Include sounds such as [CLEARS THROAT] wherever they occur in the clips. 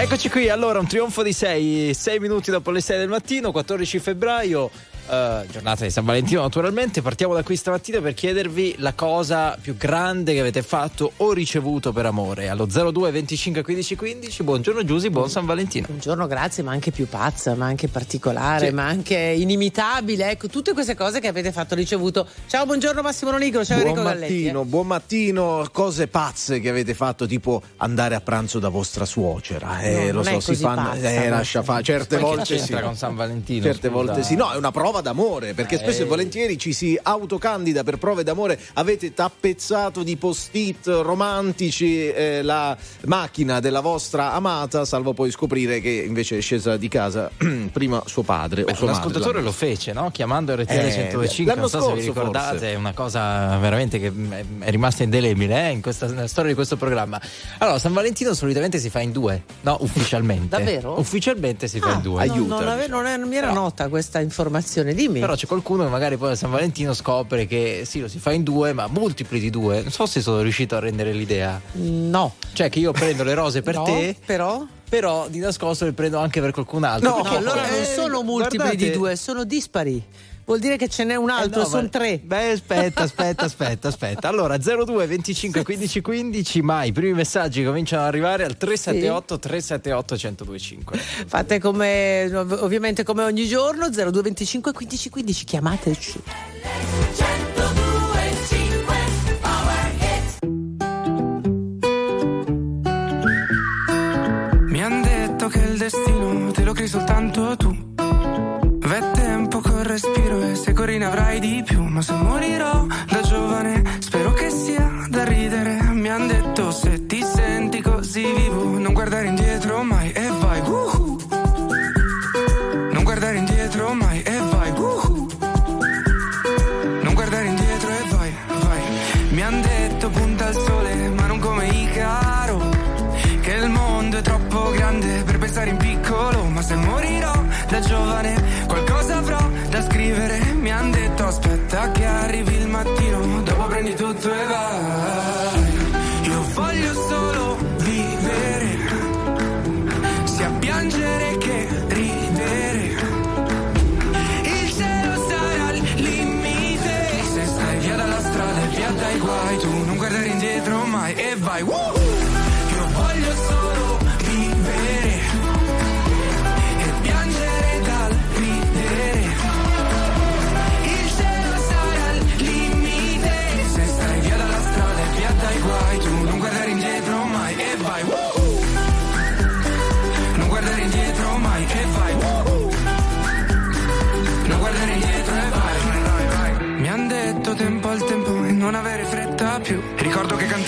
Eccoci qui, allora un trionfo di 6, 6 minuti dopo le 6 del mattino, 14 febbraio. Uh, giornata di San Valentino naturalmente. Partiamo da qui stamattina per chiedervi la cosa più grande che avete fatto o ricevuto per amore. Allo 02 25 15 15 buongiorno Giusy buon San Valentino. Buongiorno grazie ma anche più pazza ma anche particolare sì. ma anche inimitabile. Ecco tutte queste cose che avete fatto ricevuto. Ciao buongiorno Massimo Nigro ciao buon Enrico mattino, Galletti eh. buon mattino. Cose pazze che avete fatto tipo andare a pranzo da vostra suocera. Eh, no, lo so si fanno pazza, eh, lascia fare certe volte sì. con San Valentino certe scusa. volte sì. No è una prova d'amore, perché Eh. spesso e volentieri ci si autocandida per prove d'amore. Avete tappezzato di post-it romantici eh, la macchina della vostra amata, salvo poi scoprire che invece è scesa di casa [CLEARS THROAT] prima suo padre Beh, o sua madre. ascoltatore lo fece, no? chiamando RTL Eh, 105, l'anno non so se vi scorso, ricordate, forse. è una cosa veramente che è, è rimasta indelebile eh, in questa nella storia di questo programma. Allora, San Valentino solitamente si fa in due, no? Ufficialmente. Davvero? Ufficialmente si fa Ah, in due. no, Aiuta, non, ave- diciamo. non è- non mi era Però- nota questa informazione dimmi Però c'è qualcuno che magari poi a San Valentino scopre che sì, lo si fa in due, ma multipli di due. Non so se sono riuscito a rendere l'idea. no Cioè che io prendo le rose per No, te, però però di nascosto le prendo anche per qualcun altro. No, no, allora poi- non eh, sono multipli guardate- di due sono dispari vuol dire che ce n'è un Eh altro no, sono ma- tre Beh, aspetta, aspetta, aspetta, aspetta. Allora, 02 25 15 15, ma i primi messaggi cominciano ad arrivare al 378 378 1025. Fate come ov- ovviamente come ogni giorno 0225 15 15 chiamateci. Mi han detto che il destino te lo crei soltanto tu. Respiro e se corri ne avrai di più. Ma se morirò da giovane, spero che sia da ridere. Mi han detto se vai. Woohoo! Io voglio solo vivere e piangere dal ridere. Il cielo sarà al limite. Se stai via dalla strada e via dai guai, tu non guardare indietro mai e vai. Woohoo! Non guardare indietro mai e vai. Woohoo! Non guardare indietro e vai. Mi han detto tempo al tempo e non avere fretta più. Ricordo che cantavo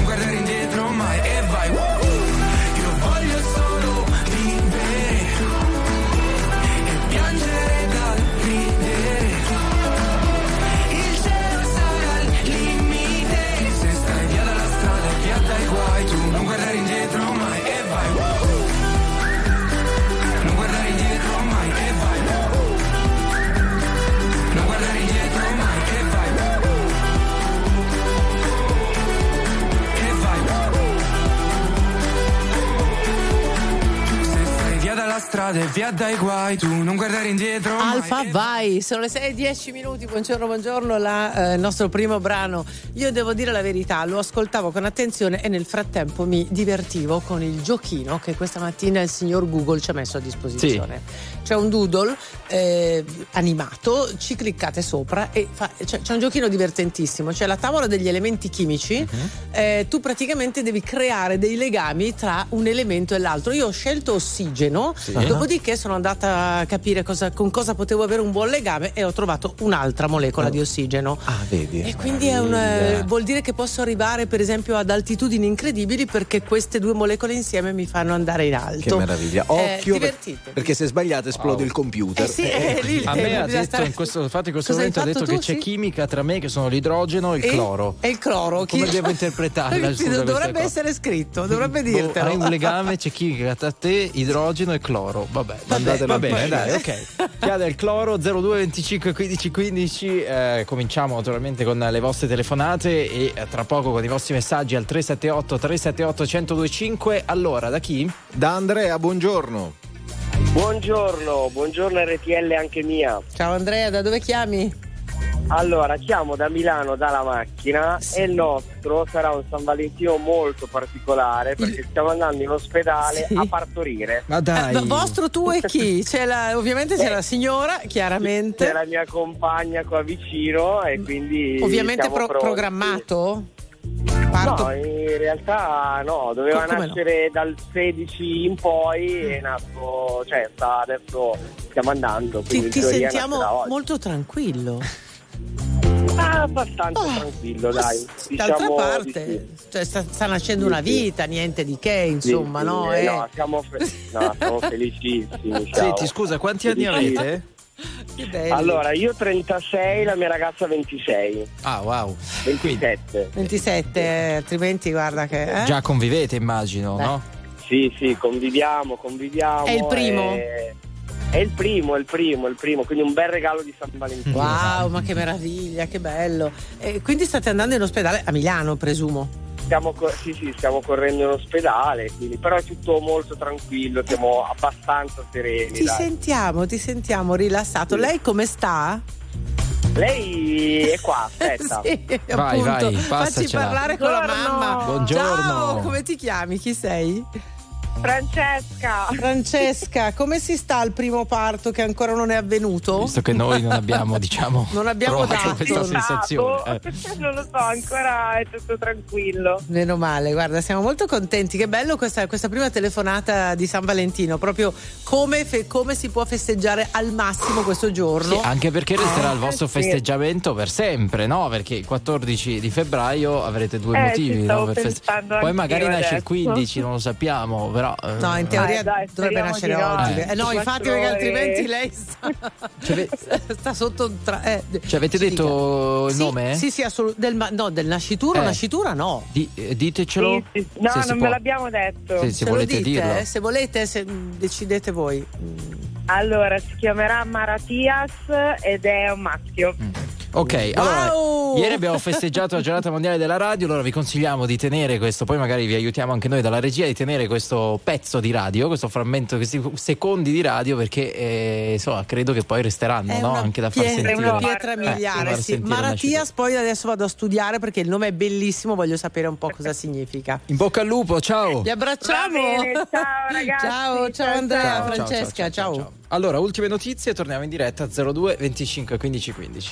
dalla strada e via dai guai Tu non guardare indietro Alfa vai, sono le 6 e 10 minuti, buongiorno, buongiorno, la, eh, il nostro primo brano. Io devo dire la verità, lo ascoltavo con attenzione e nel frattempo mi divertivo con il giochino che questa mattina il signor Google ci ha messo a disposizione. C'è un doodle eh, animato, ci cliccate sopra e fa- c'è, c'è un giochino divertentissimo, c'è la tavola degli elementi chimici, eh, tu praticamente devi creare dei legami tra un elemento e l'altro. Io ho scelto ossigeno Dopodiché sono andata a capire cosa, con cosa potevo avere un buon legame e ho trovato un'altra molecola Oh. di ossigeno. Ah, vedi. E quindi è un, eh, vuol dire che posso arrivare per esempio ad altitudini incredibili perché queste due molecole insieme mi fanno andare in alto. Che meraviglia. Eh, Occhio, per- divertitevi. perché se sbagliate esplode Wow. il computer. Eh sì, eh, lì- A me eh, ha detto stare- in questo, infatti in questo Cosa momento ha detto tu, che c'è sì? chimica tra me che sono l'idrogeno e il E- cloro. E il cloro. Come chi- devo interpretarla? Sì, [LAUGHS] scusa, dovrebbe essere scritto, dovrebbe Boh, dirtelo. hai un legame, c'è chimica tra te, idrogeno e cloro. Vabbè, Mandatelo va bene, dai, ok. Chiede il cloro 02 25 15 15. eh, cominciamo naturalmente con le vostre telefonate e eh, tra poco con i vostri messaggi al 378 378 1025. Allora, da chi? Da Andrea, buongiorno. Buongiorno, buongiorno RTL anche mia. Ciao Andrea, da dove chiami? Allora, chiamo da Milano dalla macchina Sì. e il nostro sarà un San Valentino molto particolare perché stiamo andando in ospedale Sì. a partorire. Ma dai. Eh, vostro tu e chi? C'è la- ovviamente c'è Eh. la signora, chiaramente. C'è la mia compagna qua vicino e quindi. Ovviamente siamo pro- programmato? Parto- No, in realtà no, doveva Come no? nascere dal 16 in poi è nato, cioè sta adesso stiamo andando. ti, ti sentiamo molto tranquillo. [LAUGHS] Ah, abbastanza Oh, tranquillo, dai. Diciamo D'altra di parte, sì. cioè, sta, sta nascendo Sì, una sì. vita, niente di che, Sì, insomma, sì, no? eh, Eh. no, siamo, fe- no, siamo felicissimi. ciao. Senti, scusa, quanti anni avete? Allora, io 36, la mia ragazza 26, Ah, wow. 27. 27, eh, altrimenti guarda che... eh? Già convivete, immagino, Beh. no? Sì, sì, conviviamo, conviviamo. È il primo? e- È il primo, è il primo, è il primo, quindi un bel regalo di San Valentino. Wow, ma che meraviglia, che bello. E quindi state andando in ospedale a Milano, presumo. Stiamo, sì, sì, stiamo correndo in ospedale, quindi, però è tutto molto tranquillo, siamo abbastanza sereni. Ti dai. sentiamo, ti sentiamo rilassato. Sì. Lei come sta? Lei è qua, [LAUGHS] aspetta. sì, Vai, appunto. vai, Facci parlare con la Buongiorno. mamma. Buongiorno. Ciao, come ti chiami? Chi sei? Francesca. Francesca, come si sta al primo parto che ancora non è avvenuto? Visto che noi non abbiamo, [LAUGHS] diciamo, Non abbiamo dato. questa Esatto. sensazione. eh. [LAUGHS] non lo so, ancora è tutto tranquillo. Meno male, guarda, siamo molto contenti. Che bello questa, questa prima telefonata di San Valentino. Proprio come, fe- come si può festeggiare al massimo questo giorno. Sì, anche perché resterà il Eh, vostro sì. festeggiamento per sempre, no? Perché il 14 di febbraio avrete due Eh, motivi, no? Per feste- pensando Poi magari nasce il adesso. 15, non lo sappiamo, però. eh, No, in teoria Dai, dai, dovrebbe nascere oggi. Eh. Eh, no, infatti, perché altrimenti lei sta, [LAUGHS] Cioè, [LAUGHS] sta sotto. Tra, eh, Ci avete ci detto il Sì, nome? Sì, sì, assolutamente. no, del nascituro, Eh. nascitura no. Di- eh, ditecelo. Sì, sì. No, non può. me l'abbiamo detto. Sì, se Se lo volete dite, dirlo. eh, se volete, se- mh, decidete voi. Mm. Allora, si chiamerà Maratias ed è un maschio. Ok, allora, Wow! ieri abbiamo festeggiato la giornata mondiale della radio, allora vi consigliamo di tenere questo, poi magari vi aiutiamo anche noi dalla regia di tenere questo pezzo di radio, questo frammento, questi secondi di radio, perché eh, insomma credo che poi resteranno, È no? Anche da far pietra, sentire. una pietra Eh, miliare. far sì. Maratias, poi adesso vado a studiare perché il nome è bellissimo, voglio sapere un po' cosa significa. In bocca al lupo, ciao! Vi abbracciamo. Bene, ciao, [LAUGHS] ragazzi. Ciao, ciao Ciao, Andrea, ciao. Francesca, ciao. Allora, ultime notizie, torniamo in diretta 02 25 15 15.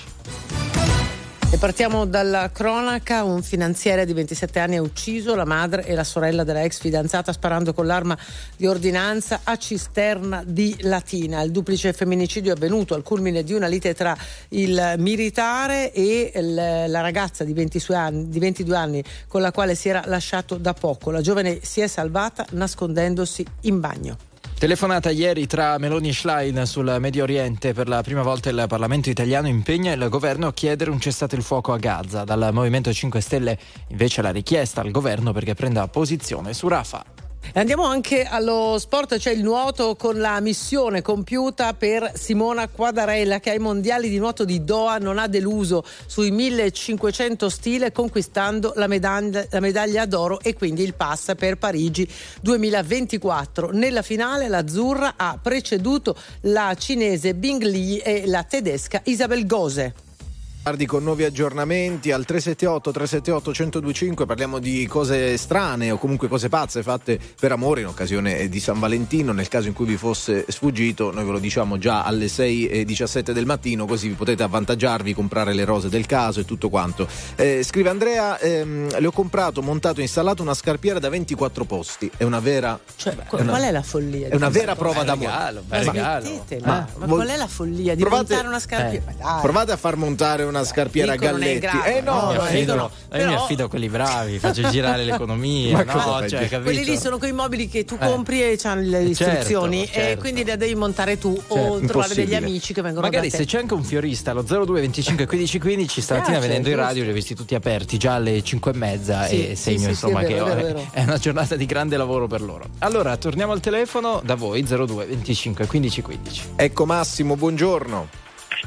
E partiamo dalla cronaca. Un finanziere di 27 anni ha ucciso la madre e la sorella della ex fidanzata sparando con l'arma di ordinanza a cisterna di Latina. Il duplice femminicidio è avvenuto al culmine di una lite tra il militare e la ragazza di 22, anni, di 22 anni con la quale si era lasciato da poco. La giovane si è salvata nascondendosi in bagno. Telefonata ieri tra Meloni e Schlein sul Medio Oriente. Per la prima volta il Parlamento italiano impegna il governo a chiedere un cessate il fuoco a Gaza. Dal Movimento 5 Stelle invece la richiesta al governo perché prenda posizione su Rafa. Andiamo anche allo sport, c'è il nuoto con la missione compiuta per Simona Quadarella che ai mondiali di nuoto di Doha non ha deluso sui 1500 stile conquistando la medaglia, la medaglia d'oro e quindi il pass per Parigi 2024. Nella finale l'azzurra ha preceduto la cinese Bing Li e la tedesca Isabel Gose. Tardi con nuovi aggiornamenti al 378 378 1025 parliamo di cose strane o comunque cose pazze fatte per amore in occasione di San Valentino nel caso in cui vi fosse sfuggito noi ve lo diciamo già alle 6.17 del mattino così vi potete avvantaggiarvi comprare le rose del caso e tutto quanto eh, scrive Andrea ehm, le ho comprato montato e installato una scarpiera da 24 posti è una vera Cioè, Beh, qu- è una- qual è la follia? è una vera prova d'amore regalo, Ma regalo. smettetela, Ma ma, vol- qual è la follia di Provate- montare una scarpiera? Eh. Ma provate a far montare una scarpiera a galletti eh no, no, mi no, affido, dicono, io mi però- affido a quelli bravi, faccio girare l'economia. [LAUGHS] No, cioè? Quelli lì sono quei mobili che tu Eh. compri e hanno le Eh, istruzioni certo, e certo. quindi le devi montare tu o Certo. trovare degli amici che vengono Magari da se c'è anche un fiorista allo 02 25 15 15 stamattina Piace, venendo in giusto. radio li ho visti tutti aperti già alle 5 e mezza Sì, e segno sì, insomma sì, è che vero, è è, vero. [LAUGHS] è una giornata di grande lavoro per loro. Allora torniamo al telefono da voi 02 25 15 15. ecco Massimo buongiorno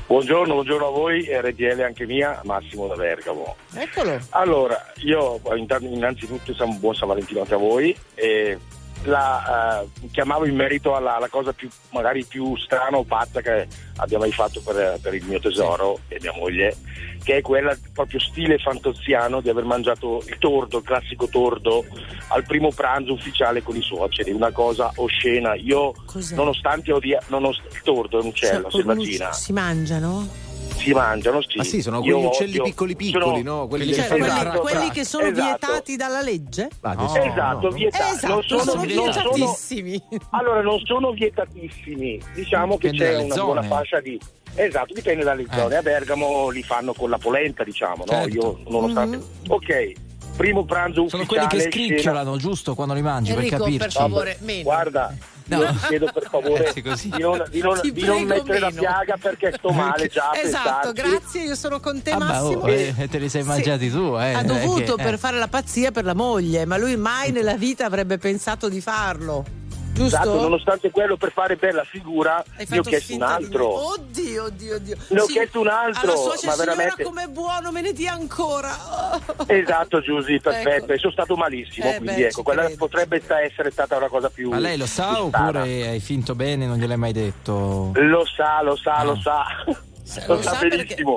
Buongiorno, buongiorno a voi, RDL anche mia, Massimo da Bergamo. Eccolo. Allora, io intanto- innanzitutto un buon San Valentino anche a voi e la eh, chiamavo in merito alla, alla cosa più magari più strana o pazza che abbiamo mai fatto per, per il mio tesoro e mia moglie, che è quella proprio stile fantozziano di aver mangiato il tordo, il classico tordo, al primo pranzo ufficiale con i suoceri, una cosa oscena. Io Cos'è? nonostante odia, nonost- il tordo è un uccello, Cioè, selvaggina. Si mangiano? Si mangiano, sì. Ah sì, sono Io quegli uccelli odio- piccoli piccoli, sono- no? Quelli, quelli del che Cioè, fanno quelli, Esatto, quelli che sono esatto. vietati dalla legge? Ah, No, Esatto, no. vietati. Esatto, non sono, sono non sono- vietatissimi. allora, non sono vietatissimi. Diciamo che Dipende c'è una zone. buona fascia di. Esatto, dipende dalle Eh. zone. A Bergamo li fanno con la polenta, diciamo, no? Certo. Io nonostante. Mhm. Ok, primo pranzo Sono ufficiale. quelli che scena- scricchiolano giusto quando li mangi Enrico, per per capirci. favore, meno. Guarda, No. io ti chiedo per favore Eh, sì, di non, di non- di non mettere la meno. piaga perché sto male già. a Esatto, pensarci. grazie, io sono con te Ah, ma, Massimo. oh, eh, te li sei Sì. mangiati tu, eh. Ha dovuto che- per eh. fare la pazzia per la moglie, ma lui mai [LAUGHS] nella vita avrebbe pensato di farlo. Giusto? Esatto, nonostante quello per fare bella figura, ne ho chiesto un altro. Oddio, oddio, oddio. Ne ho chiesto un altro, Alla ma signora, veramente- com'è buono, me ne dia ancora. [LAUGHS] Esatto, Giusy, perfetto. Ecco. E sono stato malissimo, Eh, quindi beh, ecco, quella credo. potrebbe sta- essere stata una cosa più. Ma lei lo sa oppure hai finto bene non gliel'hai mai detto? Lo sa, lo sa, Ah. lo sa. [LAUGHS] Lo sa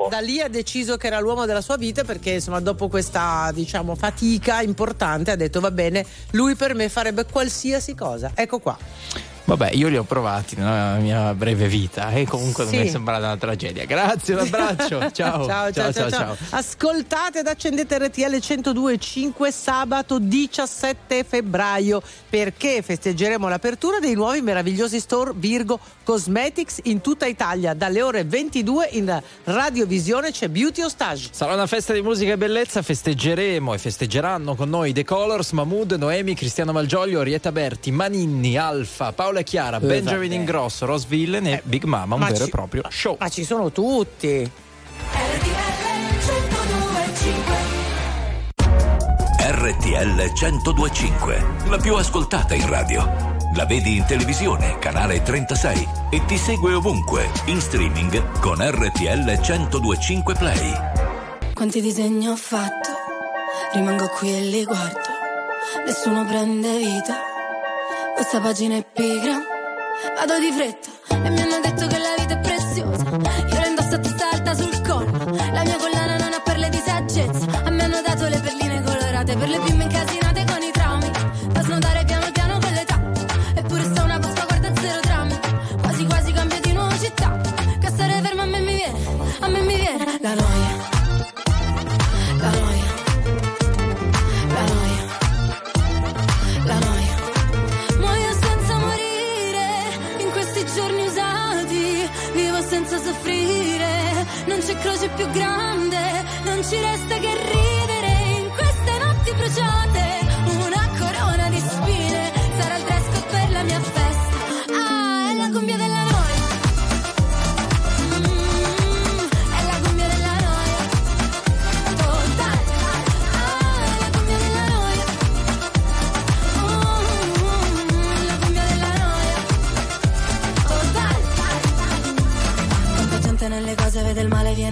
da lì ha deciso che era l'uomo della sua vita perché insomma dopo questa diciamo fatica importante ha detto va bene, lui per me farebbe qualsiasi cosa. Ecco qua. Vabbè, io li ho provati nella mia breve vita e comunque non Sì. mi è sembrata una tragedia. Grazie, un abbraccio. [LAUGHS] Ciao. ciao, ciao, ciao, ciao. Ascoltate ed accendete RTL 102.5 sabato 17 febbraio perché festeggeremo l'apertura dei nuovi meravigliosi store Virgo Cosmetics in tutta Italia. Dalle ore 22 in radiovisione c'è Beauty Ostage. Sarà una festa di musica e bellezza, festeggeremo e festeggeranno con noi The Colors, Mahmood, Noemi, Cristiano Malgioglio, Rieta Berti, Maninni, Alfa, Paola Chiara, Benjamin vabbè. Ingrosso, Rose Villain e Big Mama, un Ma vero ci- e proprio show. Ma ci sono tutti. RTL 1025, la più ascoltata in radio. La vedi in televisione, canale 36 e ti segue ovunque, in streaming con RTL 1025 Play. Quanti disegni ho fatto, rimango qui e li guardo, nessuno prende vita, questa pagina è pigra, vado di fretta e mi hanno detto che la croce più grande, non ci resta che ridere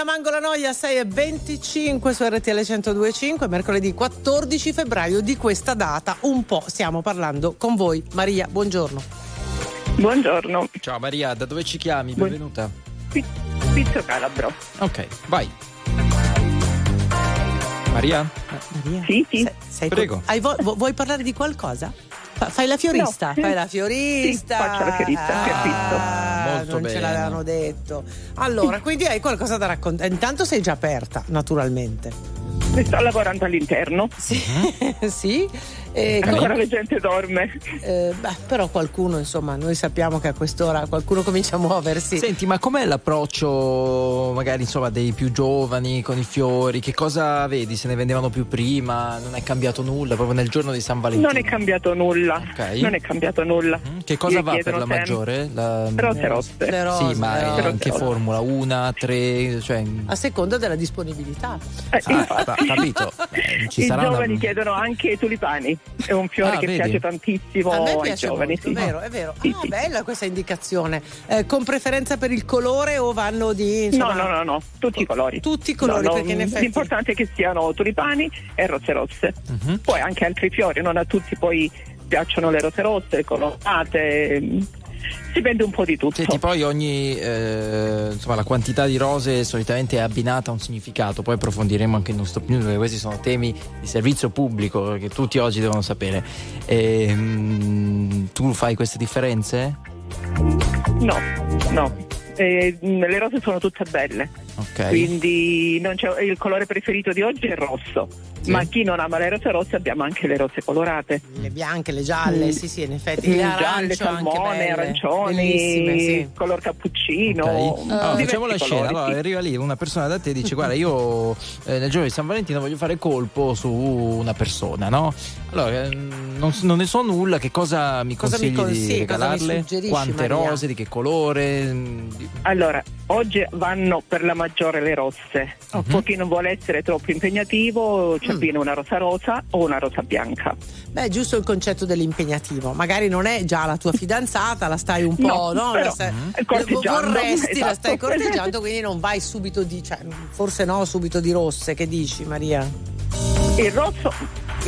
Eh, Angelina Mango la noia 6 e 25 su RTL 1025 mercoledì 14 febbraio di questa data un po' stiamo parlando con voi Maria buongiorno Buongiorno, Ciao Maria, da dove ci chiami? Buon- Benvenuta. Pizzo Calabro. Ok, vai. Maria? Maria Sì, sì. sei- sei Prego. co- hai vo- vu- vuoi parlare di qualcosa? Fa- fai la fiorista No. fai la fiorista Sì, faccio la fiorista, capito. Ah, Molto non ce bene. l'avevano detto allora quindi hai qualcosa da raccontare intanto sei già aperta naturalmente Sto lavorando all'interno. sì, [LAUGHS] sì. E Ancora la gente dorme. Eh, beh, però qualcuno, insomma, noi sappiamo che a quest'ora qualcuno comincia a muoversi. Senti, ma com'è l'approccio magari insomma dei più giovani con i fiori? Che cosa vedi? Se ne vendevano più prima? Non è cambiato nulla proprio nel giorno di San Valentino? Non è cambiato nulla. Ok. Non è cambiato nulla. Mm, Che cosa Mi va per la sempre- maggiore? La... Rose rosse. Le rose, Sì, ma rose. in che formula? Una, tre, cioè... A seconda della disponibilità. Eh, Ah, capito. [LAUGHS] Eh, ci I sarà una- giovani chiedono anche i tulipani. È un fiore Ah, che vedi? piace tantissimo A me ai piace giovani. molto, sì. è vero, è vero. Sì, ah, sì. bella questa indicazione. Eh, con preferenza per il colore o vanno di insomma, No, no, no, no, tutti i colori. Tutti i colori, No, no, perché in effetti L'importante è che siano tulipani e rose rosse. Mhm. Poi anche altri fiori, non a tutti poi piacciono le rose rosse, colorate. Si vende un po' di tutto. Senti, poi ogni eh, insomma la quantità di rose solitamente è abbinata a un significato, poi approfondiremo anche un stop news perché questi sono temi di servizio pubblico che tutti oggi devono sapere. Ehm, tu fai queste differenze? No, no. Eh, le rose sono tutte belle, Ok. quindi non c'è- il colore preferito di oggi è il rosso. Sì. Ma chi non ama le rose rosse abbiamo anche le rose colorate. le bianche, le gialle, Mm. sì, sì, in effetti. Mm, Le Gialle, salmone, arancioni, sì. color cappuccino. Ok. Allora, diversi facciamo la scena. colori, Allora, sì. arriva lì una persona da te e dice: Guarda, io eh, nel giorno di San Valentino voglio fare colpo su una persona, no? Allora, ehm, non, non ne so nulla, che cosa mi Cosa mi consigli consigli? di Cosa mi regalarle? Quante Maria? rose, di che colore? Allora, oggi vanno per la maggiore le rosse. Mhm. Per chi non vuole essere troppo impegnativo, ci Mm. Abbina una rosa rosa o una rosa bianca. Beh, giusto il concetto dell'impegnativo. Magari non è già la tua fidanzata, la stai un po', No, no? però, La stai- vorresti, la stai esatto. corteggiando, quindi non vai subito di, cioè, forse no, subito di rosse. Che dici, Maria? Il rosso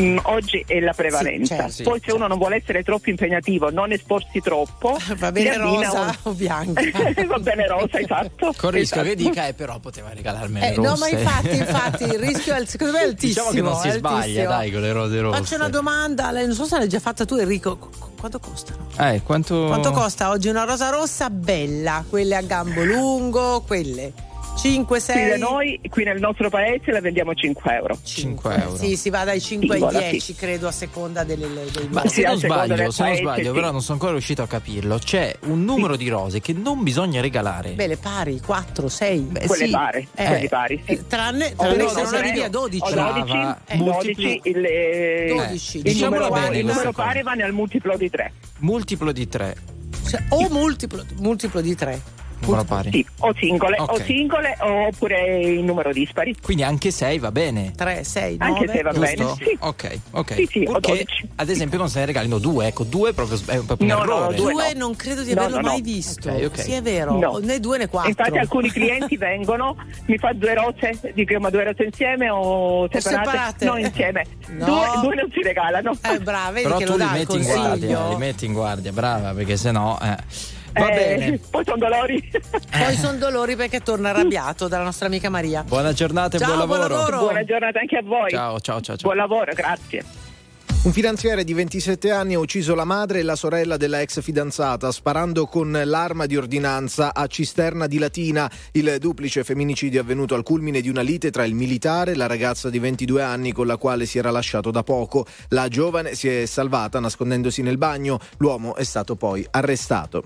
mm, oggi è la prevalenza. Sì, certo, sì, Poi se uno non vuole essere troppo impegnativo, non esporsi troppo, [LAUGHS] Va bene rosa un- o bianca? [LAUGHS] Va bene rosa, esatto. Con il rischio che Esatto. dica, eh, però poteva regalarmene Eh, no, ma infatti, infatti, il rischio è, secondo me è altissimo. Diciamo che non si sbaglia, dai, con le rose rosse. Faccio una domanda, non so se l'hai già fatta tu, Enrico. Qu- qu- Quanto costano? Eh, quanto... Quanto costa oggi una rosa rossa bella? Quelle a gambo lungo, quelle 5, Qui 6? da noi, qui nel nostro paese la vendiamo 5 euro. 5 euro. Sì, si va dai 5 ai Singola, 10, sì. credo, a seconda delle, dei Ma se non sbaglio, se non paese, sbaglio, sì. però non sono ancora riuscito a capirlo. C'è un numero di rose che non bisogna regalare. Beh, le pari, 4, 6. Beh, Quelle sì. pari, Eh, quelli pari, sì. eh, tranne, tranne no, se non no, arrivi a 12. o Brava. 12, Eh. 12 il, eh, 12, il diciamola numero, bene il numero pari va nel multiplo di 3. Multiplo di 3. Cioè, o multiplo, multiplo di 3. Numero pari. Sì, o singole, Ok. o singole oppure in numero dispari. Quindi anche 6 va bene. 3, 6, 9. Anche se va bene. Giusto? Sì. Ok, ok. Sì, sì, o Purché, 12. ad esempio, non se ne regalino due. Ecco, due proprio è proprio un No, no, errore. due. Due no. non credo di No, averlo no, no. mai visto. Ok, ok. Sì, è vero. No. Né due né quattro. Infatti alcuni clienti vengono, mi fa due rose, dico ma due rose insieme o separate? separate? No, insieme. No. Due, due non si regalano. Eh, brava, vedi Però che tu lo li dà il metti in guardia, li metti in guardia, brava, perché sennò. Eh. Va Eh, bene. [LAUGHS] Poi sono dolori. Poi sono dolori perché torna arrabbiato dalla nostra amica Maria. Buona giornata e Ciao, buon buon lavoro. lavoro. Buona giornata anche a voi. Ciao, ciao, ciao. ciao. Buon lavoro, grazie. Un finanziere di 27 anni ha ucciso la madre e la sorella della ex fidanzata sparando con l'arma di ordinanza a Cisterna di Latina. Il duplice femminicidio è avvenuto al culmine di una lite tra il militare e la ragazza di 22 anni con la quale si era lasciato da poco. La giovane si è salvata nascondendosi nel bagno. L'uomo è stato poi arrestato.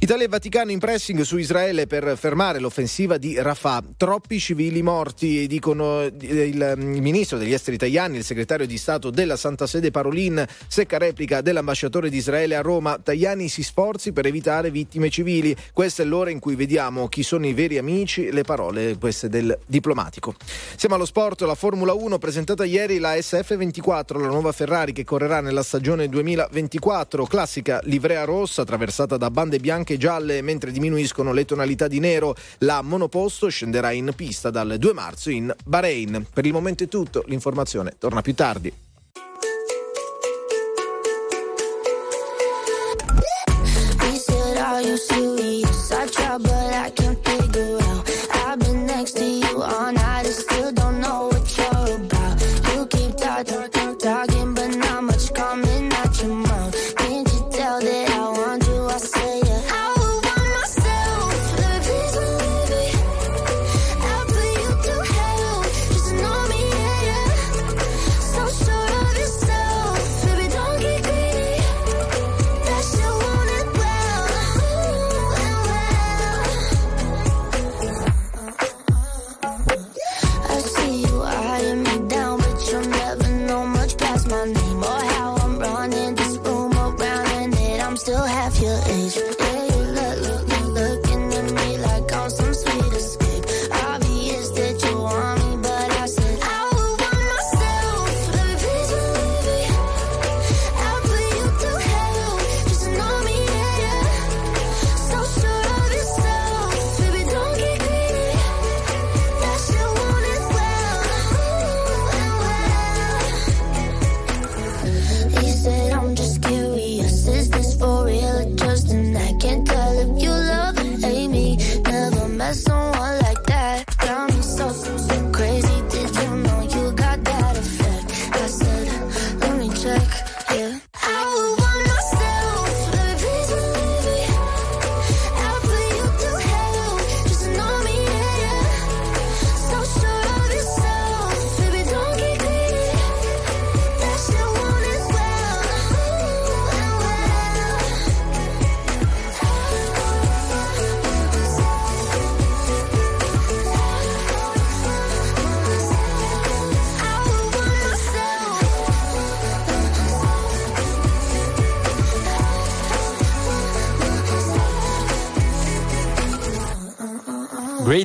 Italia e Vaticano in pressing su Israele per fermare l'offensiva di Rafah. Troppi civili morti, dicono il, il ministro degli esteri Tajani, il segretario di Stato della Santa Sede Parolin, secca replica dell'ambasciatore di Israele a Roma. Tajani si sforzi per evitare vittime civili. Questa è l'ora in cui vediamo chi sono i veri amici, le parole queste del diplomatico. Siamo allo sport, la Formula 1 presentata ieri la SF24, la nuova Ferrari che correrà nella stagione 2024, classica livrea rossa attraversata da bande bianche e gialle mentre diminuiscono le tonalità di nero. La monoposto scenderà in pista dal 2 marzo in Bahrain. Per il momento è tutto, l'informazione torna più tardi.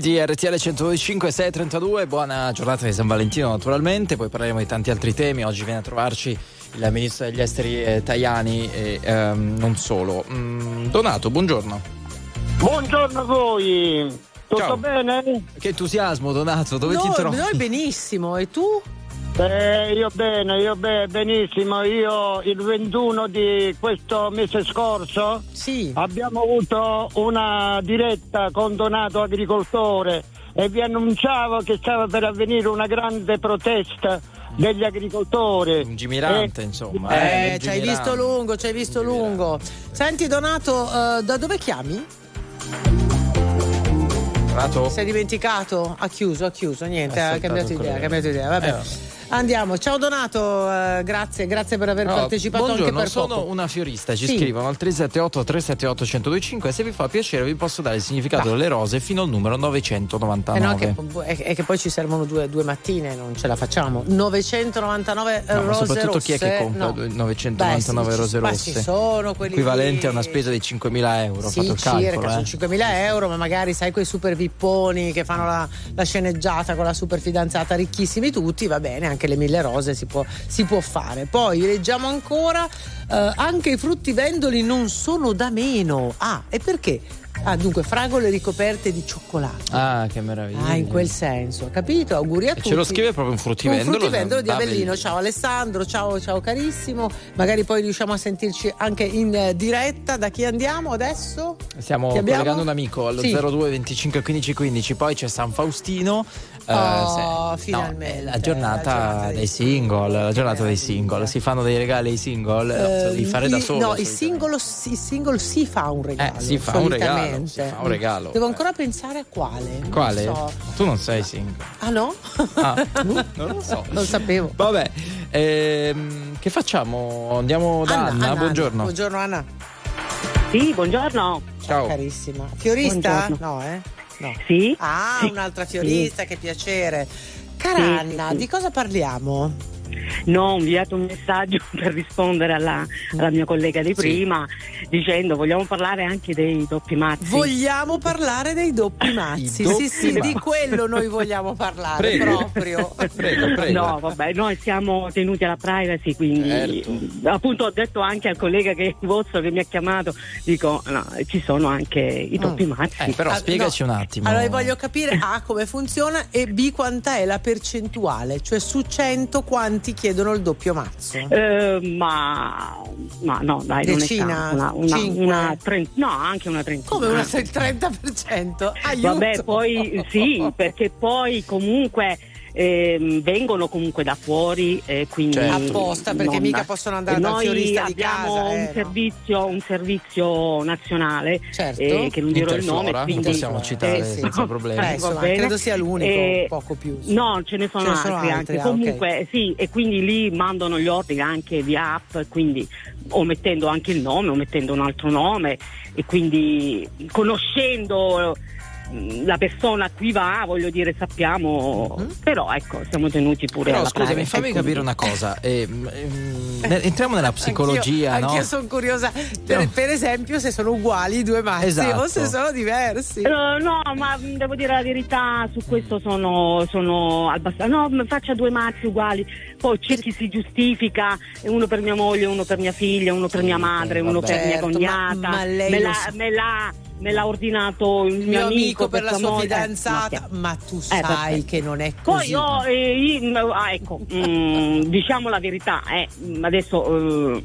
Greedy RTL 125 632, buona giornata di San Valentino naturalmente, poi parleremo di tanti altri temi, oggi viene a trovarci il ministro degli esteri eh, Tajani e ehm, non solo. Mm, Donato, buongiorno. Buongiorno a voi, tutto Ciao. bene? Che entusiasmo Donato, dove ti Noi, trovi? noi benissimo, e tu? Eh, io bene, io bene, benissimo. Io il 21 di questo mese scorso Sì. abbiamo avuto una diretta con Donato Agricoltore e vi annunciavo che stava per avvenire una grande protesta degli agricoltori. Lungimirante, Eh, insomma. Eh, ci hai visto lungo, ci hai visto lungo. Senti Donato, eh, da dove chiami? Donato? Sei dimenticato? Ha chiuso, ha chiuso, niente, È ha saltato cambiato idea, ha cambiato idea, vabbè. Eh, Andiamo. Ciao Donato, eh, grazie, grazie per aver No, partecipato anche buongiorno, per sono poco. una fiorista, ci Sì. scrivono al 378 378 1025 se vi fa piacere vi posso dare il significato Dai. delle rose fino al numero Eh 999. no, che, è, che poi ci servono due, due mattine, non ce la facciamo. 999 No, ma rose soprattutto chi è che rosse, compra no. 999 Beh, sì, rose ma rosse? ci sono quelli Equivalente lì. a una spesa di 5.000 euro. Sì, fatto il calcolo. circa, eh. sono 5.000 euro, ma magari sai quei super vipponi che fanno la, la sceneggiata con la super fidanzata, ricchissimi tutti, va bene, anche le mille rose si può, si può fare. Poi leggiamo ancora, eh, anche i frutti vendoli non sono da meno. Ah, e perché? Ah, dunque, fragole ricoperte di cioccolato. Ah, che meraviglia. Ah, in quel senso, capito? Auguri a E tutti. ce lo scrive proprio un Un fruttivendolo. fruttivendolo di Avellino. Ciao Alessandro, ciao, ciao carissimo. Magari poi riusciamo a sentirci anche in eh, diretta. Da chi andiamo adesso? Stiamo collegando un amico allo Sì. 02 25 15 15, poi c'è San Faustino. Eh, Oh, se- finalmente, no, la giornata, la giornata dei single, la giornata dei single. Si fanno dei regali ai single, no, Eh, devi fare da solo. No, il singolo, il singolo si fa un regalo. Eh, si fa un regalo, si fa un regalo. Devo ancora pensare a quale. non Quale? so. Tu non sei single. Ah no? Ah, [LAUGHS] [LAUGHS] non lo so. Non sapevo. Vabbè, ehm, che facciamo? Andiamo da Anna, buongiorno. Buongiorno Anna. Sì, buongiorno. Ciao. Carissima. Fiorista? Buongiorno. No, eh? No. Sì? Ah, Sì. un'altra fiorista, che piacere. Cara Sì, Anna, sì, sì. di cosa parliamo? No, ho inviato un messaggio [LAUGHS] per rispondere alla, alla mia collega di prima dicendo vogliamo parlare anche dei doppi mazzi. Vogliamo parlare dei doppi mazzi. doppi sì, sì, di [LAUGHS] mazzi. quello noi vogliamo parlare Prego. proprio. [LAUGHS] Prego, prego. No, vabbè, noi siamo tenuti alla privacy, quindi Certo. appunto ho detto anche al collega che vostro che mi ha chiamato, dico no, ci sono anche i doppi mazzi. Eh, però Ah, spiegaci no. un attimo. Allora voglio capire A come funziona e B quanta è la percentuale, cioè su 100 quanti chiedono il doppio mazzo. Eh, ma, ma no, dai, Decina? non è una, una, una tre- no, anche una trentina. Come una, il 30%? Aiuto. Vabbè, poi sì, [LAUGHS] perché poi comunque ehm, vengono comunque da fuori, eh, quindi Certo. Apposta, perché non- mica possono andare dal noi fiorista di abbiamo casa, un, eh, no. servizio, un servizio nazionale, Certo. eh, che non dirò il nome, quindi possiamo citare eh, sì. senza problemi. Eh, insomma, credo sia l'unico, Eh, poco più. No, ce ne sono, Ce ne sono altri, altri, anche. ah. Comunque, sì, e quindi lì mandano gli ordini anche via app, quindi o mettendo anche il nome o mettendo un altro nome e quindi conoscendo la persona a cui va, voglio dire, sappiamo, però ecco, siamo tenuti pure Però alla scusami, fammi quindi- capire una cosa. [LAUGHS] ehm, ne- entriamo nella psicologia, Anch'io, no? anch'io sono curiosa, per, No. per esempio, se sono uguali i due mazzi Esatto. o se sono diversi. Eh, no, ma mh, devo dire la verità, su questo sono, sono abbastanza. No, m- faccia due mazzi uguali. Poi c'è chi si giustifica, uno per mia moglie, uno per mia figlia, uno per mia madre, uno vabbè. per mia Certo, cognata. ma- ma lei me, l'ha, sa- me l'ha- me l'ha ordinato il mio mio amico per la sua moglie. Eh, fidanzata, ma ma tu Eh, sai perfetto. che non è così. Poi io, eh, io- ah, ecco, mm, diciamo la verità, eh, adesso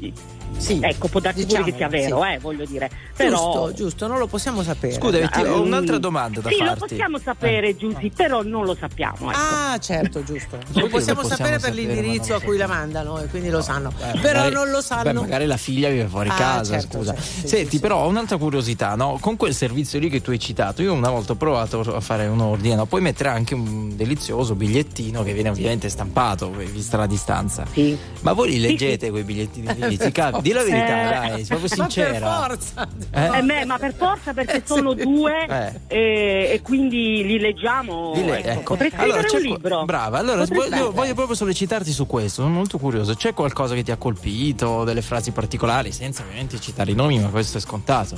eh, ecco, può darsi pure che sia vero, sì. eh, voglio dire. Però, Giusto, giusto, non lo possiamo sapere. Scusami, ti- ho Mm. un'altra domanda da sì, farti. lo possiamo sapere, Giussi, però non lo sappiamo. Ecco. Ah, certo, giusto. Lo possiamo lo possiamo sapere per sapere, ma l'indirizzo a cui la mandano e quindi lo sanno. Eh, Però magari- non lo Beh, sanno. magari la figlia vive fuori Ah, casa, certo, scusa. certo, sì, Senti, sì, sì. però ho un'altra curiosità, no? Con quel servizio lì che tu hai citato, io una volta ho provato a fare un ordine, no? Puoi mettere anche un delizioso bigliettino che viene ovviamente stampato, vista la distanza. Sì. Ma voi li leggete quei bigliettini lì? Ti [LAUGHS] Di la verità, Eh. dai, sei proprio Ma per sincera. forza. Eh? Eh, beh, ma per forza perché sono due Eh. eh, e quindi li leggiamo. Di lei, ecco. ecco. Potrei Allora, scrivere c'è un libro. Brava, allora voglio, voglio proprio sollecitarti su questo, sono molto curioso. C'è qualcosa che ti ha colpito, delle frasi particolari, senza ovviamente citare i nomi, ma questo è scontato.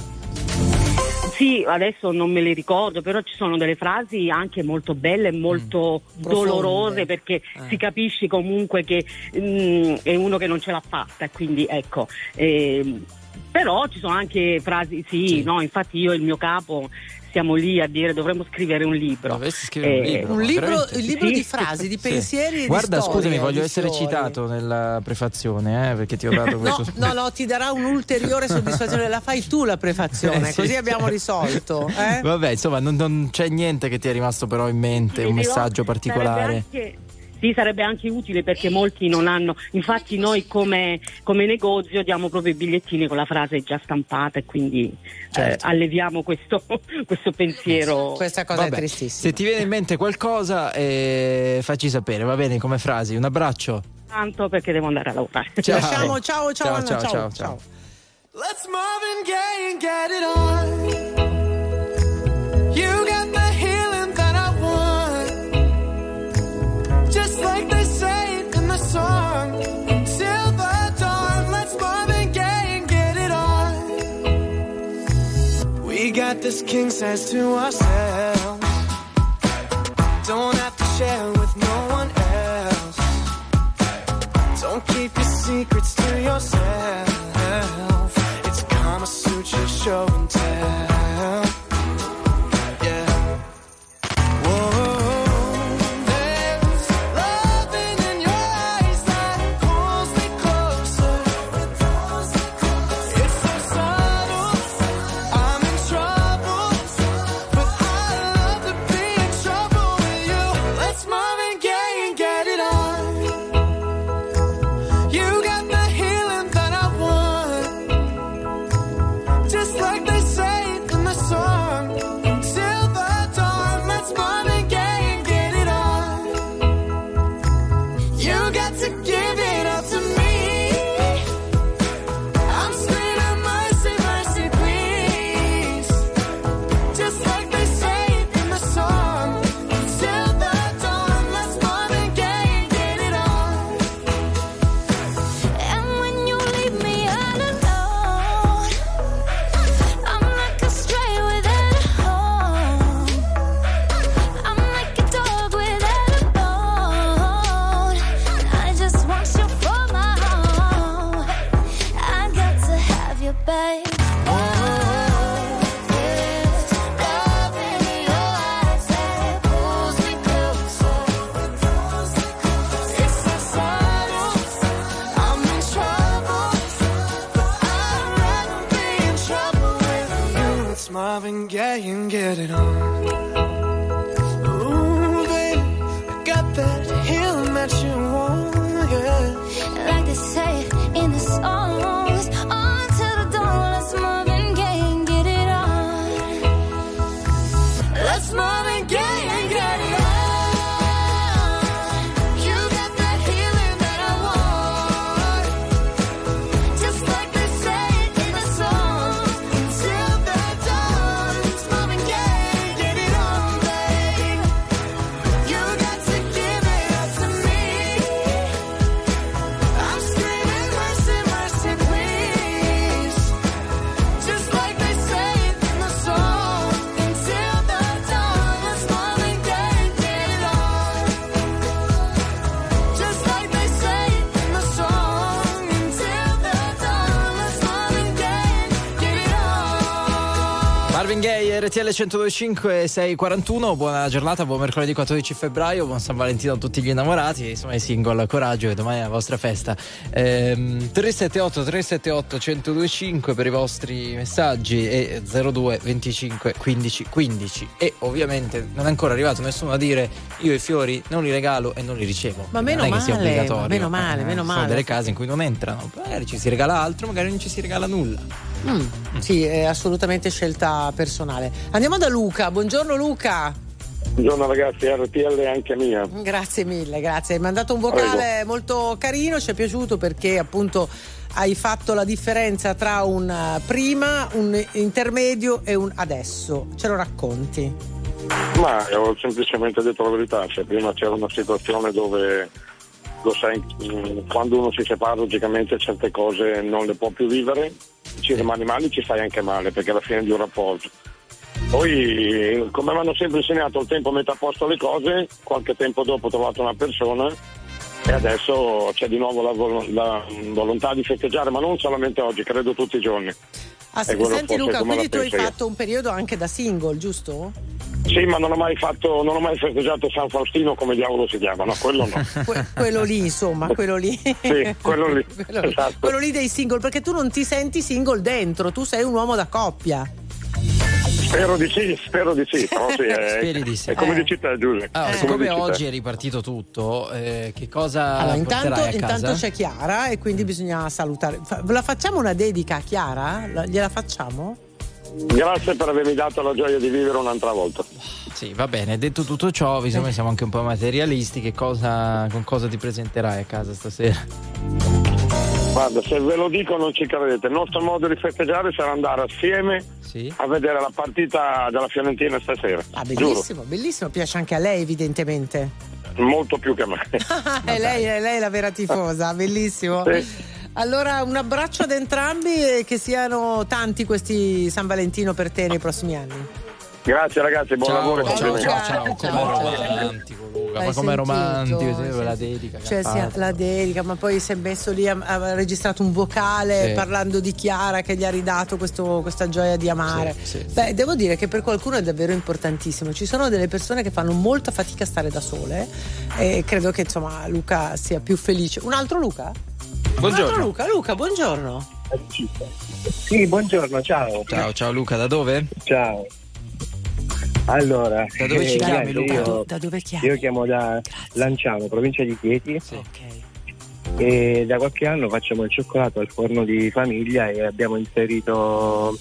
Sì, adesso non me le ricordo, però ci sono delle frasi anche molto belle e molto Mm. dolorose Profonde. perché Eh. si capisce comunque che mm, è uno che non ce l'ha fatta, quindi ecco. Ehm, però ci sono anche frasi, sì, Sì. no, infatti io e il mio capo siamo lì a dire dovremmo scrivere un libro. Dovresti scrivere un Eh, libro. Un libro, il libro Sì. di frasi, di Sì. pensieri e di Guarda, storie, scusami, voglio di essere fiori. citato nella prefazione, eh, perché ti ho dato No, questo. no, no, ti darà un'ulteriore soddisfazione. La fai tu la prefazione, [LAUGHS] Eh, sì. così abbiamo risolto. eh? Vabbè, insomma, non, non c'è niente che ti è rimasto però in mente, un messaggio particolare. anche- Sì, sarebbe anche utile perché molti non hanno, infatti noi come, come negozio diamo proprio i bigliettini con la frase già stampata e quindi Certo. eh, alleviamo questo, [LAUGHS] questo pensiero. Questa cosa Vabbè, è tristissima. Se ti viene in mente qualcosa, eh, facci sapere, va bene come frasi. Un abbraccio. Tanto perché devo andare a lavorare. [LAUGHS] Ciao. Lasciamo, ciao, ciao, Ciao, Anna, ciao, ciao, ciao, ciao. ciao. Let's Marvin Gaye and get it on. Got this king says to ourselves. Don't have to share with no one else. Don't keep your secrets to yourself. Marvin Gaye and get it on. RTL 1025 641, buona giornata, buon mercoledì 14 febbraio, buon San Valentino a tutti gli innamorati, insomma i single, coraggio che domani è la vostra festa. Ehm, 378 378 1025 per i vostri messaggi e 02 25 15 15 e ovviamente non è ancora arrivato nessuno a dire io i fiori non li regalo e non li ricevo. Ma meno non è che sia male, obbligatorio. ma meno male, Eh, meno ci sono male. delle case in cui non entrano, magari ci si regala altro, magari non ci si regala nulla. Mm, sì, è assolutamente scelta personale. Andiamo da Luca. Buongiorno Luca. Buongiorno ragazzi, RTL anche mia. Grazie mille, grazie. Hai mandato un vocale molto carino, ci è piaciuto perché appunto hai fatto la differenza tra un eh, prima, un intermedio e un adesso. Ce lo racconti? Ma ho semplicemente detto la verità, cioè, prima c'era una situazione dove lo sai, mh, quando uno si separa logicamente certe cose non le può più vivere, ci rimani male, ci stai anche male perché è la fine di un rapporto. Poi, come mi hanno sempre insegnato, il tempo mette a posto le cose, qualche tempo dopo ho trovato una persona e adesso c'è di nuovo la, vol- la volontà di festeggiare, ma non solamente oggi, credo tutti i giorni. Ah, E quello senti Luca, quindi tu hai io. fatto un periodo anche da single, giusto? Sì, ma non ho mai fatto, non ho mai festeggiato San Faustino come diavolo si chiama, no, quello no. [LAUGHS] Que- quello lì, insomma, quello lì. Sì, quello lì. [LAUGHS] quello, Esatto. quello lì dei single, perché tu non ti senti single dentro, tu sei un uomo da coppia. Spero di sì, spero di sì. Però sì, è, [LAUGHS] Speri di sì. è come Eh. dici te, Giuseppe. Allora, come siccome dici te. oggi è ripartito tutto, eh, che cosa Allora, intanto, porterai a casa? intanto c'è Chiara e quindi bisogna salutare. Fa- la facciamo una dedica a Chiara? La- gliela facciamo? Grazie per avermi dato la gioia di vivere un'altra volta. Sì, va bene. Detto tutto ciò, visto che siamo anche un po' materialisti, che cosa, con cosa ti presenterai a casa stasera? Guarda, se ve lo dico non ci credete. Il nostro modo di festeggiare sarà andare assieme a vedere la partita della Fiorentina stasera. Ah, Giuro, bellissimo, bellissimo. Piace anche a lei, evidentemente. molto più che a me. [LAUGHS] è, lei, è lei la vera tifosa, bellissimo. Allora, un abbraccio ad entrambi e che siano tanti questi San Valentino per te nei prossimi anni. Grazie ragazzi, buon Ciao, lavoro. ciao, ciao, ciao, Luca, Hai ma come romantico, sì, la dedica. Cioè, sia la dedica, ma poi si è messo lì, ha, ha registrato un vocale Sì. parlando di Chiara che gli ha ridato questo- questa gioia di amare. Sì, sì, Beh, devo dire che per qualcuno è davvero importantissimo. Ci sono delle persone che fanno molta fatica a stare da sole e credo che insomma Luca sia più felice. Un altro Luca? Buongiorno. Luca, Luca, buongiorno. Sì, buongiorno, ciao. Ciao, ciao Luca, da dove? Ciao. Allora, Da dove ci eh, chiami, Luca? Io, Da dove chiami? io chiamo da Lanciano, provincia di Chieti. E da qualche anno facciamo il cioccolato al forno di famiglia e abbiamo inserito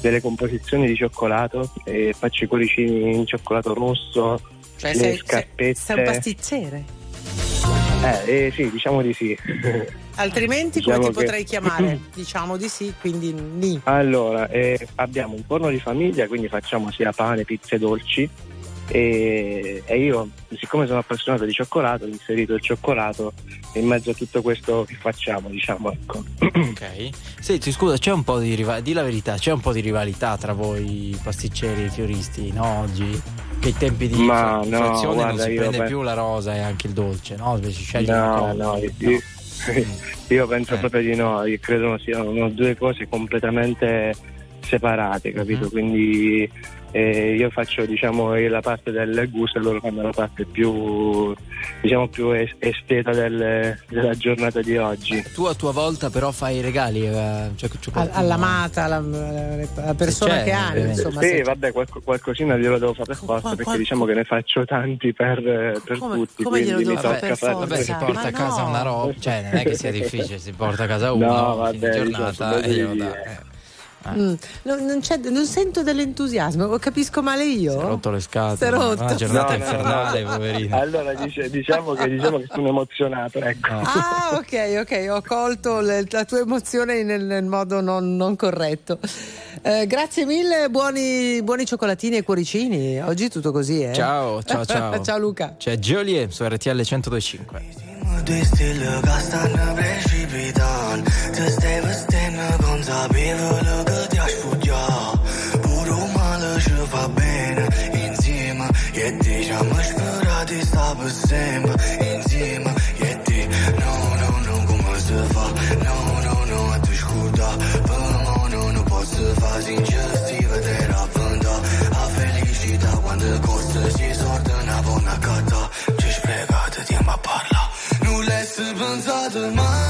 delle composizioni di cioccolato e faccio i cuoricini in cioccolato rosso, Cioè, le sei, sei, scarpette. sei un pasticcere. Eh, eh, sì, diciamo di sì. [LAUGHS] Altrimenti Diciamo come ti che- potrei [CLEARS THROAT] chiamare? diciamo di sì, quindi ni. Allora, eh, abbiamo un forno di famiglia, quindi facciamo sia pane, pizze, dolci. E, e io, siccome sono appassionato di cioccolato, ho inserito il cioccolato in mezzo a tutto questo che facciamo, diciamo, ecco. Ok. Senti, scusa, c'è un po' di rivalità, di la verità, c'è un po' di rivalità tra voi pasticceri e fioristi, no? Oggi? Che i tempi di Ma infla- no, inflazione non guarda, si io prende pe- più la rosa e anche il dolce, no? Invece scegli una No, cosa. no, io, io penso proprio di no, io credo siano due cose completamente separate, capito? Quindi eh, io faccio diciamo la parte del gusto e loro fanno la parte più diciamo più es- esteta del- della giornata di oggi. Tu a tua volta però fai i regali, eh, cioè, cioè, All- all'amata, alla, alla persona che hai, ovviamente. insomma. sì, se- vabbè, qualco- qualcosina glielo devo fare per forza, perché diciamo che ne faccio tanti per, per tutti. come glielo devo fare per fare- Vabbè, si porta a casa una roba, cioè non è che sia difficile, si porta a casa [LAUGHS] uno, No, vabbè, giornata diciamo, e glielo dà. Eh. Mm, non, non c'è- non sento dell'entusiasmo, capisco male io? Si è rotto le scatole, Si è rotto. una giornata No, no, infernale, no. poverino. Allora dice- diciamo, che, diciamo che sono emozionato, ecco. Ah, ok, ok, ho colto le- la tua emozione nel, nel modo non, non corretto. Eh, grazie mille, buoni, buoni cioccolatini e cuoricini. Oggi è tutto così, eh? Ciao, ciao, [LAUGHS] ciao. ciao Luca. C'è Joliet su RTL 1025. Due stelle che stanno precipitando Ti stai vestendo consapevole che ti asciughiamo Pure un male ci fa bene insieme E diciamo sperati sta per sempre insieme E ti no, no, no, come si fa No, no, no, a te scuda Per mo non posso fare sincero Sti vedere a venda A felicità quando costa Si sorda una buona cata Ci spiegate tempo a parlare non l'hai pensato mai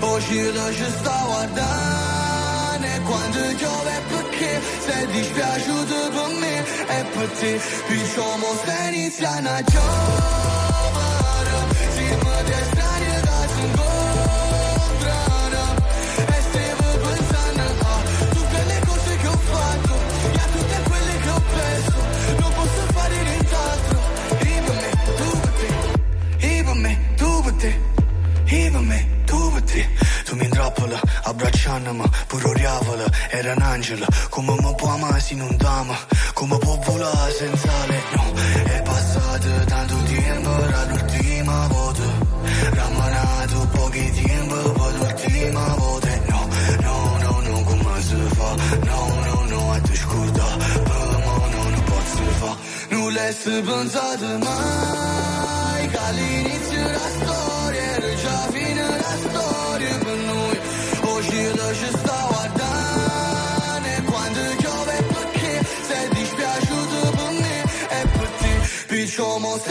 oggi lo ci sta guardando e quando piove perché sei dispiaciuto per me e per te diciamo se iniziano a giovere abbracciandomi pure oriavola, era un angelo. Come mi può amare se non t'ama come può volare senza le no è passato tanto tempo dall'ultima volta. Rammanato pochi tempo poi l'ultima volta. No, no, no, no, come si fa? No, no, no, a te scorda per mo non posso fa non l'hai pensato mai che all'inizio della storia te perciò mo se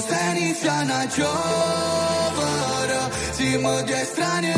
se inizia una giovane Siamo due strani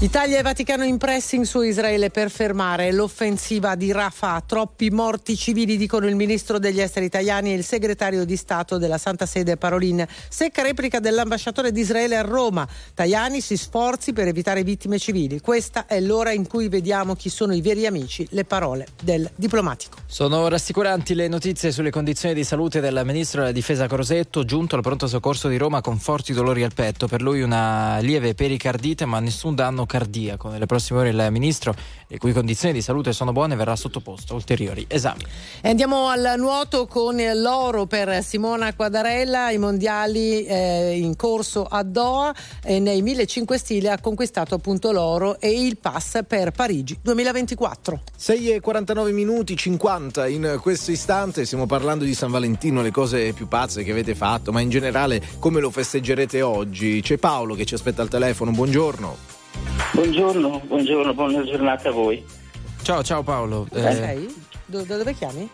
Italia e Vaticano in pressing su Israele per fermare l'offensiva di Rafah. Troppi morti civili, dicono il ministro degli esteri italiani e il segretario di Stato della Santa Sede Parolin. Secca replica dell'ambasciatore di Israele a Roma. Tajani si sforzi per evitare vittime civili. Questa è l'ora in cui vediamo chi sono i veri amici, le parole del diplomatico. Sono rassicuranti le notizie sulle condizioni di salute del ministro della difesa Crosetto, giunto al pronto soccorso di Roma con forti dolori al petto. Per lui una lieve pericardite, ma nessun danno cardiaco. Nelle prossime ore il ministro, le cui condizioni di salute sono buone, verrà sottoposto a ulteriori esami. E andiamo al nuoto con l'oro per Simona Quadarella, i mondiali eh, in corso a Doha e nei 1500 stile ha conquistato appunto l'oro e il pass per Parigi 2024. 6 e 49 minuti 50 in questo istante stiamo parlando di San Valentino, le cose più pazze che avete fatto, ma in generale come lo festeggerete oggi? C'è Paolo che ci aspetta al telefono, buongiorno. Buongiorno, buongiorno, buona giornata a voi. Ciao, ciao Paolo. Dove Eh, sei? Do- da dove chiami?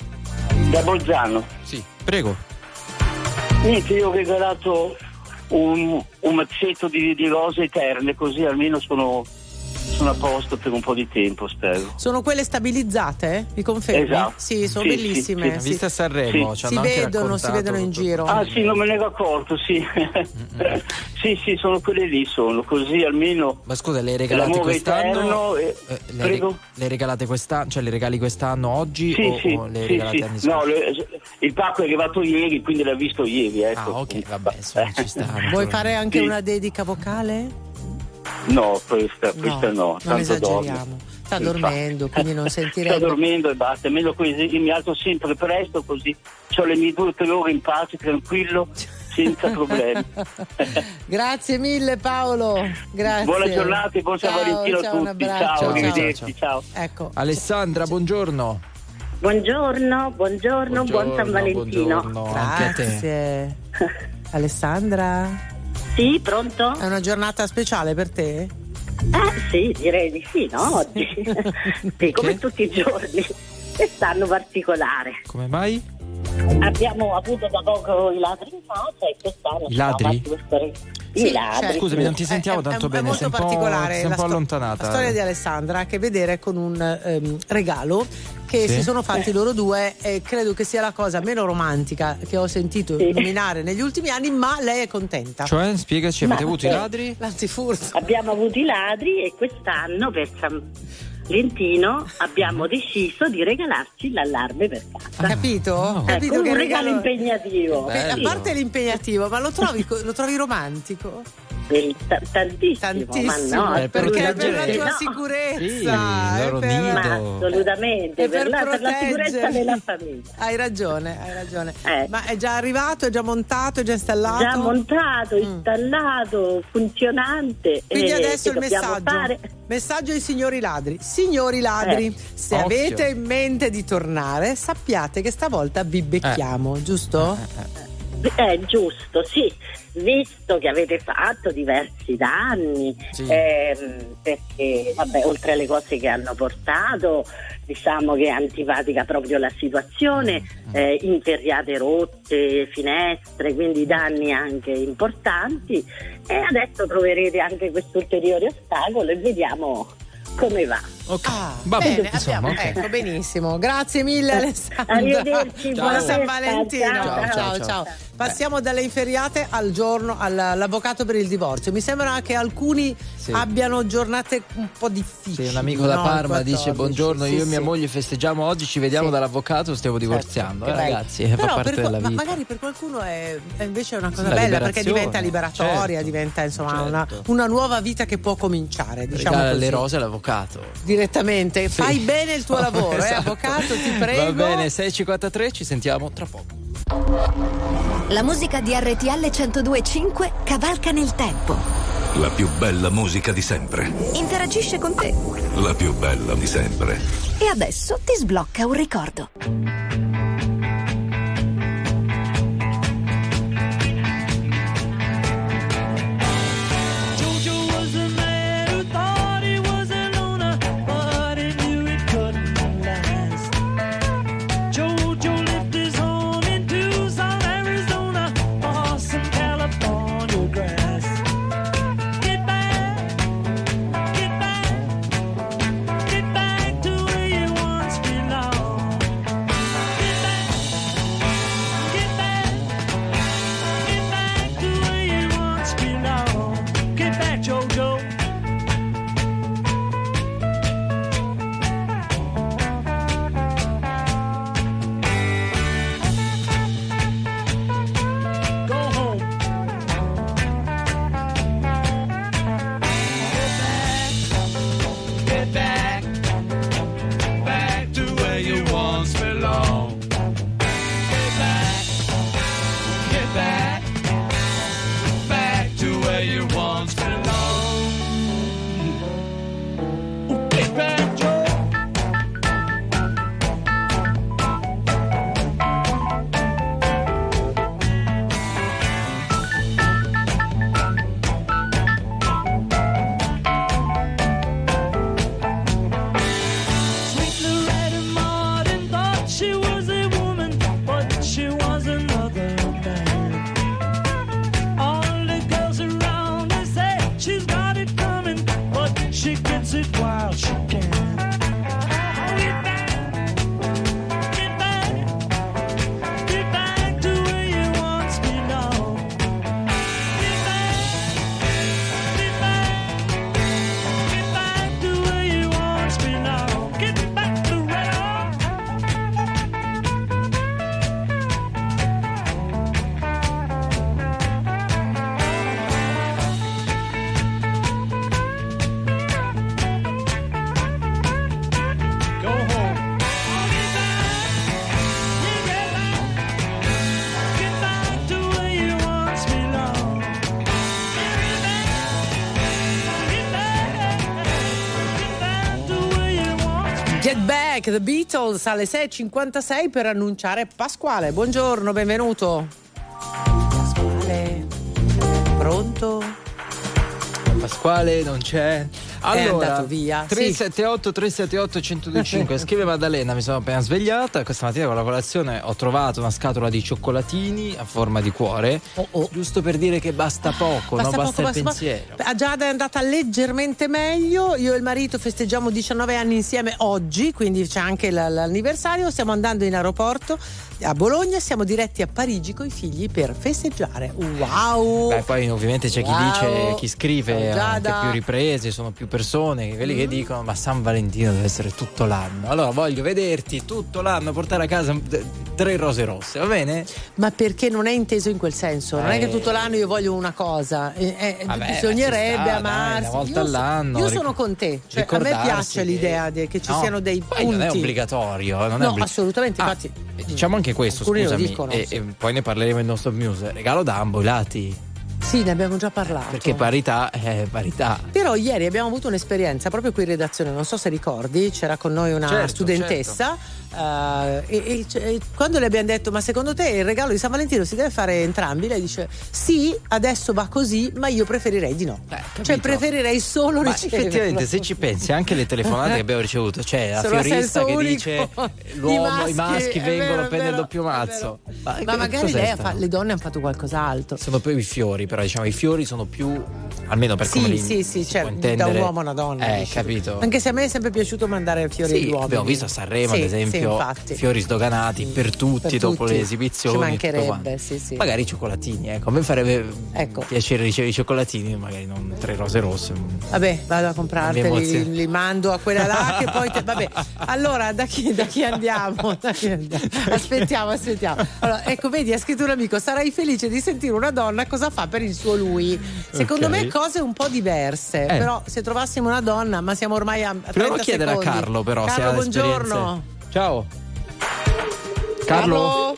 Da Bolzano. Sì, prego. Niente, io ho regalato un, un mazzetto di, di rose eterne, così almeno sono, sono a posto per un po' di tempo, spero. Sono quelle stabilizzate? Mi confermi? Esatto. Sì, sono Sì, bellissime. sì, sì. sì. Viste a Sanremo, ci Si vedono, si vedono in giro. Ah sì, non me ne ero accorto, sì. [LAUGHS] sì, sì, sono quelle lì, sono così almeno... Ma scusa, le hai regalate quest'anno? e- Eh, le, Prego? le regalate quest'anno? Cioè le regali quest'anno oggi Sì, o, sì, o le sì, regalate sì. anni scorsi? No, le- il pacco è arrivato ieri, quindi l'ha visto ieri, ecco. Ah, ok, vabbè, insomma, ci sta. [LAUGHS] Vuoi fare anche Sì. una dedica vocale? No, questa, questa no, non tanto esageriamo. dorme. Sta Infatti. dormendo, quindi non [LAUGHS] Sta sentiremo. dormendo e basta, almeno così io mi alzo sempre presto così ho le mie due o tre ore in pace, tranquillo, senza problemi. [LAUGHS] Grazie mille Paolo. Grazie. Buona giornata e buon San Ciao, Valentino a ciao, tutti. Ciao, Ciao, arrivederci, ciao. Ecco. Alessandra, buongiorno. Buongiorno, buongiorno, buon San Valentino. buongiorno, anche a te. Grazie. [LAUGHS] Alessandra? Sì, pronto? È una giornata speciale per te? Eh sì, direi di sì, no? Oggi. [LAUGHS] sì, come tutti i giorni. Quest'anno particolare. Come mai? Abbiamo avuto da poco i ladri in faccia e quest'anno I siamo ladri? fatti storie- I ladri. Scusami, non ti sentiamo È- è- tanto è bene, molto sei particolare sei un la po' sto- allontanata. La storia di Alessandra ha a che vedere con un ehm, regalo che Sì? si sono fatti loro due e credo che sia la cosa meno romantica che ho sentito nominare negli ultimi anni, ma lei è contenta. Cioè, spiegaci, avete Ma- avuto i eh, ladri? L'antifurto. Abbiamo avuto i ladri e quest'anno per San Valentino abbiamo deciso di regalarci l'allarme per casa. Ha capito? Ecco, Capito un che regalo regalo- impegnativo. Eh, A parte l'impegnativo, ma lo trovi, lo trovi romantico? Del- ta- tantissimo, Tantissimo, ma no, eh, perché è per la tua no. sicurezza. Sì, loro per- assolutamente, È per, per la, per la sicurezza della famiglia. Hai ragione, hai ragione. Eh. Ma è già arrivato, è già montato, è già installato? Già montato, installato, funzionante. Quindi eh, adesso il messaggio. fare? Messaggio ai signori ladri. Signori ladri, Eh. se Occhio. avete in mente di tornare, sappiate che stavolta vi becchiamo, giusto? È giusto, sì, visto che avete fatto diversi danni, Sì. ehm, perché vabbè, oltre alle cose che hanno portato, diciamo che è antipatica proprio la situazione, eh, interriate rotte, finestre, quindi danni anche importanti e adesso troverete anche questo ulteriore ostacolo e vediamo come va. Ok. Ah, Vabbè, bene, insomma, abbiamo- ok. ecco, benissimo. Grazie mille Alessandra. Arrivederci, Buon buona San Valentino. ciao, ciao, ciao, ciao. ciao. Passiamo dalle inferiate al giorno all- all'avvocato per il divorzio. Mi sembra che alcuni Sì. abbiano giornate un po' difficili. Sì, un amico da no? Parma dice 14, buongiorno, sì, io e mia moglie festeggiamo oggi, ci vediamo Sì. dall'avvocato, stiamo divorziando. Che Eh, ragazzi, fa Però parte per- della ma vita. magari per qualcuno è, è invece una cosa La bella perché diventa liberatoria, certo. diventa insomma Certo. una, una nuova vita che può cominciare. Diciamo Regala così. le rose all'avvocato. Direttamente. Sì. Fai bene il tuo [LAUGHS] lavoro, eh, Esatto. avvocato, ti prego. Va bene, 6.53, ci sentiamo tra poco. La musica di RTL 1025 cavalca nel tempo. La più bella musica di sempre. Interagisce con te. La più bella di sempre. E adesso ti sblocca un ricordo. Back, The Beatles alle 6.56 per annunciare Pasquale. Buongiorno, benvenuto. Pasquale, pronto? Pasquale non c'è. È Allora, andato via, sì. 378 378 1025 scrive Maddalena mi sono appena svegliata questa mattina con la colazione ho trovato una scatola di cioccolatini a forma di cuore giusto per dire che basta poco no? basta, poco, il pensiero A Giada è andata leggermente meglio. Io e il marito festeggiamo 19 anni insieme oggi, quindi c'è anche l- l'anniversario. Stiamo andando in aeroporto a Bologna, siamo diretti a Parigi con i figli per festeggiare. Wow! Beh, poi ovviamente c'è chi Wow. dice, chi scrive Ciao, anche Giada. più riprese, sono più persone, quelli che Mm. dicono ma San Valentino deve essere tutto l'anno. Allora voglio vederti tutto l'anno, portare a casa tre rose rosse, va bene? Ma perché non è inteso in quel senso? Non è che Eh. tutto l'anno io voglio una cosa. Eh, eh, Vabbè, bisognerebbe sta, dai, amarsi. una volta io, all'anno, io sono con te. Cioè, a me piace che- l'idea che ci No, siano dei punti. non è obbligatorio, eh, non è no, obbli- assolutamente. Ah, Infatti, Diciamo anche questo, scusami, dicono, e, sì. e poi ne parleremo in nostro news. Regalo da ambo i lati, sì, ne abbiamo già parlato. perché parità è parità. Però ieri abbiamo avuto un'esperienza proprio qui in redazione, non so se ricordi, c'era con noi una Certo, studentessa eh, e, e- e quando le abbiamo detto ma secondo te il regalo di San Valentino si deve fare entrambi? Lei dice sì, adesso va così, ma io preferirei di no. cioè preferirei solo Ma riceverlo. effettivamente, se [LAUGHS] ci pensi, anche le telefonate che abbiamo ricevuto, c'è la Sono fiorista che unico. dice I l'uomo, maschi, i maschi vengono a è prendere il doppio mazzo. Ma, Ma magari fa- le donne hanno fatto qualcos'altro. Sono poi i fiori, però diciamo i fiori sono più, almeno per come Sì, li sì, sì, cioè da un uomo a una donna. Eh, capito. Anche se a me è sempre piaciuto mandare fiori Sì, agli uomini. abbiamo visto a Sanremo, Sì, ad sì, infatti. fiori sdoganati per tutti Per dopo tutti. le esibizioni. Ci mancherebbe, sì, sì. Magari i cioccolatini, ecco. A me farebbe Ecco. piacere ricevere i cioccolatini, magari non tre rose rosse. Vabbè, vado a comprarteli, li, li mando a quella là che poi. te- vabbè, [LAUGHS] allora da chi, da chi andiamo? Da chi andiamo? Aspettiamo, aspettiamo. Allora, ecco, vedi, ha scritto un amico: sarai felice di sentire una donna cosa fa per il suo lui. Secondo Ok. me, cose un po' diverse. Eh. Però, se trovassimo una donna, ma siamo ormai a. a 30 Proviamo a chiedere secondi. a Carlo, però. se Carlo, ha buongiorno. Ciao. Carlo? Carlo?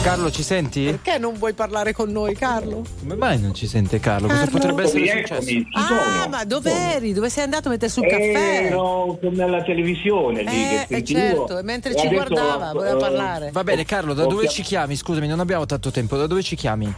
Carlo, ci senti? Perché non vuoi parlare con noi, Carlo? Come mai non ci sente Carlo? Cosa Carlo? potrebbe essere successo? ci sono. Ah, ma dove eri? Dove sei andato a mettere sul caffè? Ero come alla televisione lì Eh, che eh, certo, e mentre ci guardava, voleva eh, parlare. Va bene, Carlo, da dove ci chiami? Scusami, non abbiamo tanto tempo. Da dove ci chiami?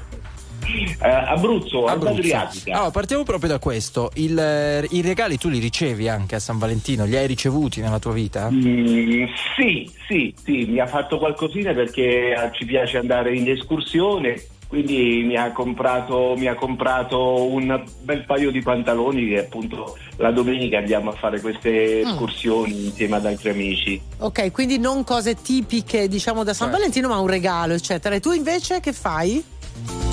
Eh, Abruzzo, Abruzzo. Adriatica. Allora, partiamo proprio da questo. Il, eh, I regali tu li ricevi anche a San Valentino? Li hai ricevuti nella tua vita? Mm, sì, sì, sì, mi ha fatto qualcosina perché eh, ci piace andare in escursione. Quindi mi ha, comprato, mi ha comprato un bel paio di pantaloni che appunto la domenica andiamo a fare queste Mm. escursioni insieme ad altri amici. Ok, quindi non cose tipiche, diciamo, da San Certo. Valentino, ma un regalo, eccetera. E tu invece che fai?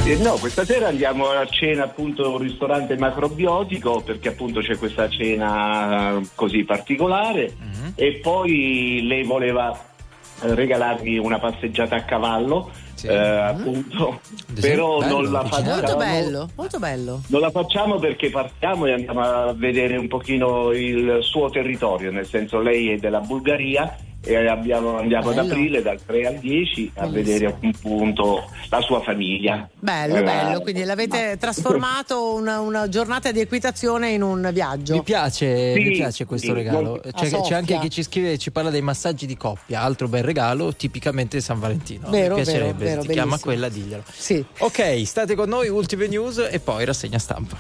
Eh, no, questa sera andiamo a cena appunto a un ristorante macrobiotico perché appunto c'è questa cena così particolare. Mhm. e poi lei voleva eh, regalarmi una passeggiata a cavallo eh, appunto. [LAUGHS] Però bello, non la facciamo. Molto bello, molto bello. non la facciamo perché partiamo e andiamo a vedere un pochino il suo territorio nel senso lei è della Bulgaria e abbiamo- andiamo ad Bello. aprile dal 3 al 10 a vedere appunto la sua famiglia Bello, Eh, bello. Quindi l'avete trasformato [LAUGHS] una, una giornata di equitazione in un viaggio. Mi piace, Sì, mi piace questo sì, regalo. molto- C'è, c'è anche chi ci scrive e ci parla dei massaggi di coppia, altro bel regalo, tipicamente San Valentino. Vero, Mi piacerebbe, vero, vero, se ti chiama bellissimo. quella, diglielo. Sì. Ok, state con noi, ultime news e poi rassegna stampa.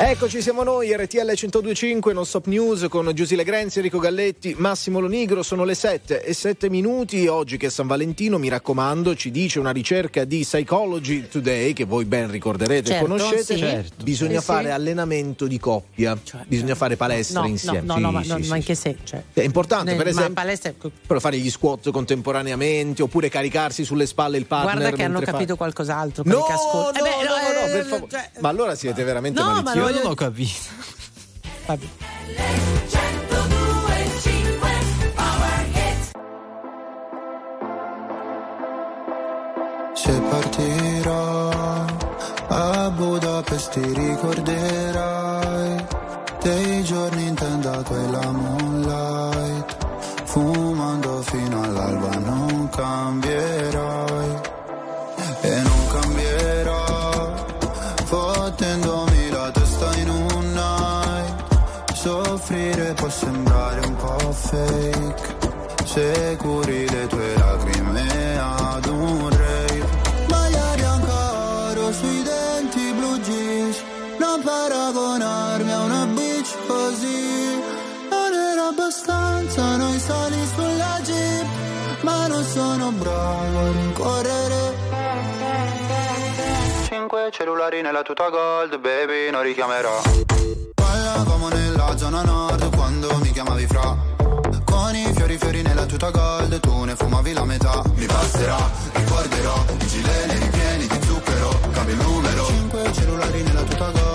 Eccoci, siamo noi, RTL 1025, non stop news con Giusile Grenzi, Enrico Galletti, Massimo Lonigro. Sono le 7 e 7 minuti. Oggi che è San Valentino, mi raccomando, ci dice una ricerca di Psychology Today, che voi ben ricorderete e Certo, conoscete. sì. Certo. Bisogna Sì, fare sì. allenamento di coppia, bisogna fare palestra No, insieme. no, no, Sì, no, ma, no, ma in sì. che senso? Cioè, È importante, nel- per ma esempio, palestra- però fare gli squat contemporaneamente oppure caricarsi sulle spalle il partner. Guarda che hanno mentre fa- capito qualcos'altro. No, casco- no, Eh beh, no, no, no, eh, per favore. cioè- Ma allora siete veramente No, ma Io non ho capito. Vabbè. Se partirò a Budapest ti ricorderai dei giorni intendato e la moonlight fumando fino all'alba non cambierai fake. Se curi le tue lacrime ad un rave. Magliari ancora sui denti blu jeans. Non paragonarmi a una bitch così. Non era abbastanza noi sali sulla jeep. Ma non sono bravo a rincorrere. Cinque cellulari nella tuta gold, baby, non richiamerò. Parlavamo nella zona nord quando mi chiamavi fra con i fiori fiori nella tuta gold Tu ne fumavi la metà. Mi passerà, ricorderò I gileni ripieni di zucchero Cambio il numero. Cinque cellulari nella tuta gold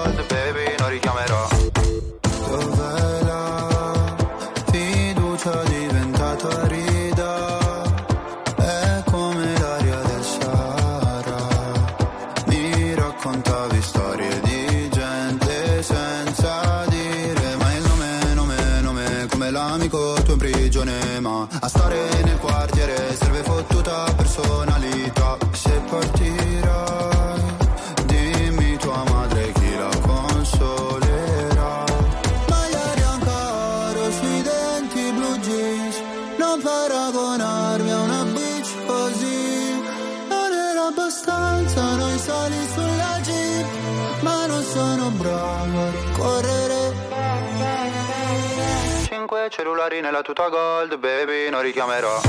Cellulari nella tuta gold, baby, non richiamerò.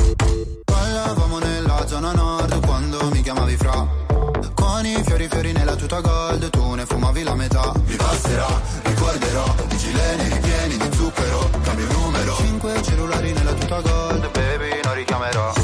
Parlavamo nella zona nord quando mi chiamavi fra. Con i fiori fiori nella tuta gold, tu ne fumavi la metà. Mi passerà, ricorderò, i gileni ripieni di zucchero, cambio numero. Cinque cellulari nella tuta gold, baby, non richiamerò.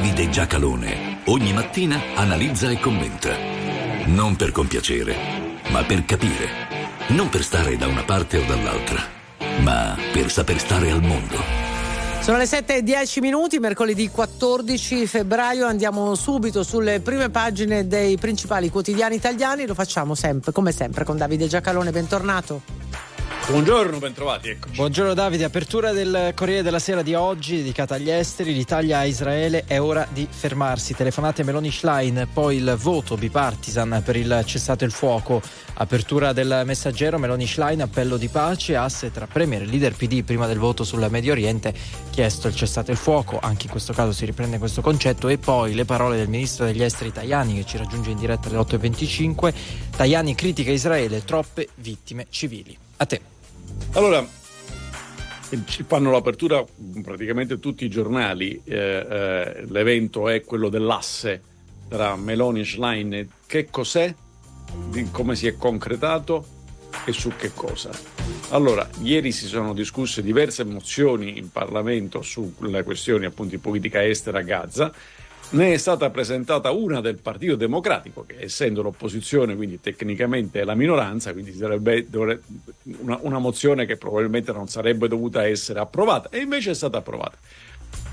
Davide Giacalone ogni mattina analizza e commenta. Non per compiacere, ma per capire. Non per stare da una parte o dall'altra, ma per saper stare al mondo. Sono le 7 e 10 minuti, mercoledì 14 febbraio. Andiamo subito sulle prime pagine dei principali quotidiani italiani. Lo facciamo sempre, come sempre, con Davide Giacalone. Bentornato. Buongiorno, bentrovati. Eccoci. Buongiorno Davide, apertura del Corriere della Sera di oggi dedicata agli esteri, l'Italia a Israele è ora di fermarsi. Telefonate Meloni Schlein, poi il voto bipartisan per il cessato il fuoco. Apertura del messaggero Meloni Schlein, appello di pace, asse tra Premier e leader PD prima del voto sul Medio Oriente, chiesto il cessato il fuoco, anche in questo caso si riprende questo concetto e poi le parole del ministro degli esteri Tajani che ci raggiunge in diretta alle 8.25. Tajani critica Israele, troppe vittime civili. A te. Allora, fanno l'apertura praticamente tutti i giornali. Eh, eh, l'evento è quello dell'asse tra Meloni e Schlein. Che cos'è? Come si è concretato e su che cosa? Allora, ieri si sono discusse diverse mozioni in Parlamento sulle questioni appunto di politica estera a Gaza. Ne è stata presentata una del Partito Democratico, che essendo l'opposizione, quindi tecnicamente è la minoranza, quindi sarebbe dovre- una, una mozione che probabilmente non sarebbe dovuta essere approvata, e invece è stata approvata.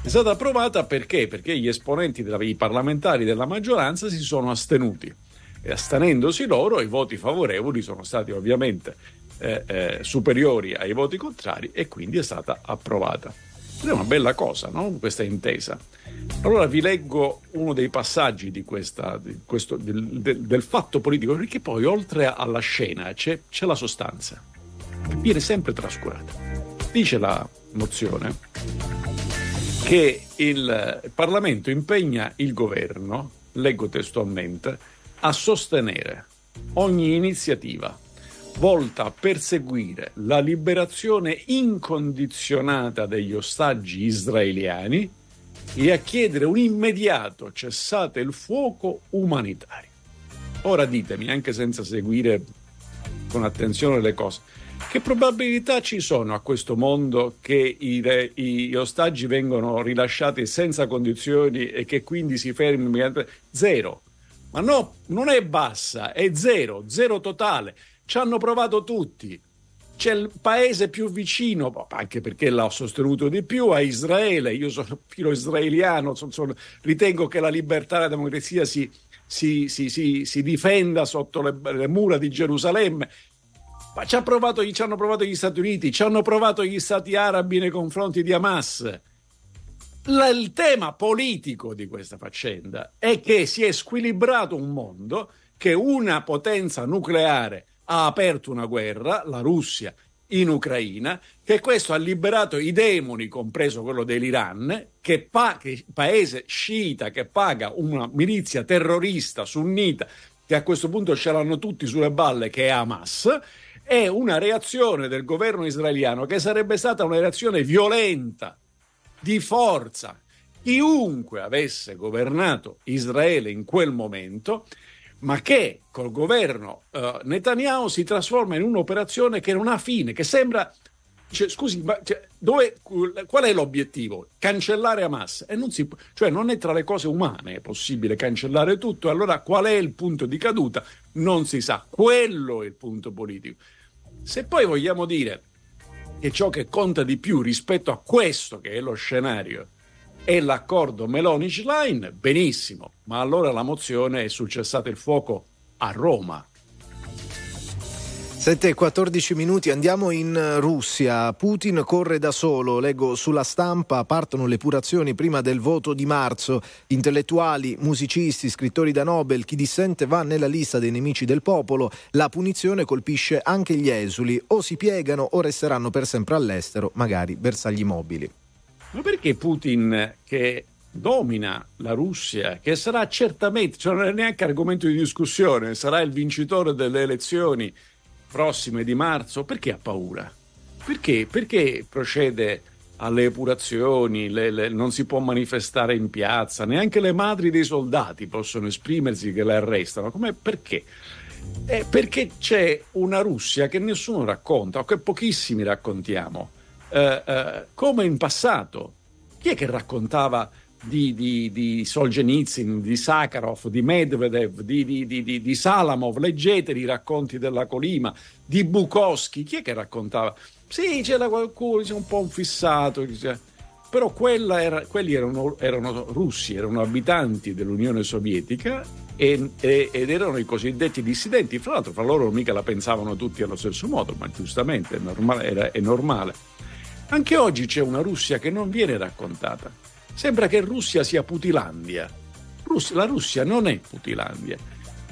È stata approvata perché? Perché gli esponenti, della, i parlamentari della maggioranza si sono astenuti. E astenendosi loro, i voti favorevoli sono stati ovviamente eh, eh, superiori ai voti contrari e quindi è stata approvata. Ed è una bella cosa, no? questa intesa. Allora vi leggo uno dei passaggi di questa, di questo, del, del, del, fatto politico, perché poi oltre alla scena c'è, c'è la sostanza, che viene sempre trascurata. Dice la mozione che il Parlamento impegna il governo, leggo testualmente, a sostenere ogni iniziativa volta a perseguire la liberazione incondizionata degli ostaggi israeliani e a chiedere un immediato cessate il fuoco umanitario. Ora ditemi, anche senza seguire con attenzione le cose, che probabilità ci sono a questo mondo che i, gli ostaggi vengono rilasciati senza condizioni e che quindi si fermino? Zero. Ma no, non è bassa, è zero, zero totale. Ci hanno provato tutti. C'è il paese più vicino, anche perché l'ho sostenuto di più, a Israele. Io sono [LAUGHS] filo israeliano, sono, sono, ritengo che la libertà e la democrazia si, si, si, si difenda sotto le, le, mura di Gerusalemme. Ma ci, provato, ci hanno provato gli Stati Uniti, ci hanno provato gli Stati arabi nei confronti di Hamas. La, il tema politico di questa faccenda è che si è squilibrato un mondo che una potenza nucleare ha aperto una guerra, la Russia in Ucraina, che questo ha liberato i demoni, compreso quello dell'Iran, che, pa- che paese sciita che paga una milizia terrorista sunnita che a questo punto ce l'hanno tutti sulle balle, che è Hamas, è una reazione del governo israeliano che sarebbe stata una reazione violenta, di forza. Chiunque avesse governato Israele in quel momento ma che col governo uh, Netanyahu si trasforma in un'operazione che non ha fine, che sembra... Cioè, scusi, ma cioè, dove, qual è l'obiettivo? Cancellare Hamas. E non si, cioè non è tra le cose umane possibile cancellare tutto. Allora qual è il punto di caduta? Non si sa. Quello è il punto politico. Se poi vogliamo dire che ciò che conta di più rispetto a questo che è lo scenario e l'accordo Meloni-Schlein, benissimo, ma allora la mozione è sul cessate il fuoco a Roma. 7 e 14 minuti, andiamo in Russia. Putin corre da solo, leggo sulla stampa, partono le purazioni prima del voto di marzo. Intellettuali, musicisti, scrittori da Nobel, chi dissente va nella lista dei nemici del popolo. La punizione colpisce anche gli esuli, o si piegano o resteranno per sempre all'estero, magari bersagli mobili. Ma perché Putin, che domina la Russia, che sarà certamente, cioè non è neanche argomento di discussione, sarà il vincitore delle elezioni prossime di marzo, perché ha paura? Perché, perché procede alle epurazioni, le- le- non si può manifestare in piazza, neanche le madri dei soldati possono esprimersi che le arrestano. Com'è? Perché? Eh, perché c'è una Russia che nessuno racconta, o che pochissimi raccontiamo, Eh, eh, come in passato. Chi è che raccontava di, di, di Solzhenitsyn, di Sakharov, di Medvedev, di, di, di- Salamov? Leggete i racconti della Colima, di Bukowski. Chi è che raccontava? Sì, c'era qualcuno, c'è un po' un fissato. dice- Però era- quelli erano, erano russi, erano abitanti dell'Unione Sovietica e- e- ed erano i cosiddetti dissidenti. Fra l'altro, fra loro mica la pensavano tutti allo stesso modo, ma giustamente è normale. era- è normale. Anche oggi c'è una Russia che non viene raccontata. Sembra che Russia sia Putilandia. Rus- la Russia non è Putilandia.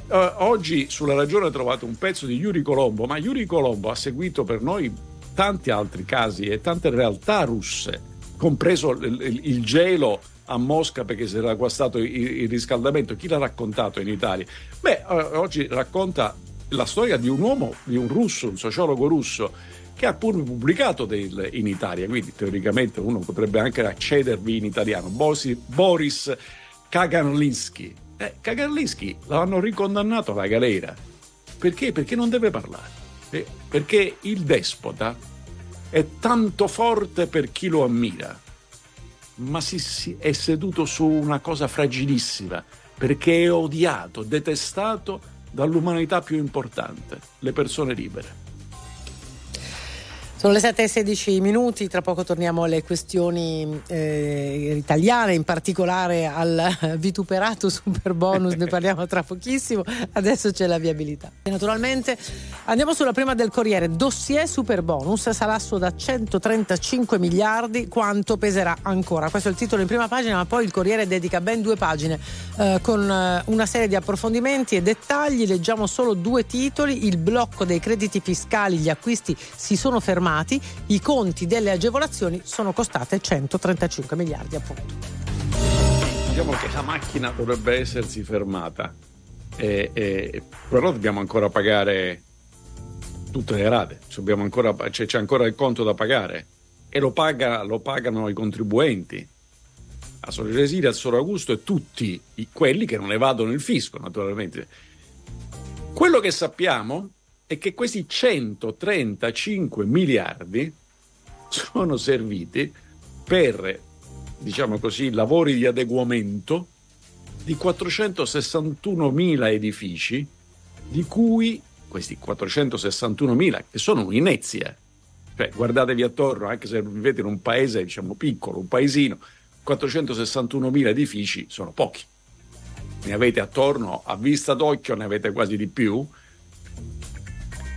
Eh, oggi sulla ragione ho trovato un pezzo di Yuri Colombo, ma Yuri Colombo ha seguito per noi tanti altri casi e tante realtà russe, compreso il, il- il gelo a Mosca perché si era guastato il, il riscaldamento. Chi l'ha raccontato in Italia? Beh, eh, oggi racconta la storia di un uomo, di un russo, un sociologo russo, che ha pure pubblicato del- in Italia, quindi teoricamente uno potrebbe anche accedervi in italiano. Bosi- Boris Kaganlinsky. Eh, Kaganlinsky l'hanno ricondannato alla galera. Perché? Perché non deve parlare. Eh, perché il despota è tanto forte per chi lo ammira, ma si, si- è seduto su una cosa fragilissima, perché è odiato, detestato dall'umanità più importante, le persone libere. Sono le 7 e 16 minuti, tra poco torniamo alle questioni eh, italiane, in particolare al [LAUGHS] vituperato super bonus, ne parliamo tra pochissimo, adesso c'è la viabilità. E naturalmente andiamo sulla prima del Corriere, dossier super bonus, salasso da 135 miliardi, quanto peserà ancora? Questo è il titolo in prima pagina, ma poi il Corriere dedica ben due pagine eh, con eh, una serie di approfondimenti e dettagli, leggiamo solo due titoli, il blocco dei crediti fiscali, gli acquisti si sono fermati, i conti delle agevolazioni sono costate 135 miliardi appunto. Diciamo che la macchina dovrebbe essersi fermata, e- e- però dobbiamo ancora pagare tutte le rate, ancora- c'è, c'è ancora il conto da pagare e lo, paga- lo pagano i contribuenti. A Soleresire, a Soro Augusto e tutti quelli che non evadono il fisco, naturalmente. Quello che sappiamo è che questi 135 miliardi sono serviti per, diciamo così, lavori di adeguamento di 461 mila edifici, di cui questi 461 mila, che sono un'inezia, cioè guardatevi attorno, anche se vivete in un paese, diciamo, piccolo, un paesino, 461 mila edifici sono pochi. Ne avete attorno, a vista d'occhio ne avete quasi di più,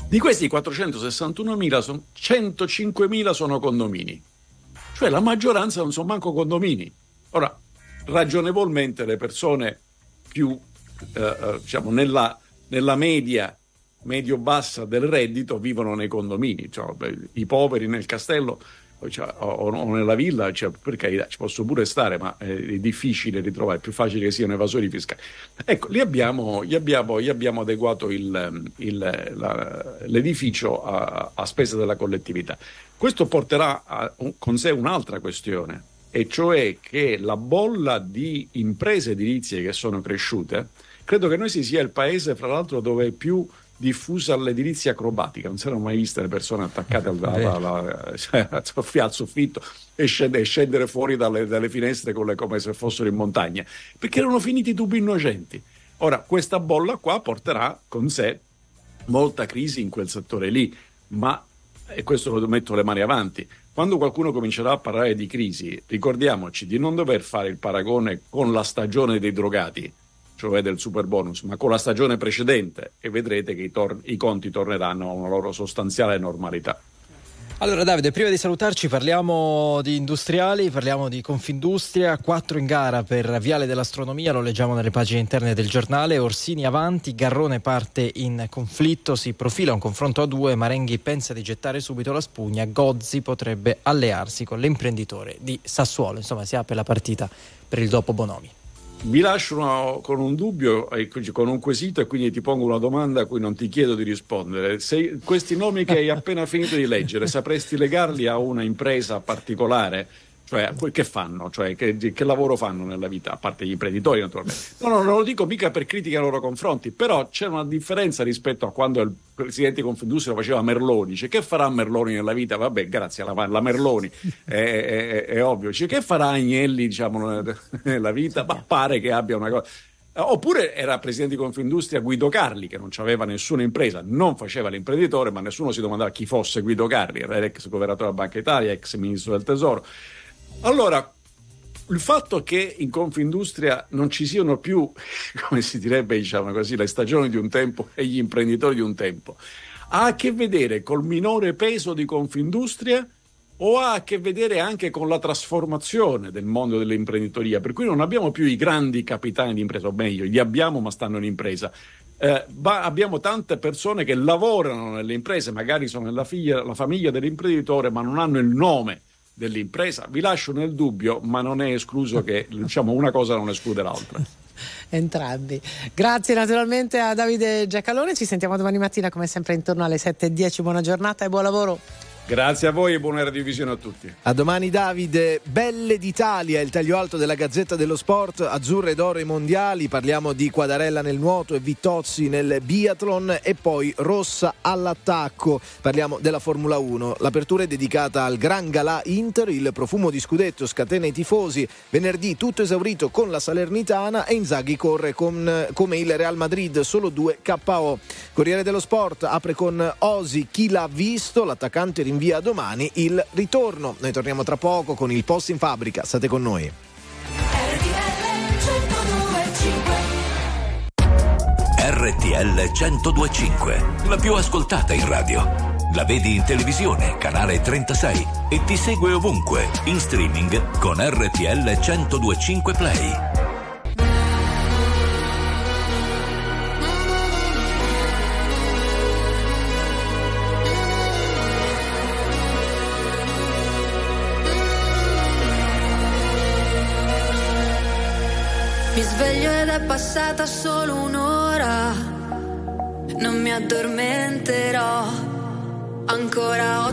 di questi 461.000, son- 105.000 sono condomini. Cioè la maggioranza non sono manco condomini. Ora, ragionevolmente le persone più, eh, eh, diciamo, nella, nella media, medio-bassa del reddito vivono nei condomini. Cioè, I poveri nel castello cioè, o, o nella villa, cioè, per carità, ci posso pure stare, ma è difficile ritrovare, è più facile che siano evasori fiscali. Ecco, lì abbiamo, gli abbiamo, gli abbiamo adeguato il- il- la- l'edificio a, a spese della collettività. Questo porterà a- con sé un'altra questione, e cioè che la bolla di imprese edilizie che sono cresciute, credo che noi si sia il paese, fra l'altro, dove più diffusa l'edilizia acrobatica, non si erano mai viste le persone attaccate al, alla- alla- [LAUGHS] cioè, al soffia- al soffitto e scendere, scendere fuori dalle, dalle finestre le- come se fossero in montagna, perché erano finiti i tubi innocenti. Ora, questa bolla qua porterà con sé molta crisi in quel settore lì, ma, e questo lo metto le mani avanti, quando qualcuno comincerà a parlare di crisi, ricordiamoci di non dover fare il paragone con la stagione dei drogati, cioè del super bonus, ma con la stagione precedente e vedrete che i, tor- i conti torneranno a una loro sostanziale normalità. Allora Davide, prima di salutarci parliamo di industriali, parliamo di Confindustria, quattro in gara per Viale dell'Astronomia, lo leggiamo nelle pagine interne del giornale, Orsini avanti, Garrone parte in conflitto, si profila un confronto a due, Marenghi pensa di gettare subito la spugna, Gozzi potrebbe allearsi con l'imprenditore di Sassuolo, insomma si apre la partita per il dopo Bonomi. Vi lascio una- con un dubbio, con un quesito e quindi ti pongo una domanda a cui non ti chiedo di rispondere. Se questi nomi che hai appena finito di leggere, sapresti legarli a una impresa particolare? Cioè, che fanno? Cioè, che, che lavoro fanno nella vita? A parte gli imprenditori, naturalmente. No, no, non lo dico mica per critica nei loro confronti, però c'è una differenza rispetto a quando il presidente Confindustria lo faceva Merloni. Dice, che farà Merloni nella vita? Vabbè, grazie alla, alla Merloni, [LAUGHS] è, è- è ovvio. Dice, che farà Agnelli, diciamo, nella vita? Ma pare che abbia una cosa... Oppure era presidente di Confindustria Guido Carli, che non aveva nessuna impresa, non faceva l'imprenditore, ma nessuno si domandava chi fosse Guido Carli, era ex governatore della Banca Italia, ex ministro del Tesoro. Allora, il fatto che in Confindustria non ci siano più, [LAUGHS] come si direbbe, diciamo così, le stagioni di un tempo e gli imprenditori di un tempo, ha a che vedere col minore peso di Confindustria o ha a che vedere anche con la trasformazione del mondo dell'imprenditoria, per cui non abbiamo più i grandi capitani di impresa, o meglio, li abbiamo ma stanno in impresa. Eh, abbiamo tante persone che lavorano nelle imprese, magari sono nella figlia- la famiglia dell'imprenditore, ma non hanno il nome dell'impresa. Vi lascio nel dubbio, ma non è escluso che diciamo, una cosa non esclude l'altra. [LAUGHS] Entrambi. Grazie naturalmente a Davide Giacalone, ci sentiamo domani mattina come sempre intorno alle 7.10. Buona giornata e buon lavoro. Grazie a voi e buona radiovisione a tutti. A domani Davide, Belle d'Italia, il taglio alto della Gazzetta dello Sport, azzurre d'oro ai mondiali, parliamo di Quadarella nel nuoto e Vittozzi nel biathlon e poi Rossa all'attacco, parliamo della Formula 1. L'apertura è dedicata al Gran Galà Inter, il profumo di scudetto scatena i tifosi, venerdì tutto esaurito con la Salernitana e Inzaghi corre con, come il Real Madrid, solo due KO. Corriere dello Sport apre con Osi, chi l'ha visto, l'attaccante rinvia domani il ritorno. Noi torniamo tra poco con il post in fabbrica, state con noi. RTL 1025, la più ascoltata in radio. La vedi in televisione, canale 36 e ti segue ovunque, in streaming con RTL 1025 Play. È passata solo un'ora. Non mi addormenterò. Ancora otto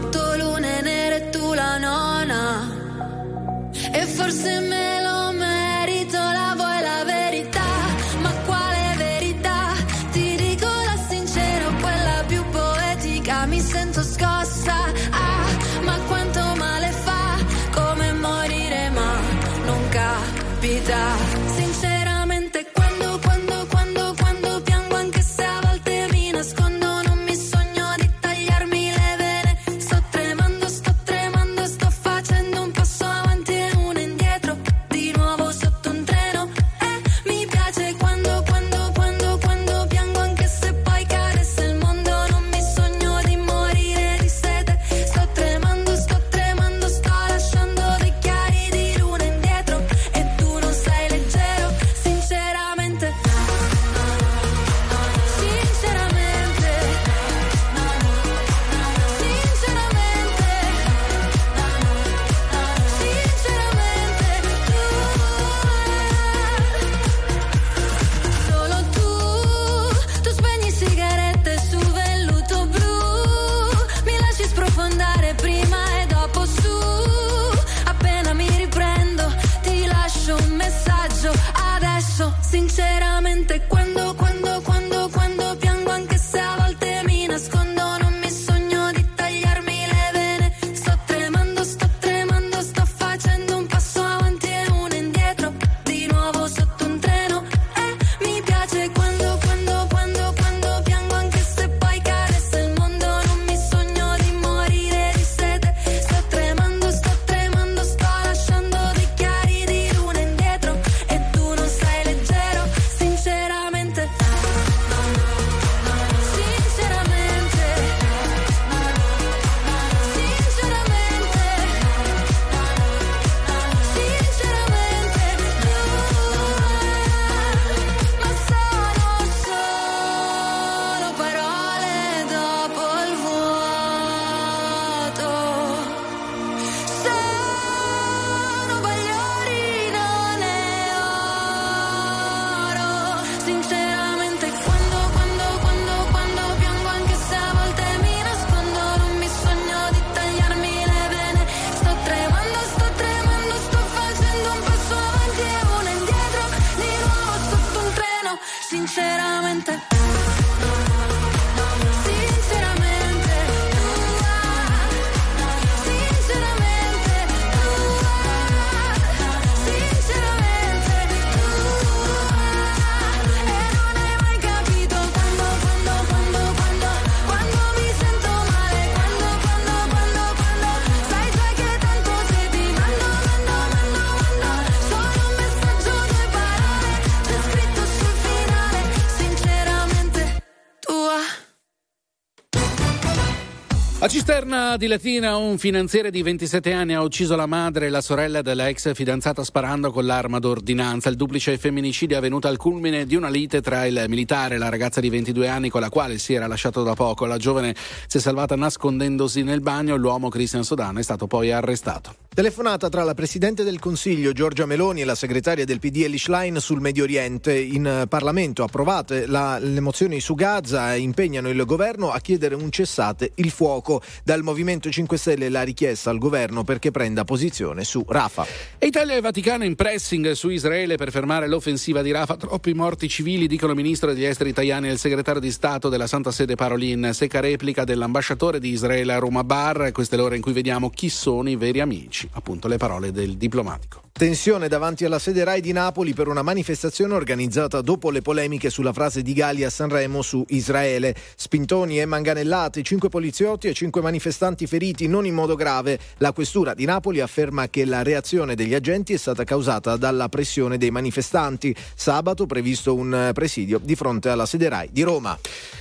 A Cisterna di Latina un finanziere di 27 anni ha ucciso la madre e la sorella della ex fidanzata sparando con l'arma d'ordinanza. Il duplice femminicidio è avvenuto al culmine di una lite tra il militare e la ragazza di 22 anni con la quale si era lasciato da poco. La giovane si è salvata nascondendosi nel bagno. L'uomo Christian Sodan è stato poi arrestato. Telefonata tra la Presidente del Consiglio Giorgia Meloni e la segretaria del PD Eli Schlein sul Medio Oriente. In eh, Parlamento approvate la- le mozioni su Gaza e impegnano il governo a chiedere un cessate il fuoco. Dal Movimento 5 Stelle la richiesta al governo perché prenda posizione su Rafa. Italia e Vaticano in pressing su Israele per fermare l'offensiva di Rafa. Troppi morti civili, dicono il ministro degli esteri italiani e il segretario di Stato della Santa Sede Parolin. Secca replica dell'ambasciatore di Israele a Roma Bar. Queste è l'ora in cui vediamo chi sono i veri amici. Appunto le parole del diplomatico. Tensione davanti alla sede RAI di Napoli per una manifestazione organizzata dopo le polemiche sulla frase di Gali a Sanremo su Israele. Spintoni e manganellate, cinque poliziotti e cinque manifestanti feriti non in modo grave. La questura di Napoli afferma che la reazione degli agenti è stata causata dalla pressione dei manifestanti. Sabato previsto un presidio di fronte alla sede RAI di Roma.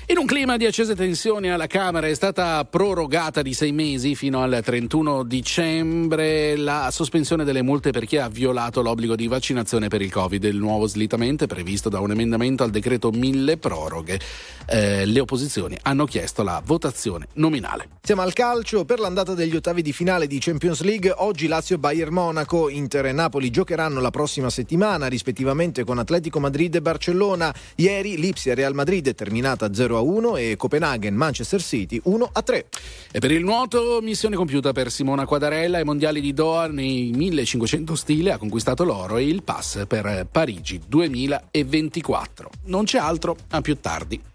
In un clima di accese tensioni alla Camera è stata prorogata di sei mesi fino al 31 dicembre la sospensione delle multe per chi ha violato l'obbligo di vaccinazione per il Covid. Il nuovo slittamento è previsto da un emendamento al decreto mille proroghe. Eh, le opposizioni hanno chiesto la votazione nominale. Siamo al calcio per l'andata degli ottavi di finale di Champions League. Oggi Lazio Bayern Monaco, Inter e Napoli giocheranno la prossima settimana, rispettivamente con Atletico Madrid e Barcellona. Ieri Lipsia Real Madrid è terminata 0-1 e Copenaghen Manchester City 1-3. E per il nuoto, missione compiuta per Simona Quadarella ai mondiali di Doha nei 1500 stile ha conquistato l'oro e il pass per Parigi 2024. Non c'è altro, a più tardi.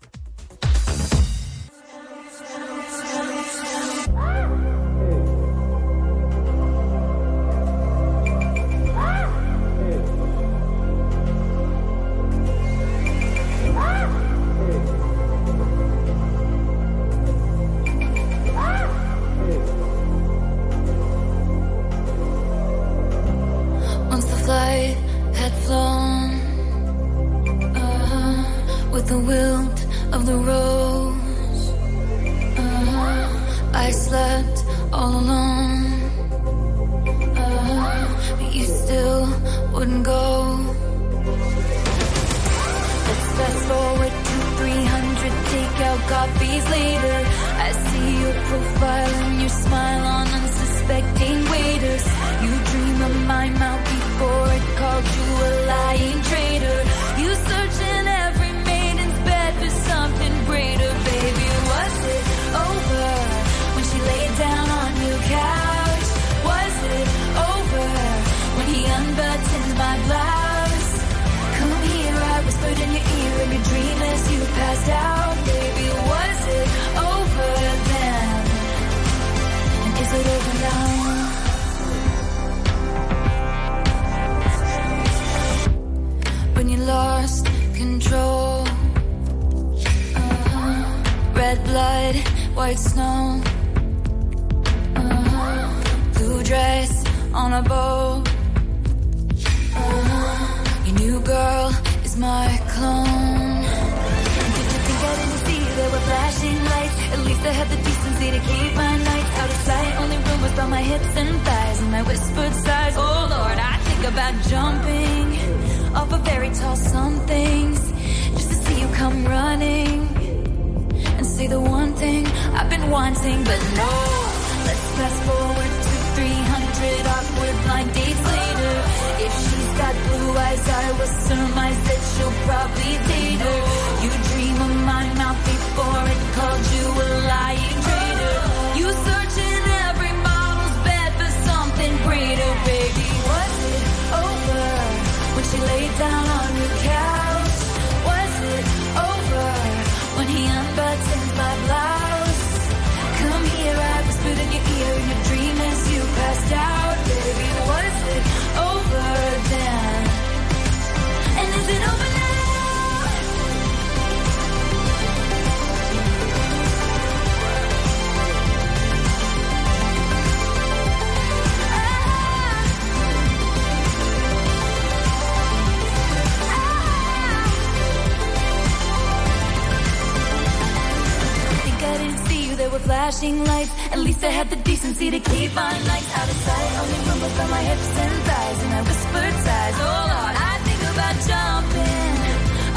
Flashing lights. At least I had the decency to keep my nights out of sight. Only rumbles by my hips and thighs, and I whispered sighs. Oh Lord, I think about jumping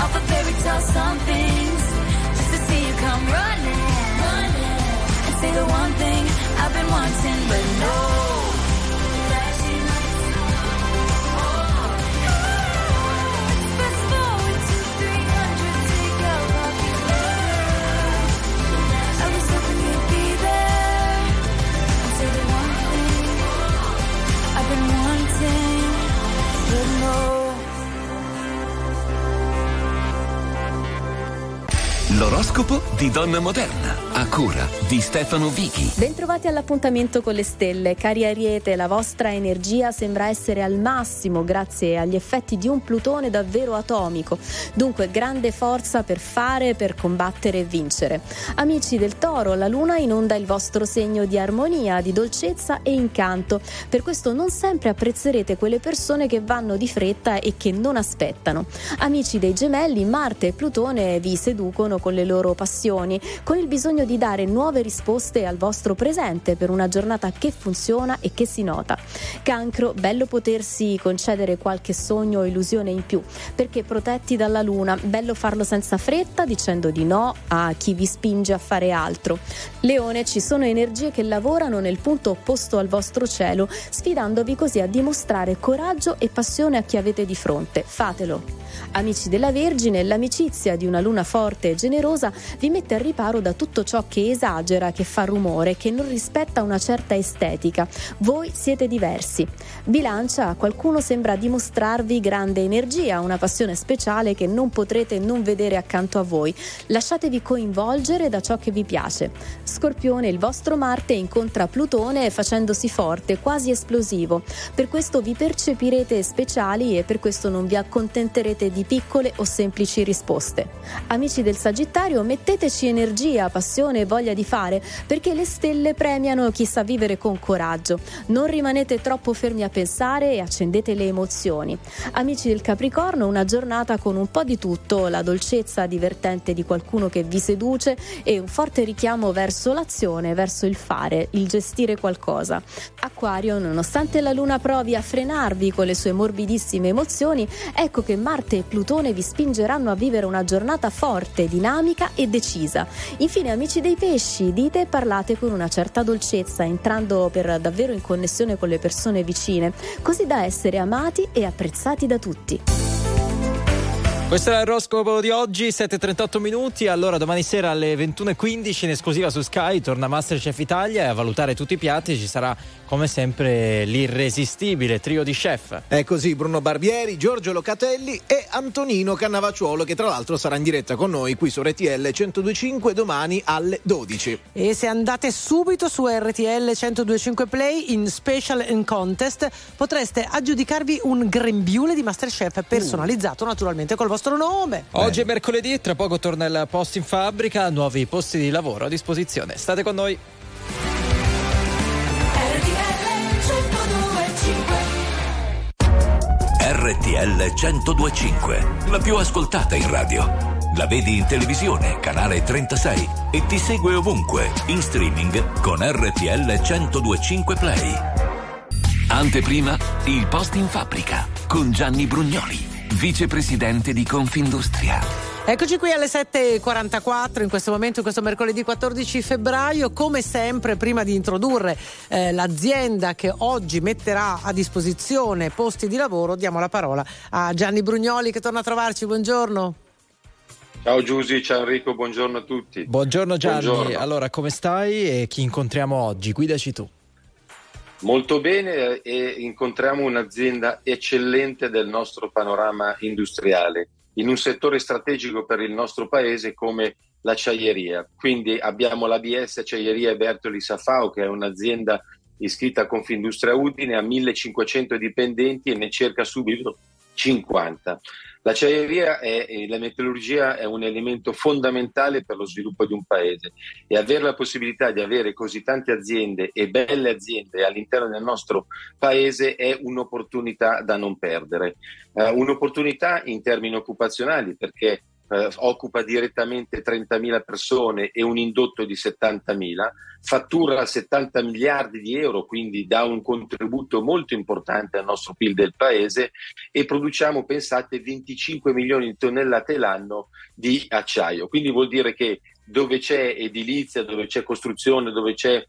off a fairy tale somethings just to see you come running, running and say the one thing I've been wanting, but no. L'oroscopo di Donna Moderna, cura di Stefano Vichi. Bentrovati all'appuntamento con le stelle. Cari Ariete, la vostra energia sembra essere al massimo grazie agli effetti di un Plutone davvero atomico. Dunque, grande forza per fare, per combattere e vincere. Amici del Toro, la Luna inonda il vostro segno di armonia, di dolcezza e incanto. Per questo non sempre apprezzerete quelle persone che vanno di fretta e che non aspettano. Amici dei Gemelli, Marte e Plutone vi seducono con le loro passioni, con il bisogno di dare nuove risposte al vostro presente per una giornata che funziona e che si nota. Cancro, bello potersi concedere qualche sogno o illusione in più, perché protetti dalla luna, bello farlo senza fretta, dicendo di no a chi vi spinge a fare altro. Leone, ci sono energie che lavorano nel punto opposto al vostro cielo, sfidandovi così a dimostrare coraggio e passione a chi avete di fronte. Fatelo. Amici della Vergine, l'amicizia di una luna forte e generosa vi mette al riparo da tutto ciò che esagera, che fa rumore, che non rispetta una certa estetica. Voi siete diversi. Bilancia, qualcuno sembra dimostrarvi grande energia, una passione speciale che non potrete non vedere accanto a voi. Lasciatevi coinvolgere da ciò che vi piace. Scorpione, il vostro Marte incontra Plutone facendosi forte, quasi esplosivo. Per questo vi percepirete speciali e per questo non vi accontenterete di piccole o semplici risposte. Amici del Sagittario, metteteci energia, passione e voglia di fare, perché le stelle premiano chi sa vivere con coraggio. Non rimanete troppo fermi a pensare e accendete le emozioni. Amici del Capricorno, una giornata con un po' di tutto, la dolcezza divertente di qualcuno che vi seduce e un forte richiamo verso l'azione, verso il fare, il gestire qualcosa. Acquario, nonostante la luna provi a frenarvi con le sue morbidissime emozioni, ecco che Marte e Plutone vi spingeranno a vivere una giornata forte, dinamica e decisa. Infine, amici dei pesci, dite e parlate con una certa dolcezza, entrando per davvero in connessione con le persone vicine, così da essere amati e apprezzati da tutti. Questo è l'oroscopo di oggi, 7.38 minuti. Allora, domani sera alle 21.15 in esclusiva su Sky torna Masterchef Italia e a valutare tutti i piatti ci sarà, come sempre, l'irresistibile trio di chef. È così Bruno Barbieri, Giorgio Locatelli e Antonino Cannavacciuolo, che tra l'altro sarà in diretta con noi qui su RTL 1025 domani alle 12. E se andate subito su RTL 1025 Play in Special and Contest potreste aggiudicarvi un grembiule di Masterchef personalizzato naturalmente col vostro nome. Oggi è mercoledì, tra poco torna il post in fabbrica, nuovi posti di lavoro a disposizione. State con noi. RTL 1025, la più ascoltata in radio. La vedi in televisione, canale 36 e ti segue ovunque, in streaming con RTL 1025 Play. Anteprima, il post in fabbrica con Gianni Brugnoli, vicepresidente di Confindustria. Eccoci qui alle 7.44 in questo momento, in questo mercoledì 14 febbraio. Come sempre, prima di introdurre eh, l'azienda che oggi metterà a disposizione posti di lavoro, diamo la parola a Gianni Brugnoli che torna a trovarci. Buongiorno. Ciao Giusy, ciao Enrico, buongiorno a tutti. Buongiorno Gianni, Buongiorno. allora come stai e chi incontriamo oggi? Guidaci tu. Molto bene e incontriamo un'azienda eccellente del nostro panorama industriale in un settore strategico per il nostro paese come l'acciaieria. Quindi abbiamo l'ABS Acciaieria Bertoli Safao che è un'azienda iscritta a Confindustria Udine, ha 1500 dipendenti e ne cerca subito 50. L'acciaieria e la metallurgia è un elemento fondamentale per lo sviluppo di un paese e avere la possibilità di avere così tante aziende e belle aziende all'interno del nostro paese è un'opportunità da non perdere. Eh, un'opportunità in termini occupazionali perché eh, occupa direttamente 30.000 persone e un indotto di 70.000, fattura 70 miliardi di euro, quindi dà un contributo molto importante al nostro PIL del paese e produciamo, pensate, 25 milioni di tonnellate l'anno di acciaio. Quindi vuol dire che dove c'è edilizia, dove c'è costruzione, dove c'è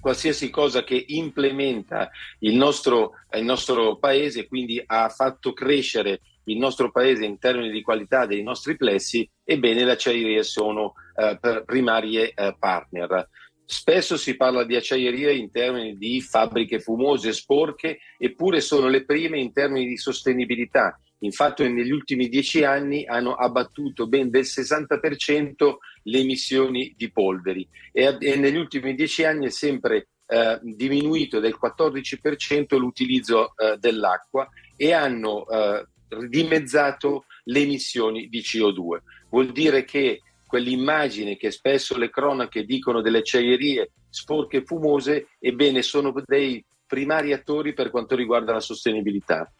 qualsiasi cosa che implementa il nostro, il nostro paese, quindi ha fatto crescere il nostro paese in termini di qualità dei nostri plessi, ebbene le acciaierie sono eh, primarie eh, partner. Spesso si parla di acciaierie in termini di fabbriche fumose, sporche, eppure sono le prime in termini di sostenibilità. Infatti negli ultimi dieci anni hanno abbattuto ben del 60% le emissioni di polveri e, e negli ultimi dieci anni è sempre eh, diminuito del 14% l'utilizzo eh, dell'acqua e hanno eh, dimezzato le emissioni di CO2. Vuol dire che quell'immagine che spesso le cronache dicono delle acciaierie sporche e fumose, ebbene sono dei primari attori per quanto riguarda la sostenibilità.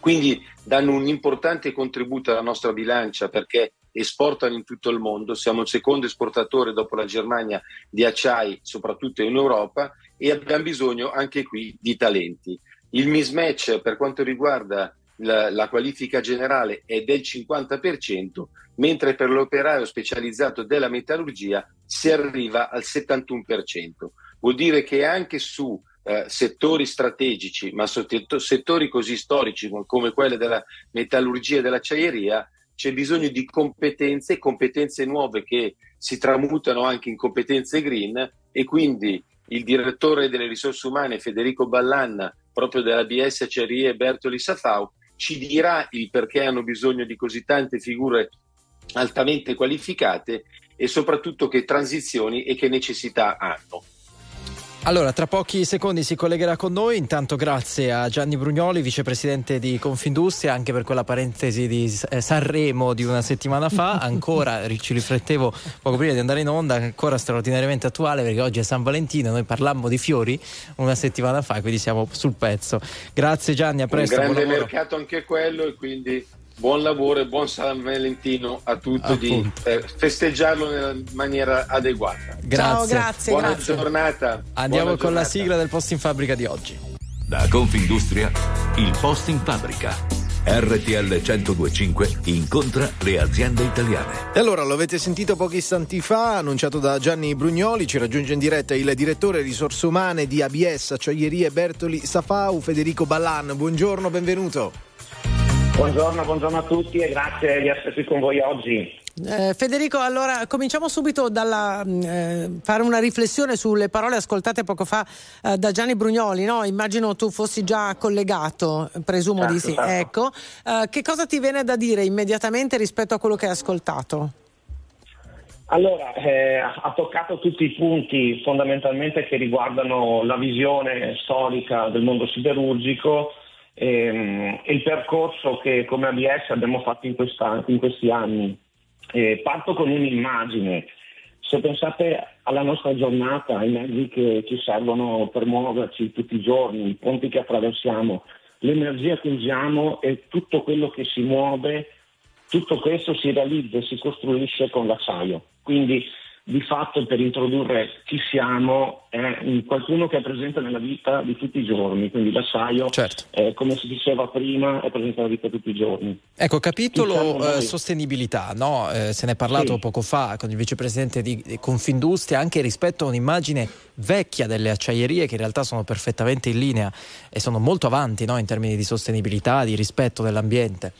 Quindi danno un importante contributo alla nostra bilancia perché esportano in tutto il mondo, siamo il secondo esportatore dopo la Germania di acciai, soprattutto in Europa, e abbiamo bisogno anche qui di talenti. Il mismatch per quanto riguarda la, la, qualifica generale è del 50%, mentre per l'operaio specializzato della metallurgia si arriva al 71%. Vuol dire che anche su eh, settori strategici, ma settori così storici come quelli della metallurgia e dell'acciaieria, c'è bisogno di competenze, competenze nuove che si tramutano anche in competenze green e quindi il direttore delle risorse umane Federico Ballanna, proprio della BS Acciaierie Bertoli Safau, ci dirà il perché hanno bisogno di così tante figure altamente qualificate e soprattutto che transizioni e che necessità hanno. Allora, tra pochi secondi si collegherà con noi. Intanto, grazie a Gianni Brugnoli, vicepresidente di Confindustria, anche per quella parentesi di eh, Sanremo di una settimana fa. [LAUGHS] Ancora ci riflettevo poco prima di andare in onda, ancora straordinariamente attuale perché oggi è San Valentino. Noi parlammo di fiori una settimana fa, quindi siamo sul pezzo. Grazie Gianni, a presto. Un grande mercato anche quello e quindi buon lavoro e buon San Valentino a tutti di eh, festeggiarlo nella maniera adeguata. Grazie. Ciao, grazie. Buona grazie. giornata. Andiamo Buona con giornata. la sigla del post in fabbrica di oggi. Da Confindustria, il post in fabbrica. RTL 1025 incontra le aziende italiane. E allora lo avete sentito pochi istanti fa, annunciato da Gianni Brugnoli, ci raggiunge in diretta il direttore risorse umane di ABS Acciaierie Bertoli Safau, Federico Ballan. Buongiorno, benvenuto. Buongiorno, buongiorno a tutti e grazie di essere qui con voi oggi. Eh, Federico, allora cominciamo subito dalla eh, fare una riflessione sulle parole ascoltate poco fa eh, da Gianni Brugnoli. No? Immagino tu fossi già collegato, presumo certo, di sì. Certo. Ecco, eh, che cosa ti viene da dire immediatamente rispetto a quello che hai ascoltato? Allora, eh, ha toccato tutti i punti fondamentalmente che riguardano la visione storica del mondo siderurgico ehm, e il percorso che come ABS abbiamo fatto in, questa, in questi anni. Eh, parto con un'immagine. Se pensate alla nostra giornata, ai mezzi che ci servono per muoverci tutti i giorni, i ponti che attraversiamo, l'energia che usiamo e tutto quello che si muove, tutto questo si realizza e si costruisce con l'acciaio. Quindi di fatto per introdurre chi siamo è qualcuno che è presente nella vita di tutti i giorni, quindi l'acciaio, certo. eh, come si diceva prima, è presente nella vita di tutti i giorni. Ecco, capitolo Diciamo eh, sostenibilità, no? eh, se ne è parlato Sì. poco fa con il vicepresidente di di Confindustria anche rispetto a un'immagine vecchia delle acciaierie che in realtà sono perfettamente in linea e sono molto avanti no? in termini di sostenibilità, di rispetto dell'ambiente.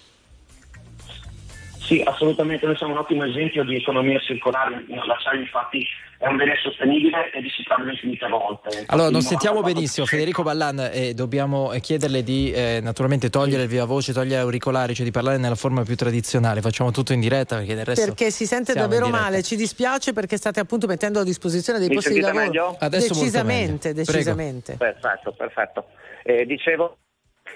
Sì, assolutamente, noi siamo un ottimo esempio di economia circolare, l'acciaio infatti è un bene sostenibile e riciclabile infinite volte. Allora, non sentiamo 94% benissimo Federico Ballan e dobbiamo eh, chiederle di eh, naturalmente togliere il via voce, togliere gli auricolari, cioè di parlare nella forma più tradizionale. Facciamo tutto in diretta perché del resto Perché si sente davvero male, ci dispiace perché state appunto mettendo a disposizione dei Mi posti di lavoro. meglio? Adesso decisamente, meglio. Prego. decisamente. Perfetto, perfetto. Eh, dicevo,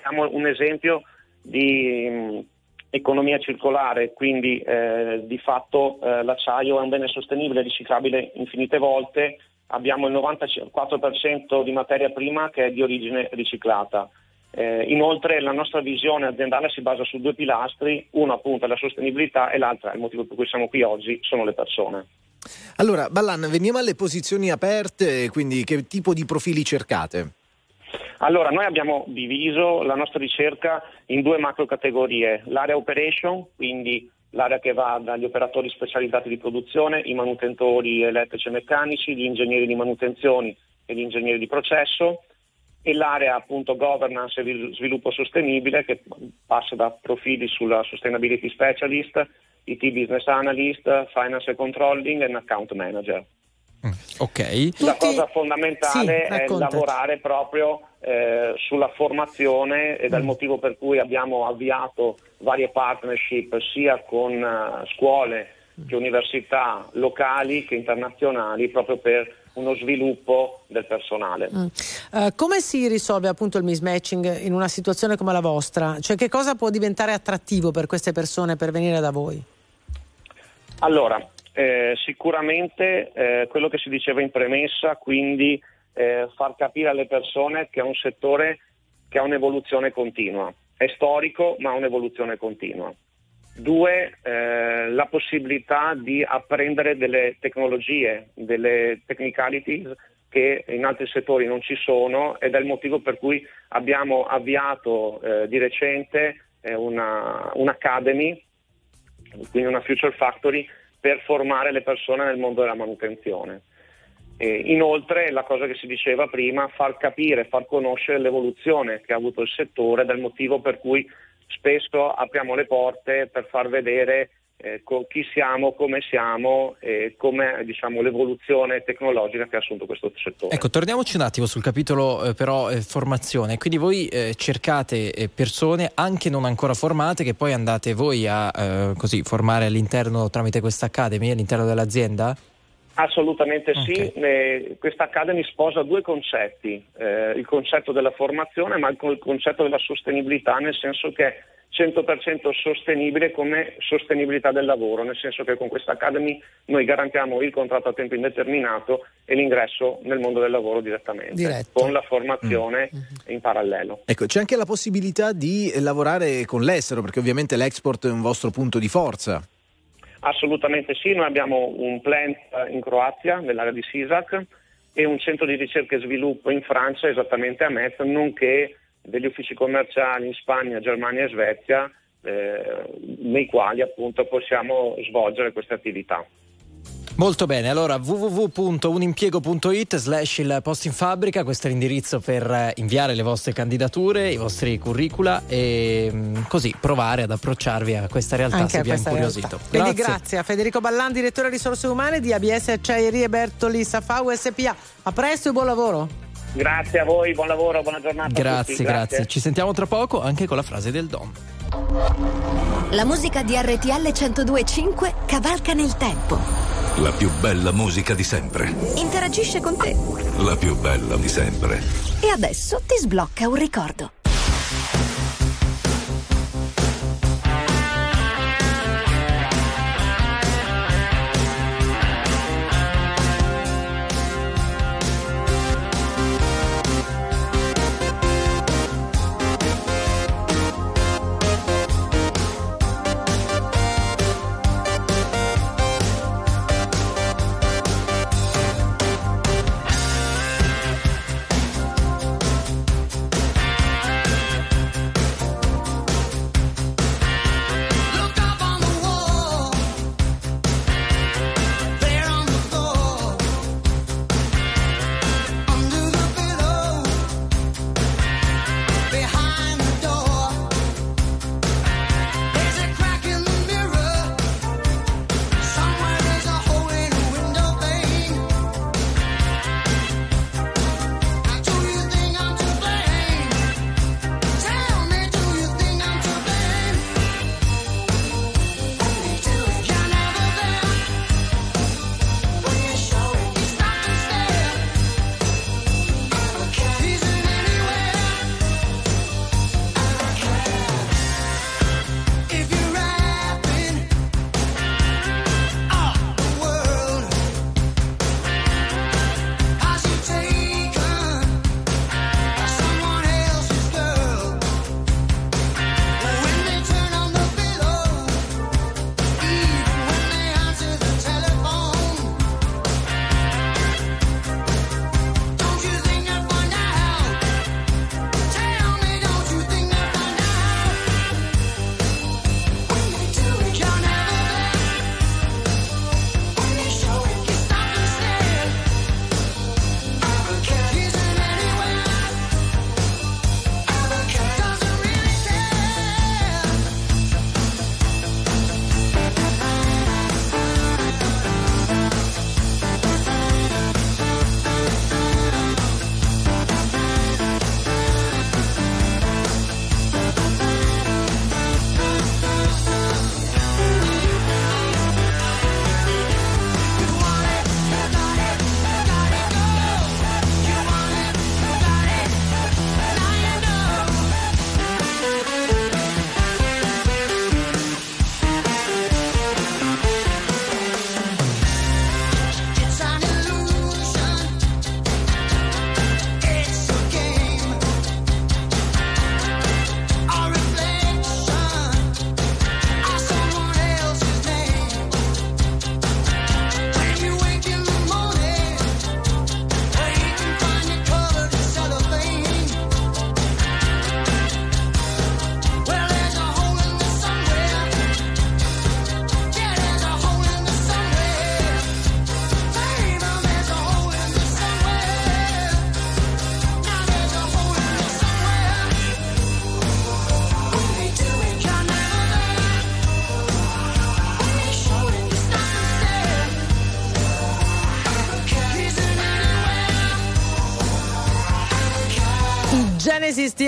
siamo un esempio di mh, economia circolare, quindi eh, di fatto eh, l'acciaio è un bene sostenibile, riciclabile infinite volte, abbiamo il 94% di materia prima che è di origine riciclata Eh, inoltre la nostra visione aziendale si basa su due pilastri, uno appunto è la sostenibilità e l'altro, il motivo per cui siamo qui oggi, sono le persone. Allora, Ballan, veniamo alle posizioni aperte, quindi che tipo di profili cercate? Allora, noi abbiamo diviso la nostra ricerca in due macro categorie, l'area operation, quindi l'area che va dagli operatori specializzati di produzione, i manutentori elettrici e meccanici, gli ingegneri di manutenzione e gli ingegneri di processo, e l'area appunto governance e sviluppo sostenibile che passa da profili sulla sustainability specialist, IT business analyst, finance and controlling e account manager. Ok. La cosa fondamentale Sì, è lavorare proprio eh, sulla formazione ed è il motivo per cui abbiamo avviato varie partnership sia con eh, scuole che università locali che internazionali proprio per uno sviluppo del personale. Mm. Eh, come si risolve appunto il mismatching in una situazione come la vostra? Cioè che cosa può diventare attrattivo per queste persone per venire da voi? Allora, eh, sicuramente eh, quello che si diceva in premessa, quindi eh, far capire alle persone che è un settore che ha un'evoluzione continua. È storico, ma ha un'evoluzione continua. Due, eh, la possibilità di apprendere delle tecnologie, delle technicalities che in altri settori non ci sono ed è il motivo per cui abbiamo avviato eh, di recente eh, una, un'academy, quindi una Future Factory, per formare le persone nel mondo della manutenzione. E inoltre, la cosa che si diceva prima, far capire, far conoscere l'evoluzione che ha avuto il settore, il motivo per cui spesso apriamo le porte per far vedere eh, co- chi siamo, come siamo e come diciamo, l'evoluzione tecnologica che ha assunto questo settore. Ecco, torniamoci un attimo sul capitolo eh, però eh, formazione. Quindi voi eh, cercate eh, persone anche non ancora formate che poi andate voi a eh, così formare all'interno tramite questa academy all'interno dell'azienda? Assolutamente sì, Eh, questa Academy sposa due concetti, eh, il concetto della formazione ma anche il concetto della sostenibilità, nel senso che 100% sostenibile come sostenibilità del lavoro, nel senso che con questa Academy noi garantiamo il contratto a tempo indeterminato e l'ingresso nel mondo del lavoro direttamente, Diretto. con la formazione in parallelo. Ecco, c'è anche la possibilità di lavorare con l'estero, perché ovviamente l'export è un vostro punto di forza. Assolutamente sì, noi abbiamo un plant in Croazia, nell'area di Sisak, e un centro di ricerca e sviluppo in Francia, esattamente a Metz, nonché degli uffici commerciali in Spagna, Germania e Svezia, eh, nei quali appunto possiamo svolgere queste attività. Molto bene, allora www.unimpiego.it slash il posto in fabbrica, questo è l'indirizzo per eh, inviare le vostre candidature, i vostri curricula e mm, così provare ad approcciarvi a questa realtà Anche se vi ha incuriosito. realtà. Quindi grazie a Federico Ballan, direttore risorse umane di ABS Acciaierie Bertoli Safau SPA. A presto e buon lavoro. Grazie a voi, buon lavoro, buona giornata. a Grazie, tutti, grazie. Ci sentiamo tra poco anche con la frase del Dom. La musica di RTL 1025 cavalca nel tempo. La più bella musica di sempre. Interagisce con te. La più bella di sempre. E adesso ti sblocca un ricordo.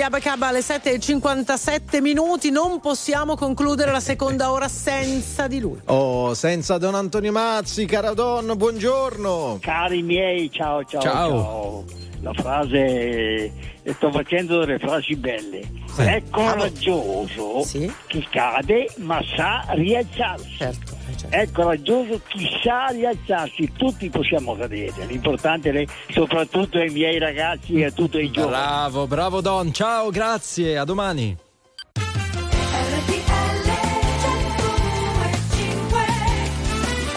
Di Abacaba alle 7.57 minuti. Non possiamo concludere la seconda ora senza di lui. Oh, senza Don Antonio Mazzi, cara Don, buongiorno. Cari miei, ciao ciao Ciao. ciao. La frase, e sto facendo delle frasi belle. È coraggioso chi cade ma sa rialzarsi. Certo, È coraggioso chi sa rialzarsi, tutti possiamo cadere. L'importante è soprattutto ai miei ragazzi e a tutti i giovani. Bravo, bravo Don. Ciao, grazie, a domani.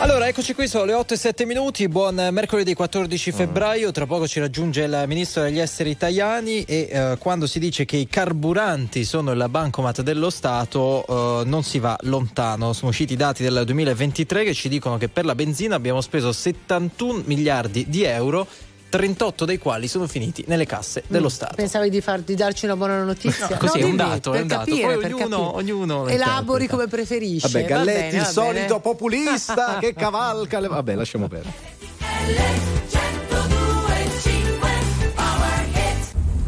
Allora, eccoci qui, sono le 8 e 7 minuti, buon mercoledì 14 febbraio, tra poco ci raggiunge il ministro degli esteri italiani e eh, quando si dice che i carburanti sono il bancomat dello Stato eh, non si va lontano, sono usciti i dati del 2023 che ci dicono che per la benzina abbiamo speso 71 miliardi di euro, 38 dei quali sono finiti nelle casse dello Stato. Pensavi di, far- di darci una buona notizia? No, così è un dato, è un dato. capire, Poi ognuno- ognuno Elabori come preferisce. Vabbè, Va Galletti, bene, il va solito bene. populista [LAUGHS] che cavalca le... Vabbè, lasciamo perdere.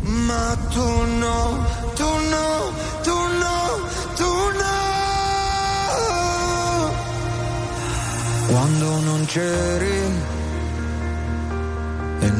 Ma tu no, tu no, tu no, tu no. Quando non c'eri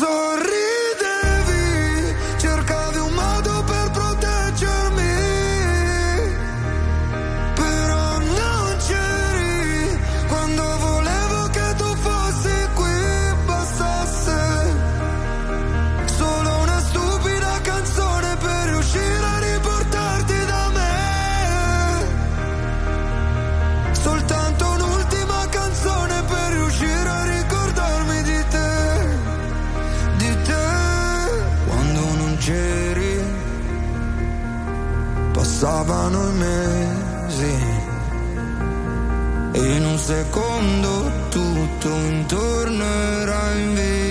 Tu passavano i mesi. E in un secondo tutto intorno era invisibile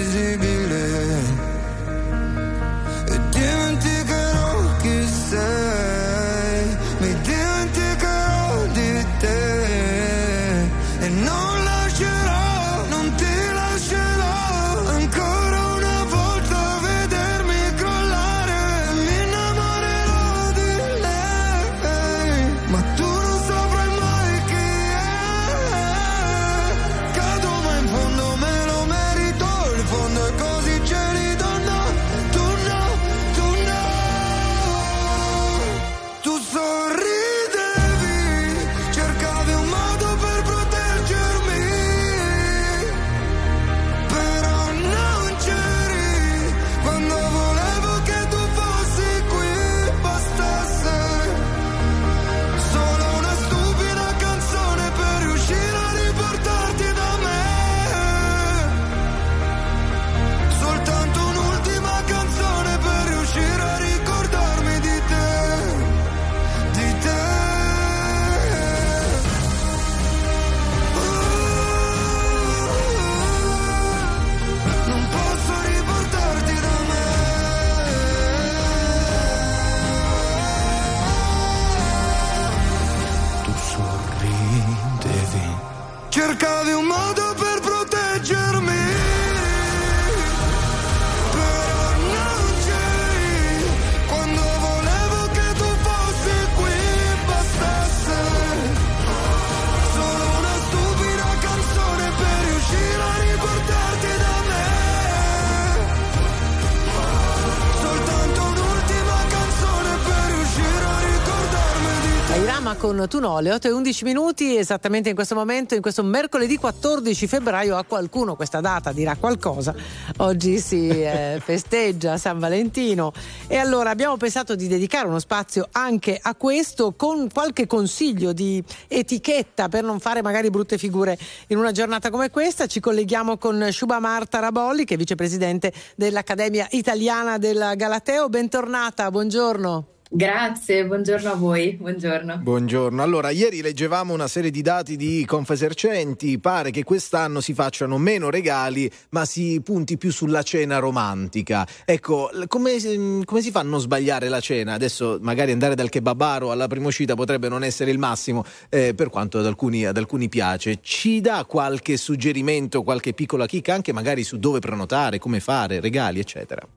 Con Tunole, 8 e 11 minuti, esattamente in questo momento, in questo mercoledì 14 febbraio, a qualcuno questa data dirà qualcosa. Oggi si [LAUGHS] eh, festeggia San Valentino e allora abbiamo pensato di dedicare uno spazio anche a questo con qualche consiglio di etichetta per non fare magari brutte figure in una giornata come questa. Ci colleghiamo con Shuba Marta Rabolli, che è vicepresidente dell'Accademia Italiana del Galateo. Bentornata, buongiorno. Grazie, buongiorno a voi, buongiorno. Buongiorno. Allora, ieri leggevamo una serie di dati di Confesercenti, pare che quest'anno si facciano meno regali, ma si punti più sulla cena romantica. Ecco, come, come si fa a non sbagliare la cena? Adesso magari andare dal kebabaro alla prima uscita potrebbe non essere il massimo, eh, per quanto ad alcuni, ad alcuni piace. Ci dà qualche suggerimento, qualche piccola chicca anche magari su dove prenotare, come fare, regali, eccetera?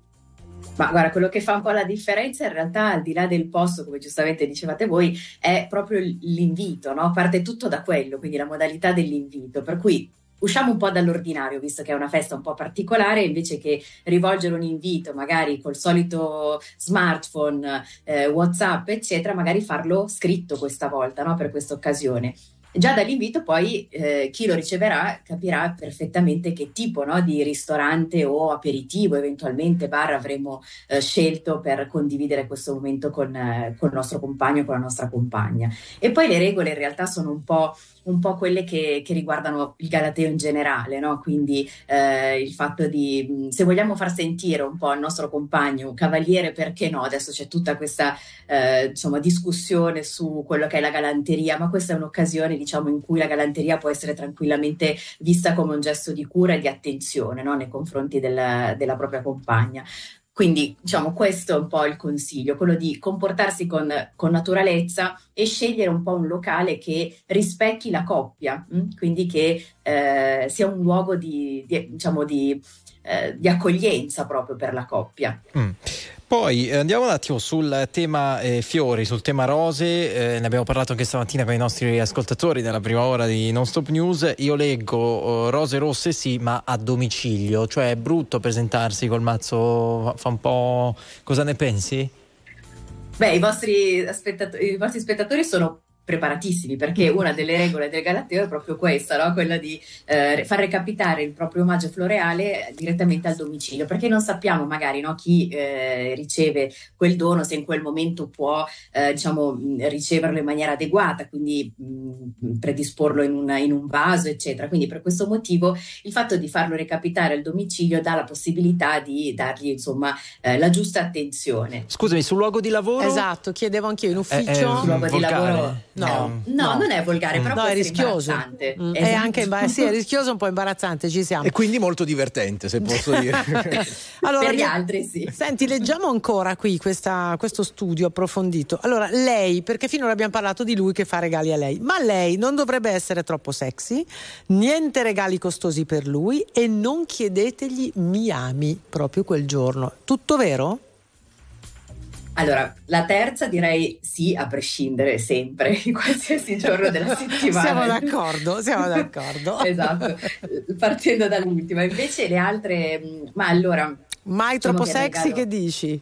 Ma guarda, quello che fa un po' la differenza in realtà, al di là del posto, come giustamente dicevate voi, è proprio l'invito, no? Parte tutto da quello, quindi la modalità dell'invito. Per cui usciamo un po' dall'ordinario, visto che è una festa un po' particolare, invece che rivolgere un invito magari col solito smartphone, eh, WhatsApp, eccetera, magari farlo scritto questa volta, no? Per questa occasione. Già dall'invito poi eh, chi lo riceverà capirà perfettamente che tipo no, di ristorante o aperitivo, eventualmente bar avremo eh, scelto per condividere questo momento con, eh, con il nostro compagno, con la nostra compagna. E poi le regole in realtà sono un po' un po' quelle che, che riguardano il Galateo in generale, no? quindi eh, il fatto di, se vogliamo far sentire un po' il nostro compagno un cavaliere, perché no? Adesso c'è tutta questa eh, insomma, discussione su quello che è la galanteria, ma questa è un'occasione diciamo, in cui la galanteria può essere tranquillamente vista come un gesto di cura e di attenzione no? nei confronti della, della propria compagna. Quindi, diciamo, questo è un po' il consiglio, quello di comportarsi con, con naturalezza e scegliere un po' un locale che rispecchi la coppia? Mm? quindi che eh, sia un luogo di, di, diciamo, di, eh, di, accoglienza proprio per la coppia. Mm. Poi eh, andiamo un attimo sul tema eh, fiori, sul tema rose, eh, ne abbiamo parlato anche stamattina con i nostri ascoltatori nella prima ora di Non Stop News. Io leggo uh, rose rosse sì, ma a domicilio, cioè è brutto presentarsi col mazzo, fa un po'... cosa ne pensi? Beh, i vostri, spettatori, i vostri spettatori sono preparatissimi perché una delle regole del Galateo è proprio questa, no? quella di eh, far recapitare il proprio omaggio floreale direttamente al domicilio, perché non sappiamo magari no, chi eh, riceve quel dono, se in quel momento può eh, diciamo, riceverlo in maniera adeguata, quindi mh, predisporlo in, una, in, un vaso, eccetera. Quindi per questo motivo il fatto di farlo recapitare al domicilio dà la possibilità di dargli insomma eh, la giusta attenzione. Scusami, sul luogo di lavoro? Esatto, chiedevo anch'io in ufficio. Eh, sul luogo di lavoro No, no, no, non è volgare, però no, è rischioso. Mm. È anche imba- sì, è rischioso, un po' imbarazzante, ci siamo. E quindi molto divertente, se posso [LAUGHS] dire. allora, per gli altri, sì. Senti, leggiamo ancora qui questa, questo studio approfondito. Allora, lei, perché finora abbiamo parlato di lui che fa regali a lei, ma lei non dovrebbe essere troppo sexy, niente regali costosi per lui e non chiedetegli mi ami proprio quel giorno. Tutto vero? Allora, la terza direi sì, a prescindere sempre, [LAUGHS] in qualsiasi giorno della [LAUGHS] settimana. siamo d'accordo, siamo d'accordo. [LAUGHS] esatto, partendo dall'ultima. Invece le altre, mm, ma allora... Mai diciamo troppo sexy regalo... che dici?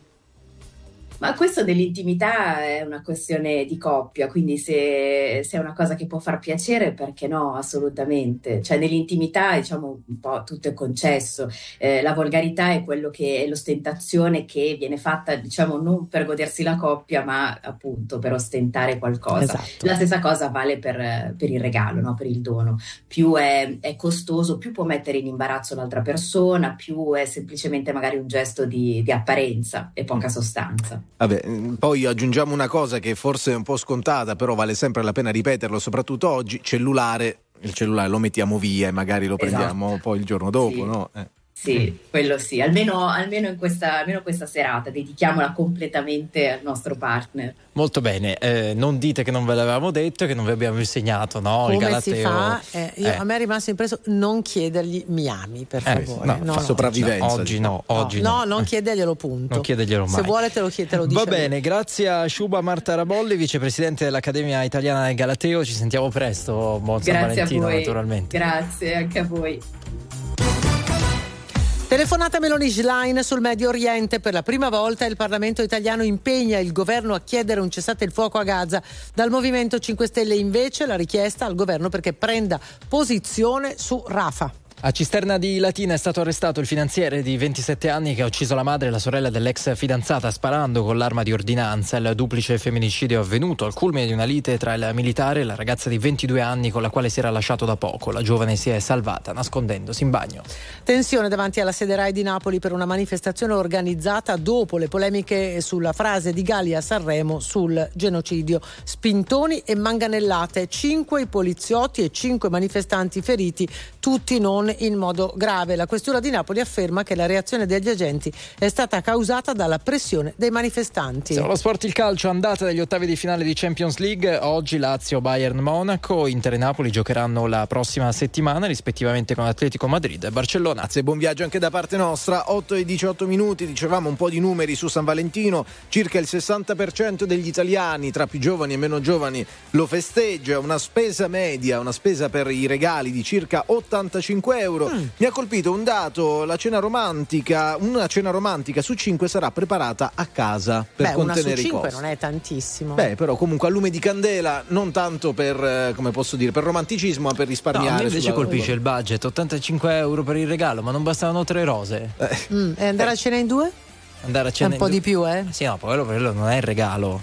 Ma questo dell'intimità è una questione di coppia, quindi se, se, è una cosa che può far piacere, perché no? Assolutamente. Cioè nell'intimità diciamo un po' tutto è concesso. Eh, la volgarità è quello che è l'ostentazione che viene fatta diciamo non per godersi la coppia, ma appunto per ostentare qualcosa. Esatto. La stessa cosa vale per, per il regalo, no? per il dono. Più è, è, costoso, più può mettere in imbarazzo l'altra persona, più è semplicemente magari un gesto di, di apparenza e poca sostanza. Vabbè, mm, poi aggiungiamo una cosa che forse è un po' scontata, però vale sempre la pena ripeterlo, soprattutto oggi, cellulare, il cellulare lo mettiamo via e magari lo esatto. prendiamo poi il giorno dopo, sì. no? Eh. Sì, quello sì, almeno, almeno, in questa, almeno questa serata dedichiamola completamente al nostro partner. Molto bene, eh, non dite che non ve l'avevamo detto, che non vi abbiamo insegnato, no? Come il Galateo. si fa? Eh, io, eh. A me è rimasto impresso non chiedergli mi ami, per eh, favore. No, no, fa no, sopravvivenza. Oggi diciamo. no, oggi no. No, non chiederglielo punto. Non chiederglielo mai. Se vuole te lo chiede, te lo dice. Va bene, grazie a Sciuba Marta Rabolli, vicepresidente dell'Accademia Italiana del Galateo, ci sentiamo presto, buon San Valentino naturalmente. Grazie anche a voi. Telefonata Meloni Schlein sul Medio Oriente. Per la prima volta il Parlamento italiano impegna il governo a chiedere un cessate il fuoco a Gaza. Dal Movimento 5 Stelle invece la richiesta al governo perché prenda posizione su Rafa. A Cisterna di Latina è stato arrestato il finanziere di 27 anni che ha ucciso la madre e la sorella dell'ex fidanzata sparando con l'arma di ordinanza. Il duplice femminicidio è avvenuto al culmine di una lite tra il militare e la ragazza di 22 anni con la quale si era lasciato da poco. La giovane si è salvata nascondendosi in bagno. Tensione davanti alla sede RAI di Napoli per una manifestazione organizzata dopo le polemiche sulla frase di Gali a Sanremo sul genocidio. Spintoni e manganellate, cinque poliziotti e cinque manifestanti feriti, tutti non in modo grave. La Questura di Napoli afferma che la reazione degli agenti è stata causata dalla pressione dei manifestanti. Siamo allo sport il calcio, andata degli ottavi di finale di Champions League. Oggi Lazio, Bayern, Monaco, Inter e Napoli giocheranno la prossima settimana rispettivamente con Atletico Madrid e Barcellona. Grazie, buon viaggio anche da parte nostra. 8 e 18 minuti, dicevamo un po' di numeri su San Valentino. Circa il 60% degli italiani, tra più giovani e meno giovani, lo festeggia. Una spesa media, una spesa per i regali di circa 85 euro. Mm. Mi ha colpito un dato, la cena romantica, una cena romantica su 5 sarà preparata a casa per Beh, contenere una su i 5 costi. non è tantissimo. Beh, però comunque a lume di candela, non tanto per, eh, come posso dire, per romanticismo, ma per No, risparmiare. me invece sulla- colpisce il budget, 85 euro per il regalo, ma non bastavano tre rose. [LAUGHS] Mm, e andare a cena in due? Andare a È cena un po' in di due- più, eh? Sì, no, quello, quello non è il regalo.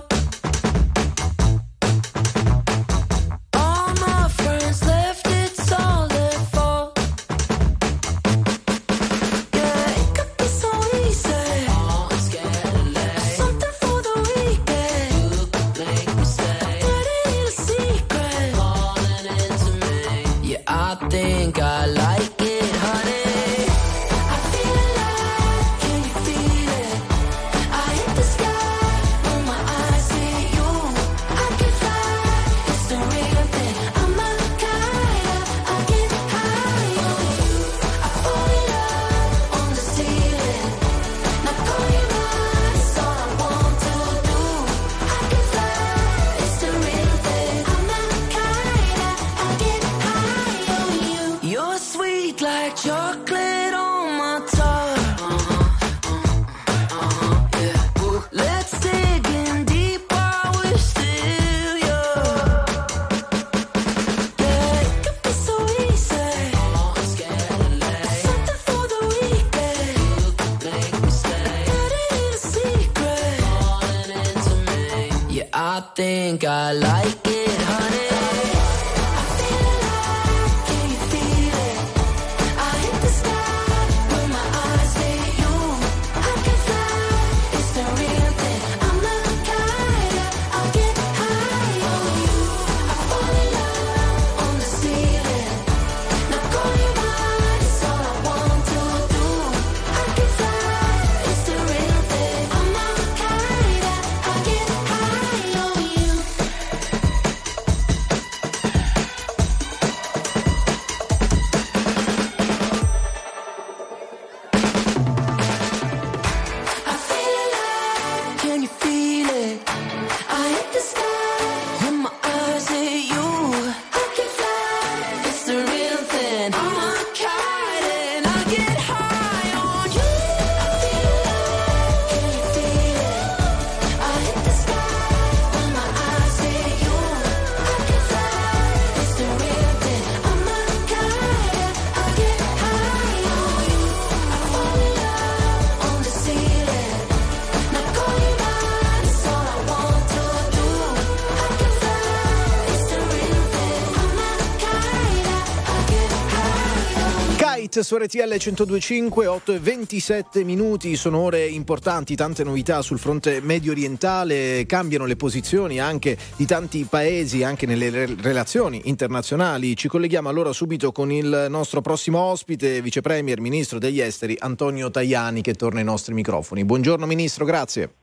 Su RTL 1025, 8 e 27 minuti, sono ore importanti, tante novità sul fronte medio orientale, cambiano le posizioni anche di tanti paesi, anche nelle re- relazioni internazionali. Ci colleghiamo allora subito con il nostro prossimo ospite, Vice Premier, Ministro degli Esteri, Antonio Tajani, che torna ai nostri microfoni. Buongiorno Ministro, grazie.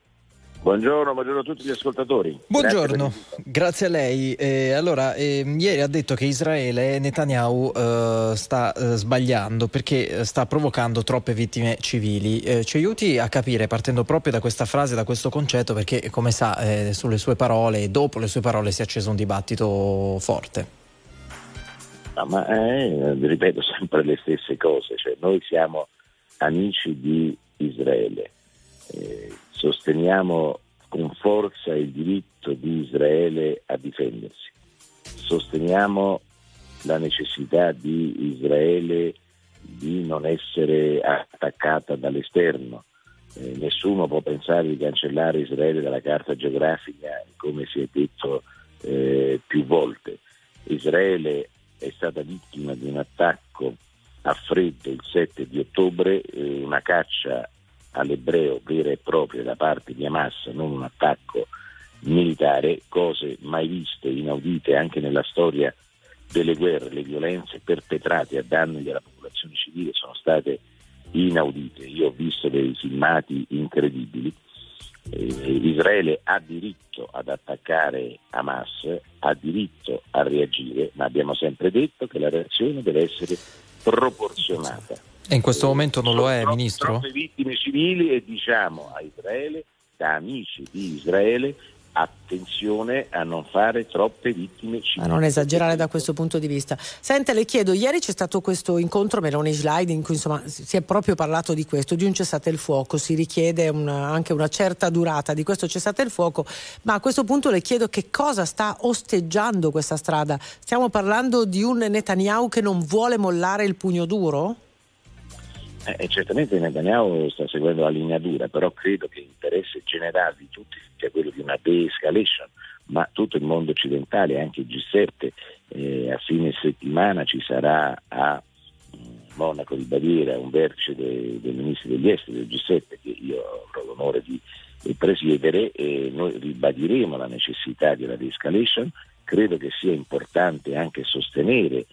Buongiorno, buongiorno a tutti gli ascoltatori. Buongiorno, grazie, a lei. Eh, allora, eh, ieri ha detto che Israele, Netanyahu, eh, sta eh, sbagliando perché sta provocando troppe vittime civili. Eh, ci aiuti a capire, partendo proprio da questa frase, da questo concetto, perché come sa, eh, sulle sue parole e dopo le sue parole si è acceso un dibattito forte. No, ma ripeto sempre le stesse cose, cioè, noi siamo amici di Israele eh, sosteniamo con forza il diritto di Israele a difendersi, sosteniamo la necessità di Israele di non essere attaccata dall'esterno. Eh, nessuno può pensare di cancellare Israele dalla carta geografica, come si è detto eh, più volte. Israele è stata vittima di un attacco a freddo il 7 di ottobre, eh, una caccia all'ebreo vera e propria da parte di Hamas, non un attacco militare, cose mai viste, inaudite anche nella storia delle guerre, le violenze perpetrate a danno della popolazione civile sono state inaudite. Io ho visto dei filmati incredibili. Eh, Israele ha diritto ad attaccare Hamas, ha diritto a reagire, ma abbiamo sempre detto che la reazione deve essere proporzionata. E in questo momento non lo è, tro- Ministro? Troppe vittime civili e diciamo a Israele, da amici di Israele, attenzione a non fare troppe vittime civili. A non esagerare da questo punto di vista. Senta, le chiedo, ieri c'è stato questo incontro Meloni Slide in cui insomma si è proprio parlato di questo, di un cessate il fuoco, si richiede una, anche una certa durata di questo cessate il fuoco, ma a questo punto le chiedo che cosa sta osteggiando questa strada. Stiamo parlando di un Netanyahu che non vuole mollare il pugno duro? Eh, certamente Netanyahu sta seguendo la linea dura, però credo che l'interesse generale di tutti sia quello di una de-escalation, ma tutto il mondo occidentale, anche il G7, eh, a fine settimana ci sarà a mm, Monaco di Baviera un vertice dei, dei, ministri degli esteri del G7 che io avrò l'onore di, presiedere e noi ribadiremo la necessità di una de-escalation. Credo che sia importante anche sostenere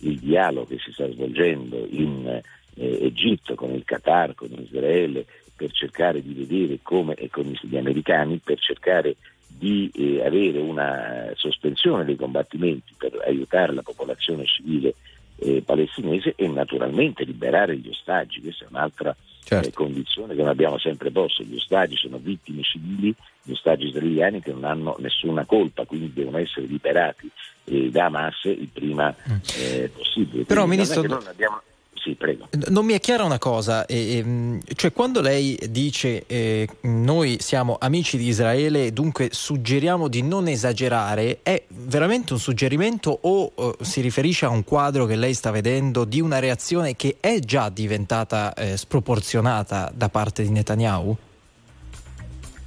il dialogo che si sta svolgendo in eh, Egitto, con il Qatar, con Israele, per cercare di vedere come, e con gli americani, per cercare di eh, avere una sospensione dei combattimenti per aiutare la popolazione civile eh, palestinese e naturalmente liberare gli ostaggi. Questa è un'altra certo. eh, condizione che non abbiamo sempre posto. Gli ostaggi sono vittime civili, gli ostaggi israeliani che non hanno nessuna colpa, quindi devono essere liberati eh, da Hamas il prima mm. eh, possibile. Però, Ministro... Non abbiamo sì, prego. Non mi è chiara una cosa, eh, cioè quando lei dice eh, noi siamo amici di Israele e dunque suggeriamo di non esagerare, è veramente un suggerimento o eh, si riferisce a un quadro che lei sta vedendo di una reazione che è già diventata eh, sproporzionata da parte di Netanyahu?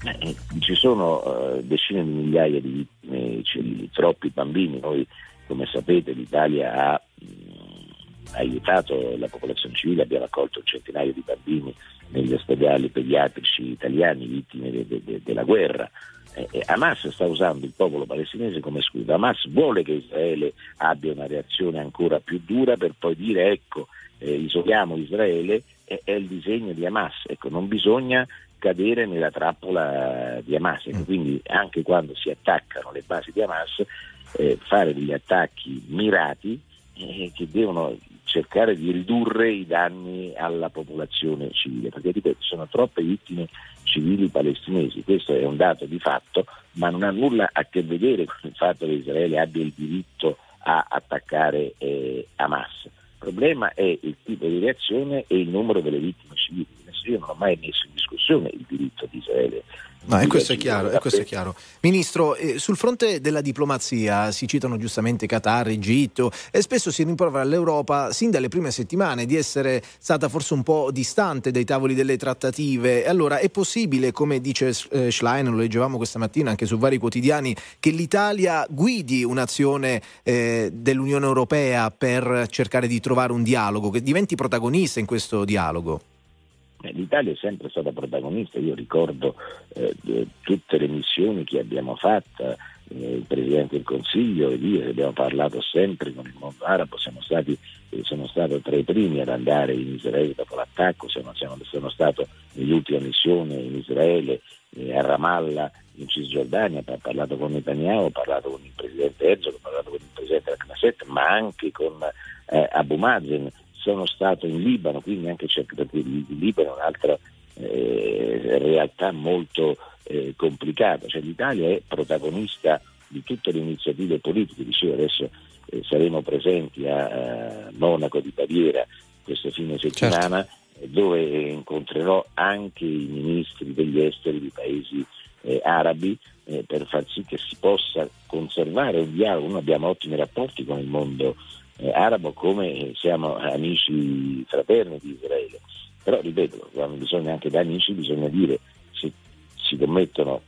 Eh, ci sono eh, decine di migliaia di vittime civili, troppi bambini, noi come sapete l'Italia ha aiutato la popolazione civile, abbiamo accolto un centinaio di bambini negli ospedali pediatrici italiani vittime de, de, de, della guerra. Eh, Hamas sta usando il popolo palestinese come scudo. Hamas vuole che Israele abbia una reazione ancora più dura per poi dire ecco, eh, isoliamo Israele, è, è il disegno di Hamas. Ecco, non bisogna cadere nella trappola di Hamas. Ecco, mm. quindi anche quando si attaccano le basi di Hamas, eh, fare degli attacchi mirati eh, che devono cercare di ridurre i danni alla popolazione civile, perché ripeto, sono troppe vittime civili palestinesi, questo è un dato di fatto, ma non ha nulla a che vedere con il fatto che Israele abbia il diritto a attaccare eh, Hamas. Il problema è il tipo di reazione e il numero delle vittime civili. Io non ho mai messo in discussione il diritto di Israele No, e questo è chiaro, e questo è chiaro. Ministro, eh, sul fronte della diplomazia si citano giustamente Qatar, Egitto e spesso si rimprovera all'Europa sin dalle prime settimane di essere stata forse un po' distante dai tavoli delle trattative. Allora è possibile, come dice eh, Schlein, lo leggevamo questa mattina anche su vari quotidiani, che l'Italia guidi un'azione eh, dell'Unione Europea per cercare di trovare un dialogo, che diventi protagonista in questo dialogo? Eh, L'Italia è sempre stata protagonista, io ricordo eh, tutte le missioni che abbiamo fatto, eh, il Presidente del Consiglio e io abbiamo parlato sempre con il mondo arabo, siamo stati, eh, sono stato tra i primi ad andare in Israele dopo l'attacco, sono, sono, sono stato nell'ultima missione in Israele eh, a Ramallah in Cisgiordania, ha parlato con Netanyahu, ha parlato con il presidente Herzog, ha parlato con il presidente del Knesset, ma anche con eh, Abu Mazen, sono stato in Libano, quindi anche c'è perché il Libano è un'altra eh, realtà molto eh, complicata, cioè l'Italia è protagonista di tutte le iniziative politiche, dicevo adesso eh, saremo presenti a, a Monaco di Baviera questo fine settimana certo. dove incontrerò anche i ministri degli esteri di paesi eh, arabi eh, per far sì che si possa conservare un dialogo. Noi abbiamo ottimi rapporti con il mondo eh, arabo come siamo amici fraterni di Israele. Però ripeto, quando bisogna anche da amici bisogna dire se si commettono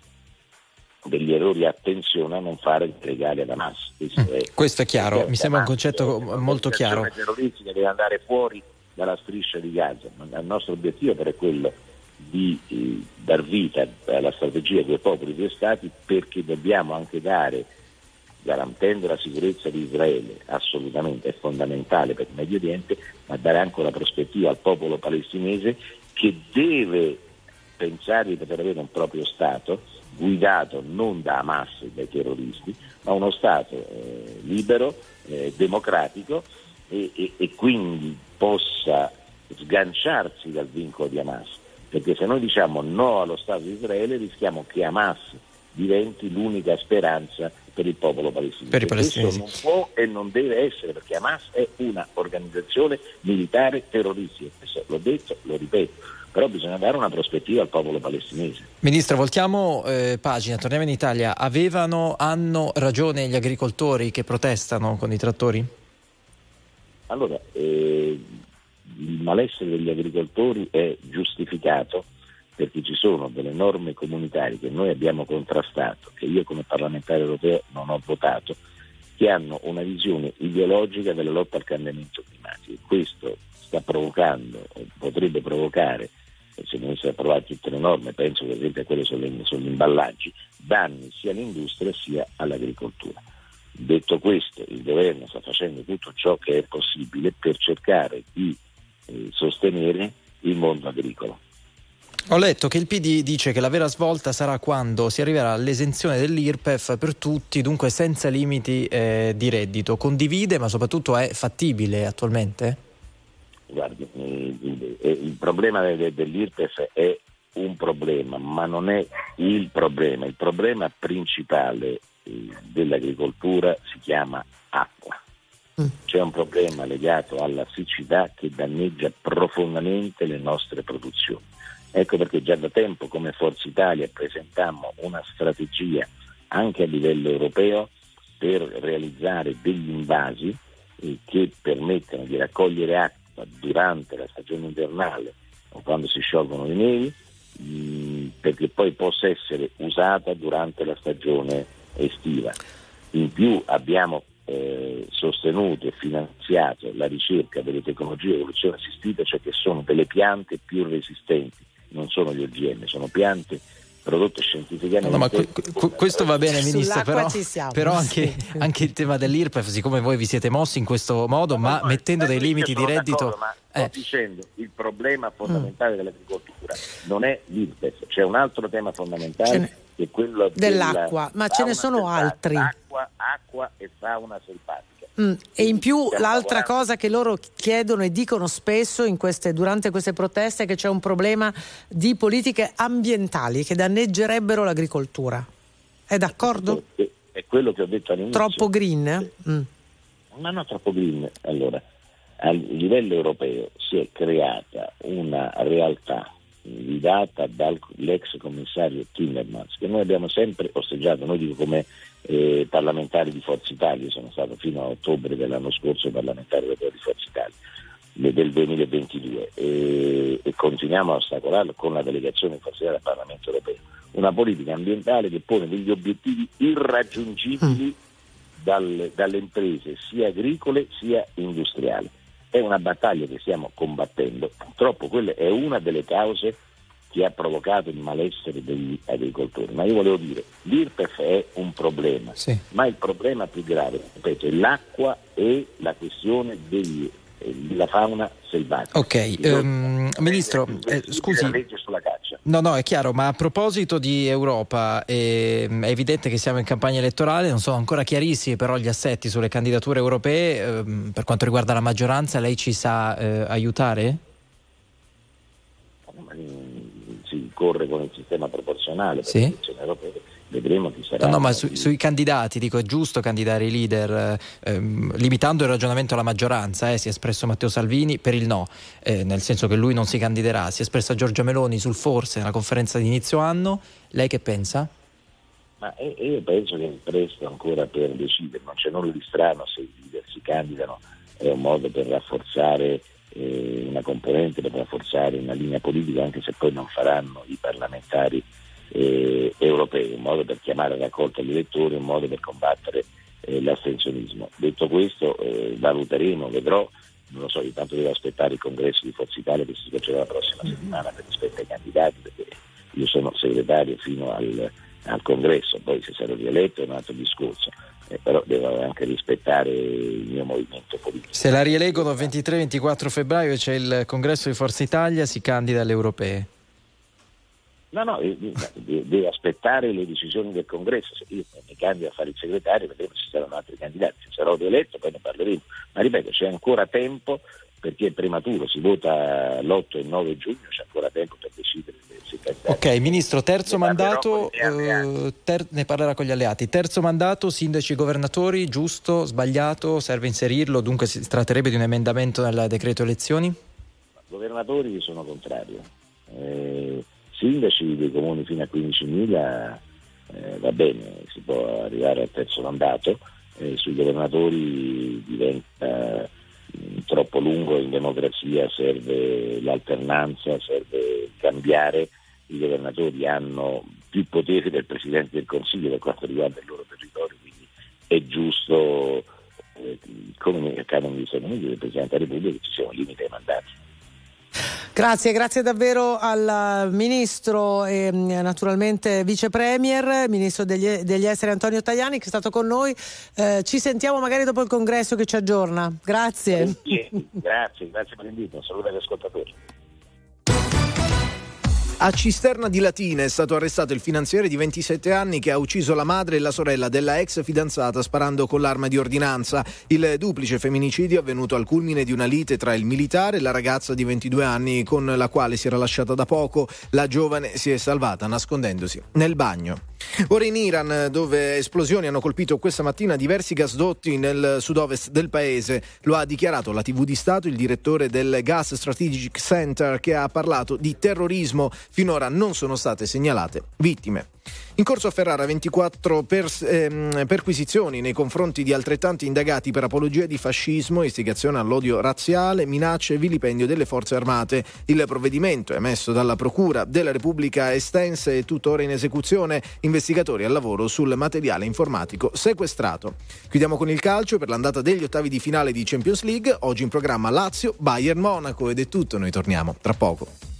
degli errori attenzione a non fare legali ad Hamas. Questo, mm, è, questo è chiaro, mi sembra un concetto molto chiaro. La terroristica deve andare fuori dalla striscia di Gaza, il nostro obiettivo però è quello di eh, dar vita alla strategia due popoli, due stati, perché dobbiamo anche dare, garantendo la sicurezza di Israele, assolutamente è fondamentale per il Medio Oriente, ma dare anche una prospettiva al popolo palestinese che deve pensare di poter avere un proprio Stato guidato non da Hamas e dai terroristi, ma uno Stato eh, libero, eh, democratico e, e, e quindi possa sganciarsi dal vincolo di Hamas. Perché se noi diciamo no allo Stato di Israele rischiamo che Hamas diventi l'unica speranza per il popolo palestinese. Per Questo non può e non deve essere perché Hamas è una organizzazione militare terroristica. Questo l'ho detto, lo ripeto, però bisogna dare una prospettiva al popolo palestinese. Ministro, voltiamo eh, pagina, torniamo in Italia. Avevano, hanno ragione gli agricoltori che protestano con i trattori? Allora, eh, il malessere degli agricoltori è giustificato perché ci sono delle norme comunitarie che noi abbiamo contrastato, che io come parlamentare europeo non ho votato, che hanno una visione ideologica della lotta al cambiamento climatico questo sta provocando, potrebbe provocare, se venissero approvate tutte le norme, penso per esempio a quelle sugli imballaggi, danni sia all'industria sia all'agricoltura. Detto questo, il governo sta facendo tutto ciò che è possibile per cercare di eh, sostenere il mondo agricolo. Ho letto che il PD dice che la vera svolta sarà quando si arriverà all'esenzione dell'IRPEF per tutti, dunque senza limiti eh, di reddito. Condivide, ma soprattutto è fattibile attualmente? Guardi, eh, il, problema dell'IRPEF è un problema, ma non è il problema. Il problema principale eh, dell'agricoltura si chiama acqua. C'è un problema legato alla siccità che danneggia profondamente le nostre produzioni. Ecco perché già da tempo come Forza Italia presentammo una strategia anche a livello europeo per realizzare degli invasi eh, che permettano di raccogliere acqua durante la stagione invernale o quando si sciolgono le nevi mm, perché poi possa essere usata durante la stagione estiva. In più abbiamo eh, sostenuto e finanziato la ricerca delle tecnologie di evoluzione assistita, cioè che sono delle piante più resistenti, non sono gli OGM, sono piante prodotte scientificamente. No, ma que- que- questo va bene, Ministro, però, però anche, sì. anche, il tema dell'IRPEF, siccome voi vi siete mossi in questo modo, no, ma no, mettendo dei limiti di reddito... ma sto eh. dicendo, il problema fondamentale mm. dell'agricoltura non è l'IRPEF, c'è un altro tema fondamentale che è quello dell'acqua, ma ce ne sono altri. Acqua, acqua e fauna selvatica. Mm, e in più l'altra cosa che loro chiedono e dicono spesso queste, durante queste proteste è che c'è un problema di politiche ambientali che danneggerebbero l'agricoltura. È d'accordo? È quello che ho detto all'inizio. Troppo green? Mm. Ma no, troppo green. Allora, a livello europeo si è creata una realtà guidata dall'ex commissario Timmermans, che noi abbiamo sempre osteggiato, noi dico come eh, parlamentari di Forza Italia, sono stato fino a ottobre dell'anno scorso parlamentare europeo di Forza Italia del 2022 e, e, continuiamo a ostacolarlo con la delegazione Forza Italia al Parlamento europeo. Una politica ambientale che pone degli obiettivi irraggiungibili mm. dal, dalle imprese sia agricole sia industriali è una battaglia che stiamo combattendo, purtroppo quella è una delle cause che ha provocato il malessere degli agricoltori. Ma io volevo dire, l'IRPEF è un problema, sì. ma il problema più grave, ripeto, è l'acqua e la questione degli, eh, della fauna selvatica. Ok, um, Ministro, eh, scusi. La legge sulla caccia. No, no, è chiaro, ma a proposito di Europa, ehm, è evidente che siamo in campagna elettorale, non sono ancora chiarissimi però gli assetti sulle candidature europee. ehm, per quanto riguarda la maggioranza, lei ci sa eh, aiutare? Si corre con il sistema proporzionale per Sì. le elezioni europee, vedremo chi sarà. No, no, ma su- sui candidati, dico, è giusto candidare i leader, eh, ehm, limitando il ragionamento alla maggioranza, eh, si è espresso Matteo Salvini per il no, eh, nel senso che lui non si candiderà, si è espressa Giorgia Meloni sul forse nella conferenza di inizio anno, lei che pensa? Ma io penso che è presto ancora per decidere, non c'è nulla di strano se i leader si candidano, è un modo per rafforzare eh, una componente, per rafforzare una linea politica, anche se poi non faranno i parlamentari eh, europei, un modo per chiamare a raccolta gli elettori, un modo per combattere eh, l'astensionismo. Detto questo, eh, valuteremo, vedrò, non lo so, intanto devo aspettare il congresso di Forza Italia che si svolgerà la prossima settimana per rispetto ai candidati, perché io sono segretario fino al, al congresso, poi se sarò rieletto è un altro discorso, eh, però devo anche rispettare il mio movimento politico. Se la rielegono 23-24 febbraio c'è il congresso di Forza Italia, si candida alle europee. No, no, eh, de- deve aspettare le decisioni del congresso. Se io mi candido a fare il segretario, vedremo se ci saranno altri candidati. Se sarò rieletto, poi ne parleremo. Ma ripeto, c'è ancora tempo perché è prematuro, si vota l'8 e il 9 giugno, c'è ancora tempo per decidere se. Ok, ministro, terzo Ne mandato, eh, ter- ne parlerà con gli alleati. Terzo mandato, sindaci e governatori, giusto, sbagliato, serve inserirlo, dunque si tratterebbe di un emendamento nel decreto elezioni? Governatori sono contrario. Eh, sindaci dei comuni fino a 15.000 eh, va bene, si può arrivare al terzo mandato, eh, sui governatori diventa troppo lungo in democrazia, serve l'alternanza, serve cambiare, i governatori hanno più poteri del Presidente del Consiglio per quanto riguarda il loro territorio, quindi è giusto, eh, come accade negli Stati Uniti del Presidente della Repubblica, che ci sia un limite ai mandati. Grazie, grazie davvero al ministro e mm, naturalmente vice premier, ministro degli, degli esteri Antonio Tajani che è stato con noi. Eh, ci sentiamo magari dopo il congresso che ci aggiorna. Grazie. Grazie, grazie per l'invito, saluto agli ascoltatori. A Cisterna di Latina è stato arrestato il finanziere di 27 anni che ha ucciso la madre e la sorella della ex fidanzata sparando con l'arma di ordinanza. Il duplice femminicidio è avvenuto al culmine di una lite tra il militare e la ragazza di 22 anni con la quale si era lasciata da poco. La giovane si è salvata nascondendosi nel bagno. Ora in Iran, dove esplosioni hanno colpito questa mattina diversi gasdotti nel sud-ovest del paese, lo ha dichiarato la TV di Stato il direttore del Gas Strategic Center che ha parlato di terrorismo. Finora non sono state segnalate vittime. In corso a Ferrara 24 pers- ehm, perquisizioni nei confronti di altrettanti indagati per apologia di fascismo, istigazione all'odio razziale, minacce e vilipendio delle forze armate. Il provvedimento emesso dalla Procura della Repubblica estense e tuttora in esecuzione, investigatori al lavoro sul materiale informatico sequestrato. Chiudiamo con il calcio per l'andata degli ottavi di finale di Champions League, oggi in programma Lazio, Bayern Monaco ed è tutto, noi torniamo tra poco.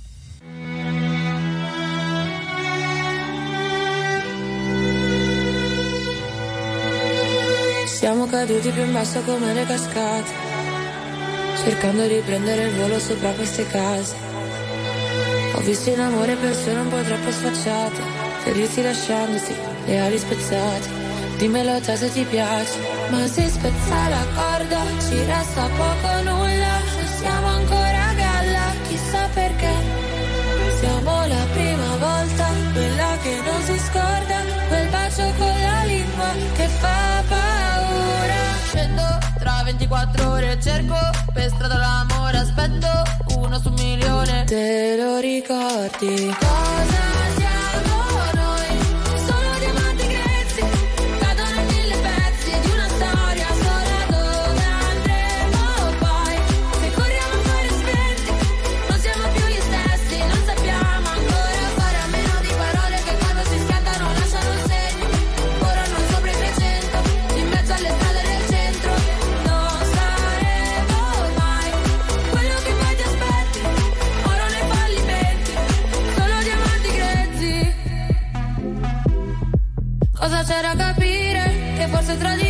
Siamo caduti più in basso come le cascate, cercando di prendere il volo sopra queste case. Ho visto in amore persone un po' troppo sfacciate, ferirsi lasciandosi le ali spezzate. Dimmelo te se ti piace, ma se spezza la corda ci resta poco nulla. Siamo ancora a galla, chissà perché. Siamo la prima volta, quella che non si scorda, 24 ore cerco per strada l'amore, aspetto uno su un milione. Te lo ricordi? Cosa Che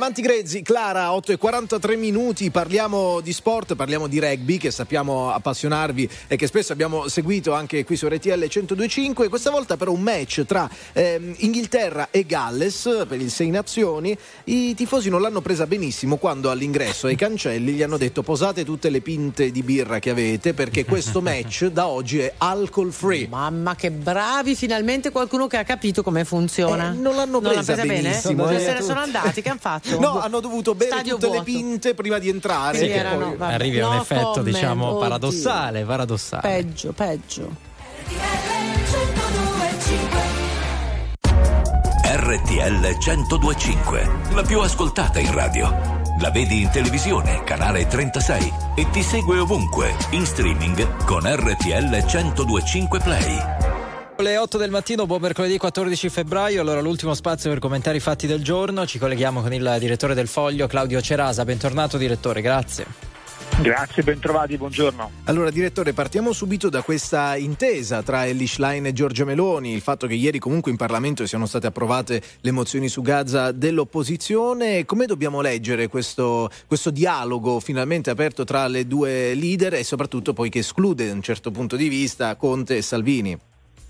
Diamanti Grezzi, Clara, 8 e 43 minuti, parliamo di sport, parliamo di rugby che sappiamo appassionarvi e che spesso abbiamo seguito anche qui su RTL 1025, questa volta però un match tra ehm, Inghilterra e Galles per il Sei Nazioni, i tifosi non l'hanno presa benissimo quando all'ingresso ai cancelli gli hanno detto posate tutte le pinte di birra che avete perché questo [LAUGHS] match da oggi è alcol free. Mamma che bravi, finalmente qualcuno che ha capito come funziona. Eh, non l'hanno presa benissimo, bene? eh. Se ne sono andati, che hanno fatto? No, hanno dovuto bere Stadio tutte le vuoto. pinte prima di entrare. Sì, erano- poi-. Arrivi a un No effetto, comment, diciamo, oddio. paradossale, paradossale. Peggio, peggio. RTL 1025, la più ascoltata in radio. La vedi in televisione, canale 36 e ti segue ovunque, in streaming con RTL 1025 Play. Le 8 del mattino, buon mercoledì 14 febbraio. Allora, l'ultimo spazio per commentare i fatti del giorno. Ci colleghiamo con il direttore del Foglio, Claudio Cerasa. Bentornato, direttore, grazie. Grazie, bentrovati, buongiorno. Allora, direttore, partiamo subito da questa intesa tra Ellie Schlein e Giorgia Meloni, il fatto che ieri comunque in Parlamento siano state approvate le mozioni su Gaza dell'opposizione. Come dobbiamo leggere questo, questo dialogo finalmente aperto tra le due leader e soprattutto poi che esclude da un certo punto di vista Conte e Salvini?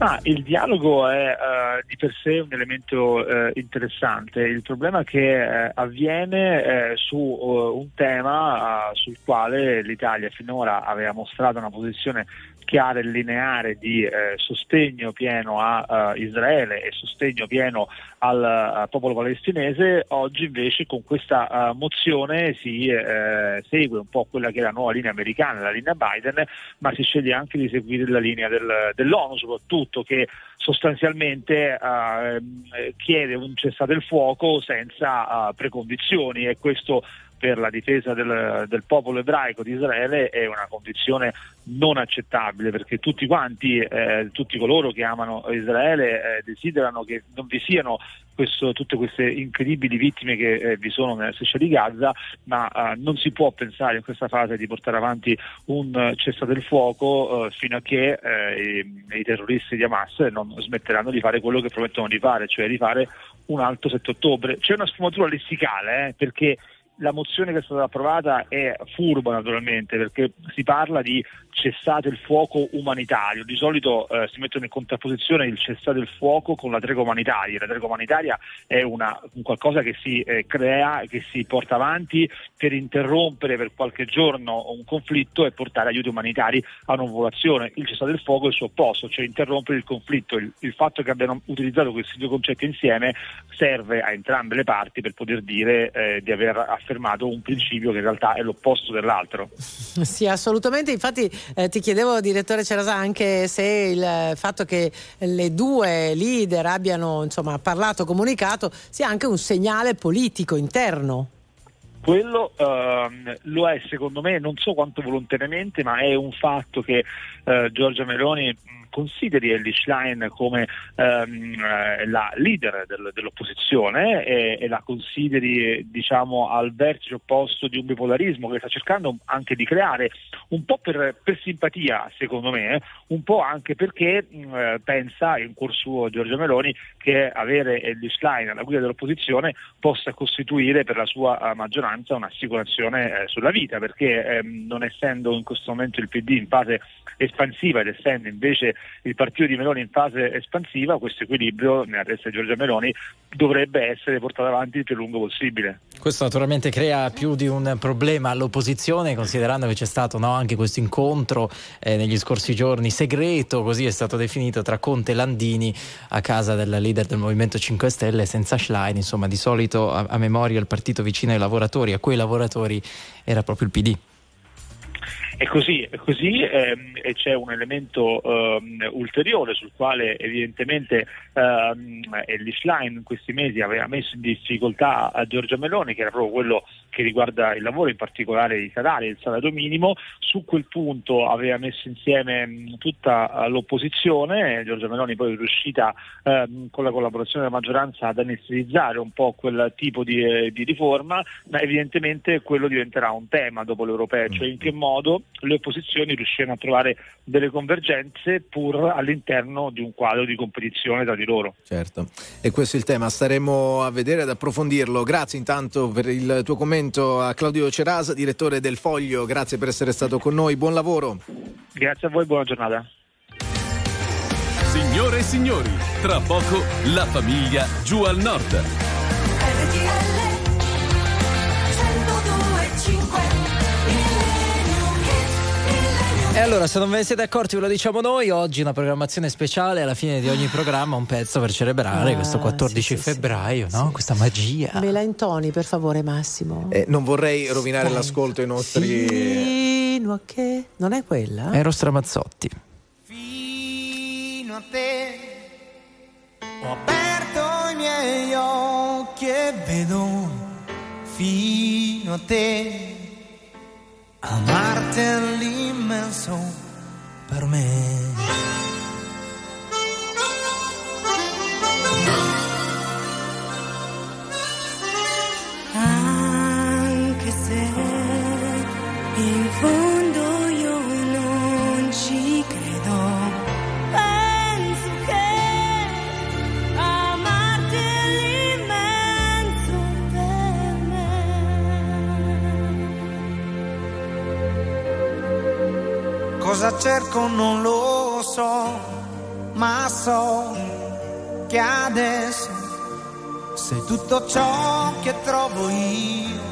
Ma il dialogo è eh, di per sé un elemento eh, interessante. Il problema è che eh, avviene eh, su eh, un tema eh, sul quale l'Italia finora aveva mostrato una posizione chiara e lineare di sostegno pieno a eh, Israele e sostegno pieno al eh, popolo palestinese, oggi invece con questa mozione si segue un po' quella che è la nuova linea americana, la linea Biden, ma si sceglie anche di seguire la linea del- dell'ONU soprattutto che sostanzialmente eh, chiede un cessate il fuoco senza eh, precondizioni e questo per la difesa del, del popolo ebraico di Israele è una condizione non accettabile perché tutti quanti, eh, tutti coloro che amano Israele eh, desiderano che non vi siano questo- tutte queste incredibili vittime che eh, vi sono nella striscia di Gaza, ma eh, non si può pensare in questa fase di portare avanti un eh, cessate il fuoco eh, fino a che i, i terroristi di Hamas non smetteranno di fare quello che promettono di fare, cioè di fare un altro 7 ottobre. C'è una sfumatura lessicale perché la mozione che è stata approvata è furba naturalmente perché si parla di cessate il fuoco umanitario. Di solito eh, si mettono in contrapposizione il cessate il fuoco con la tregua umanitaria. La tregua umanitaria è una, un qualcosa che si eh, crea, che si porta avanti per interrompere per qualche giorno un conflitto e portare aiuti umanitari a una popolazione. Il cessate il fuoco è il suo opposto, cioè interrompere il conflitto. Il, il fatto che abbiano utilizzato questi due concetti insieme serve a entrambe le parti per poter dire eh, di aver affermato un principio che in realtà è l'opposto dell'altro. Sì, assolutamente. Infatti eh, ti chiedevo, direttore Cerasa, anche se il fatto che le due leader abbiano insomma, parlato, comunicato, sia anche un segnale politico interno. Quello ehm, lo è secondo me, non so quanto volontariamente, ma è un fatto che eh, Giorgia Meloni consideri Ellie Schlein come ehm, eh, la leader del- dell'opposizione e, e la consideri diciamo al vertice opposto di un bipolarismo che sta cercando anche di creare un po' per, per simpatia secondo me, un po' anche perché mh, eh, pensa in cuor suo Giorgia Meloni che avere Ellie Schlein alla guida dell'opposizione possa costituire per la sua eh, maggioranza un'assicurazione eh, sulla vita perché ehm, non essendo in questo momento il PD in fase espansiva ed essendo invece il partito di Meloni in fase espansiva questo equilibrio nella testa di Giorgia Meloni dovrebbe essere portato avanti il più lungo possibile. Questo naturalmente crea più di un problema all'opposizione, considerando che c'è stato no, anche questo incontro eh, negli scorsi giorni segreto, così è stato definito, tra Conte e Landini a casa del leader del Movimento 5 Stelle, senza Schlein. Insomma, di solito a, a memoria il partito vicino ai lavoratori, a quei lavoratori era proprio il PD. È così, è così ehm, e c'è un elemento ehm, ulteriore sul quale evidentemente ehm, Line in questi mesi aveva messo in difficoltà a Giorgia Meloni, che era proprio quello che riguarda il lavoro, in particolare i salari, il salario minimo. Su quel punto aveva messo insieme tutta l'opposizione, Giorgia Meloni poi è riuscita ehm, con la collaborazione della maggioranza ad anestetizzare un po' quel tipo di, eh, di riforma, ma evidentemente quello diventerà un tema dopo l'europeo, cioè in che modo le opposizioni riusciranno a trovare delle convergenze pur all'interno di un quadro di competizione tra di loro. Certo, e questo è il tema, staremo a vedere ed approfondirlo. Grazie intanto per il tuo commento a Claudio Cerasa, direttore del Foglio, grazie per essere stato con noi, buon lavoro. Grazie a voi, buona giornata. Signore e signori, tra poco la famiglia giù al nord. E allora, se non ve ne siete accorti, ve lo diciamo noi. Oggi una programmazione speciale alla fine di ogni programma, un pezzo per celebrare Ah, questo 14 sì, sì, febbraio, no? Questa magia. Me la intoni, per favore, Massimo. Eh, non vorrei rovinare Stai. l'ascolto ai nostri... Fino a che? Non è quella? Ero Stramazzotti. Fino a te ho aperto i miei occhi e vedo fino a te amarti è per me. Cerco non lo so, ma so che adesso sei tutto ciò che trovo io.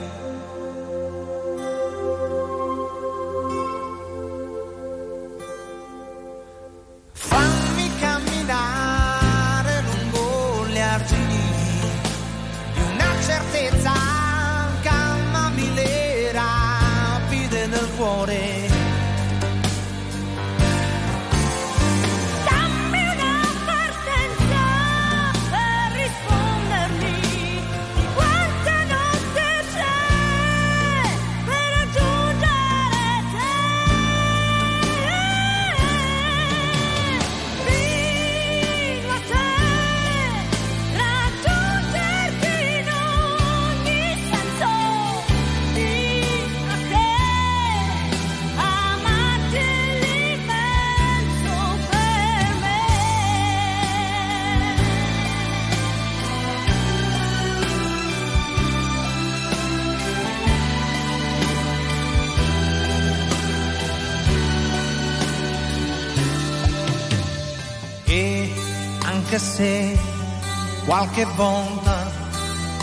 Anche se qualche volta.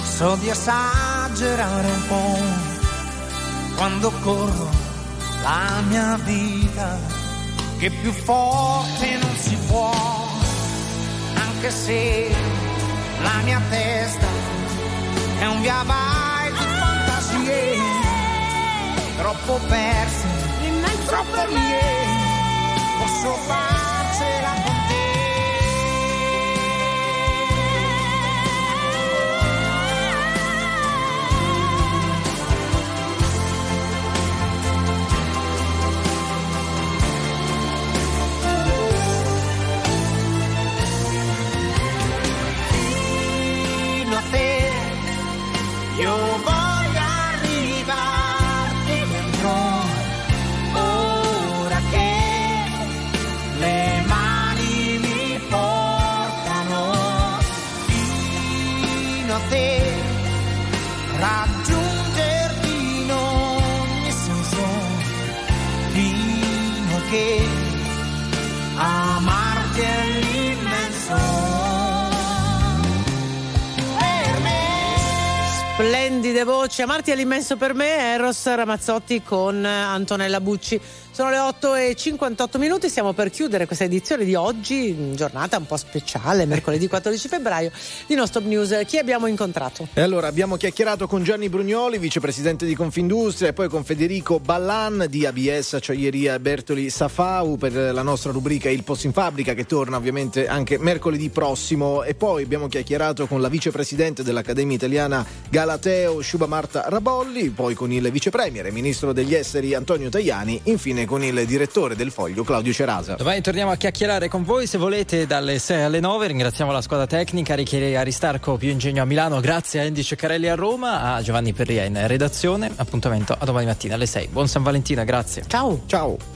So di esagerare un po' quando corro la mia vita, che più forte non si può, anche se la mia testa è un via vai di fantasie, troppo perse, troppo mie, posso farcela Splendide voci, amarti all'immenso per me, Eros Ramazzotti con Antonella Bucci Sono le 8 e 58 minuti, stiamo per chiudere questa edizione di oggi, giornata un po' speciale, mercoledì 14 febbraio, di No Stop News. Chi abbiamo incontrato? E allora abbiamo chiacchierato con Gianni Brugnoli, vicepresidente di Confindustria, e poi con Federico Ballan di ABS Acciaieria Bertoli Safau per la nostra rubrica Il Post in Fabbrica che torna ovviamente anche mercoledì prossimo. E poi abbiamo chiacchierato con la vicepresidente dell'Accademia Italiana Galateo Sciuba Marta Rabolli, poi con il vicepremier e ministro degli esteri Antonio Tajani, infine con il direttore del Foglio Claudio Cerasa. Domani torniamo a chiacchierare con voi se volete dalle 6 alle 9. Ringraziamo la squadra tecnica, Richieri Aristarco Più Ingegno a Milano, grazie a Andy Ceccarelli a Roma, a Giovanni Perria in redazione. Appuntamento a domani mattina alle 6. Buon San Valentina, grazie. Ciao. Ciao.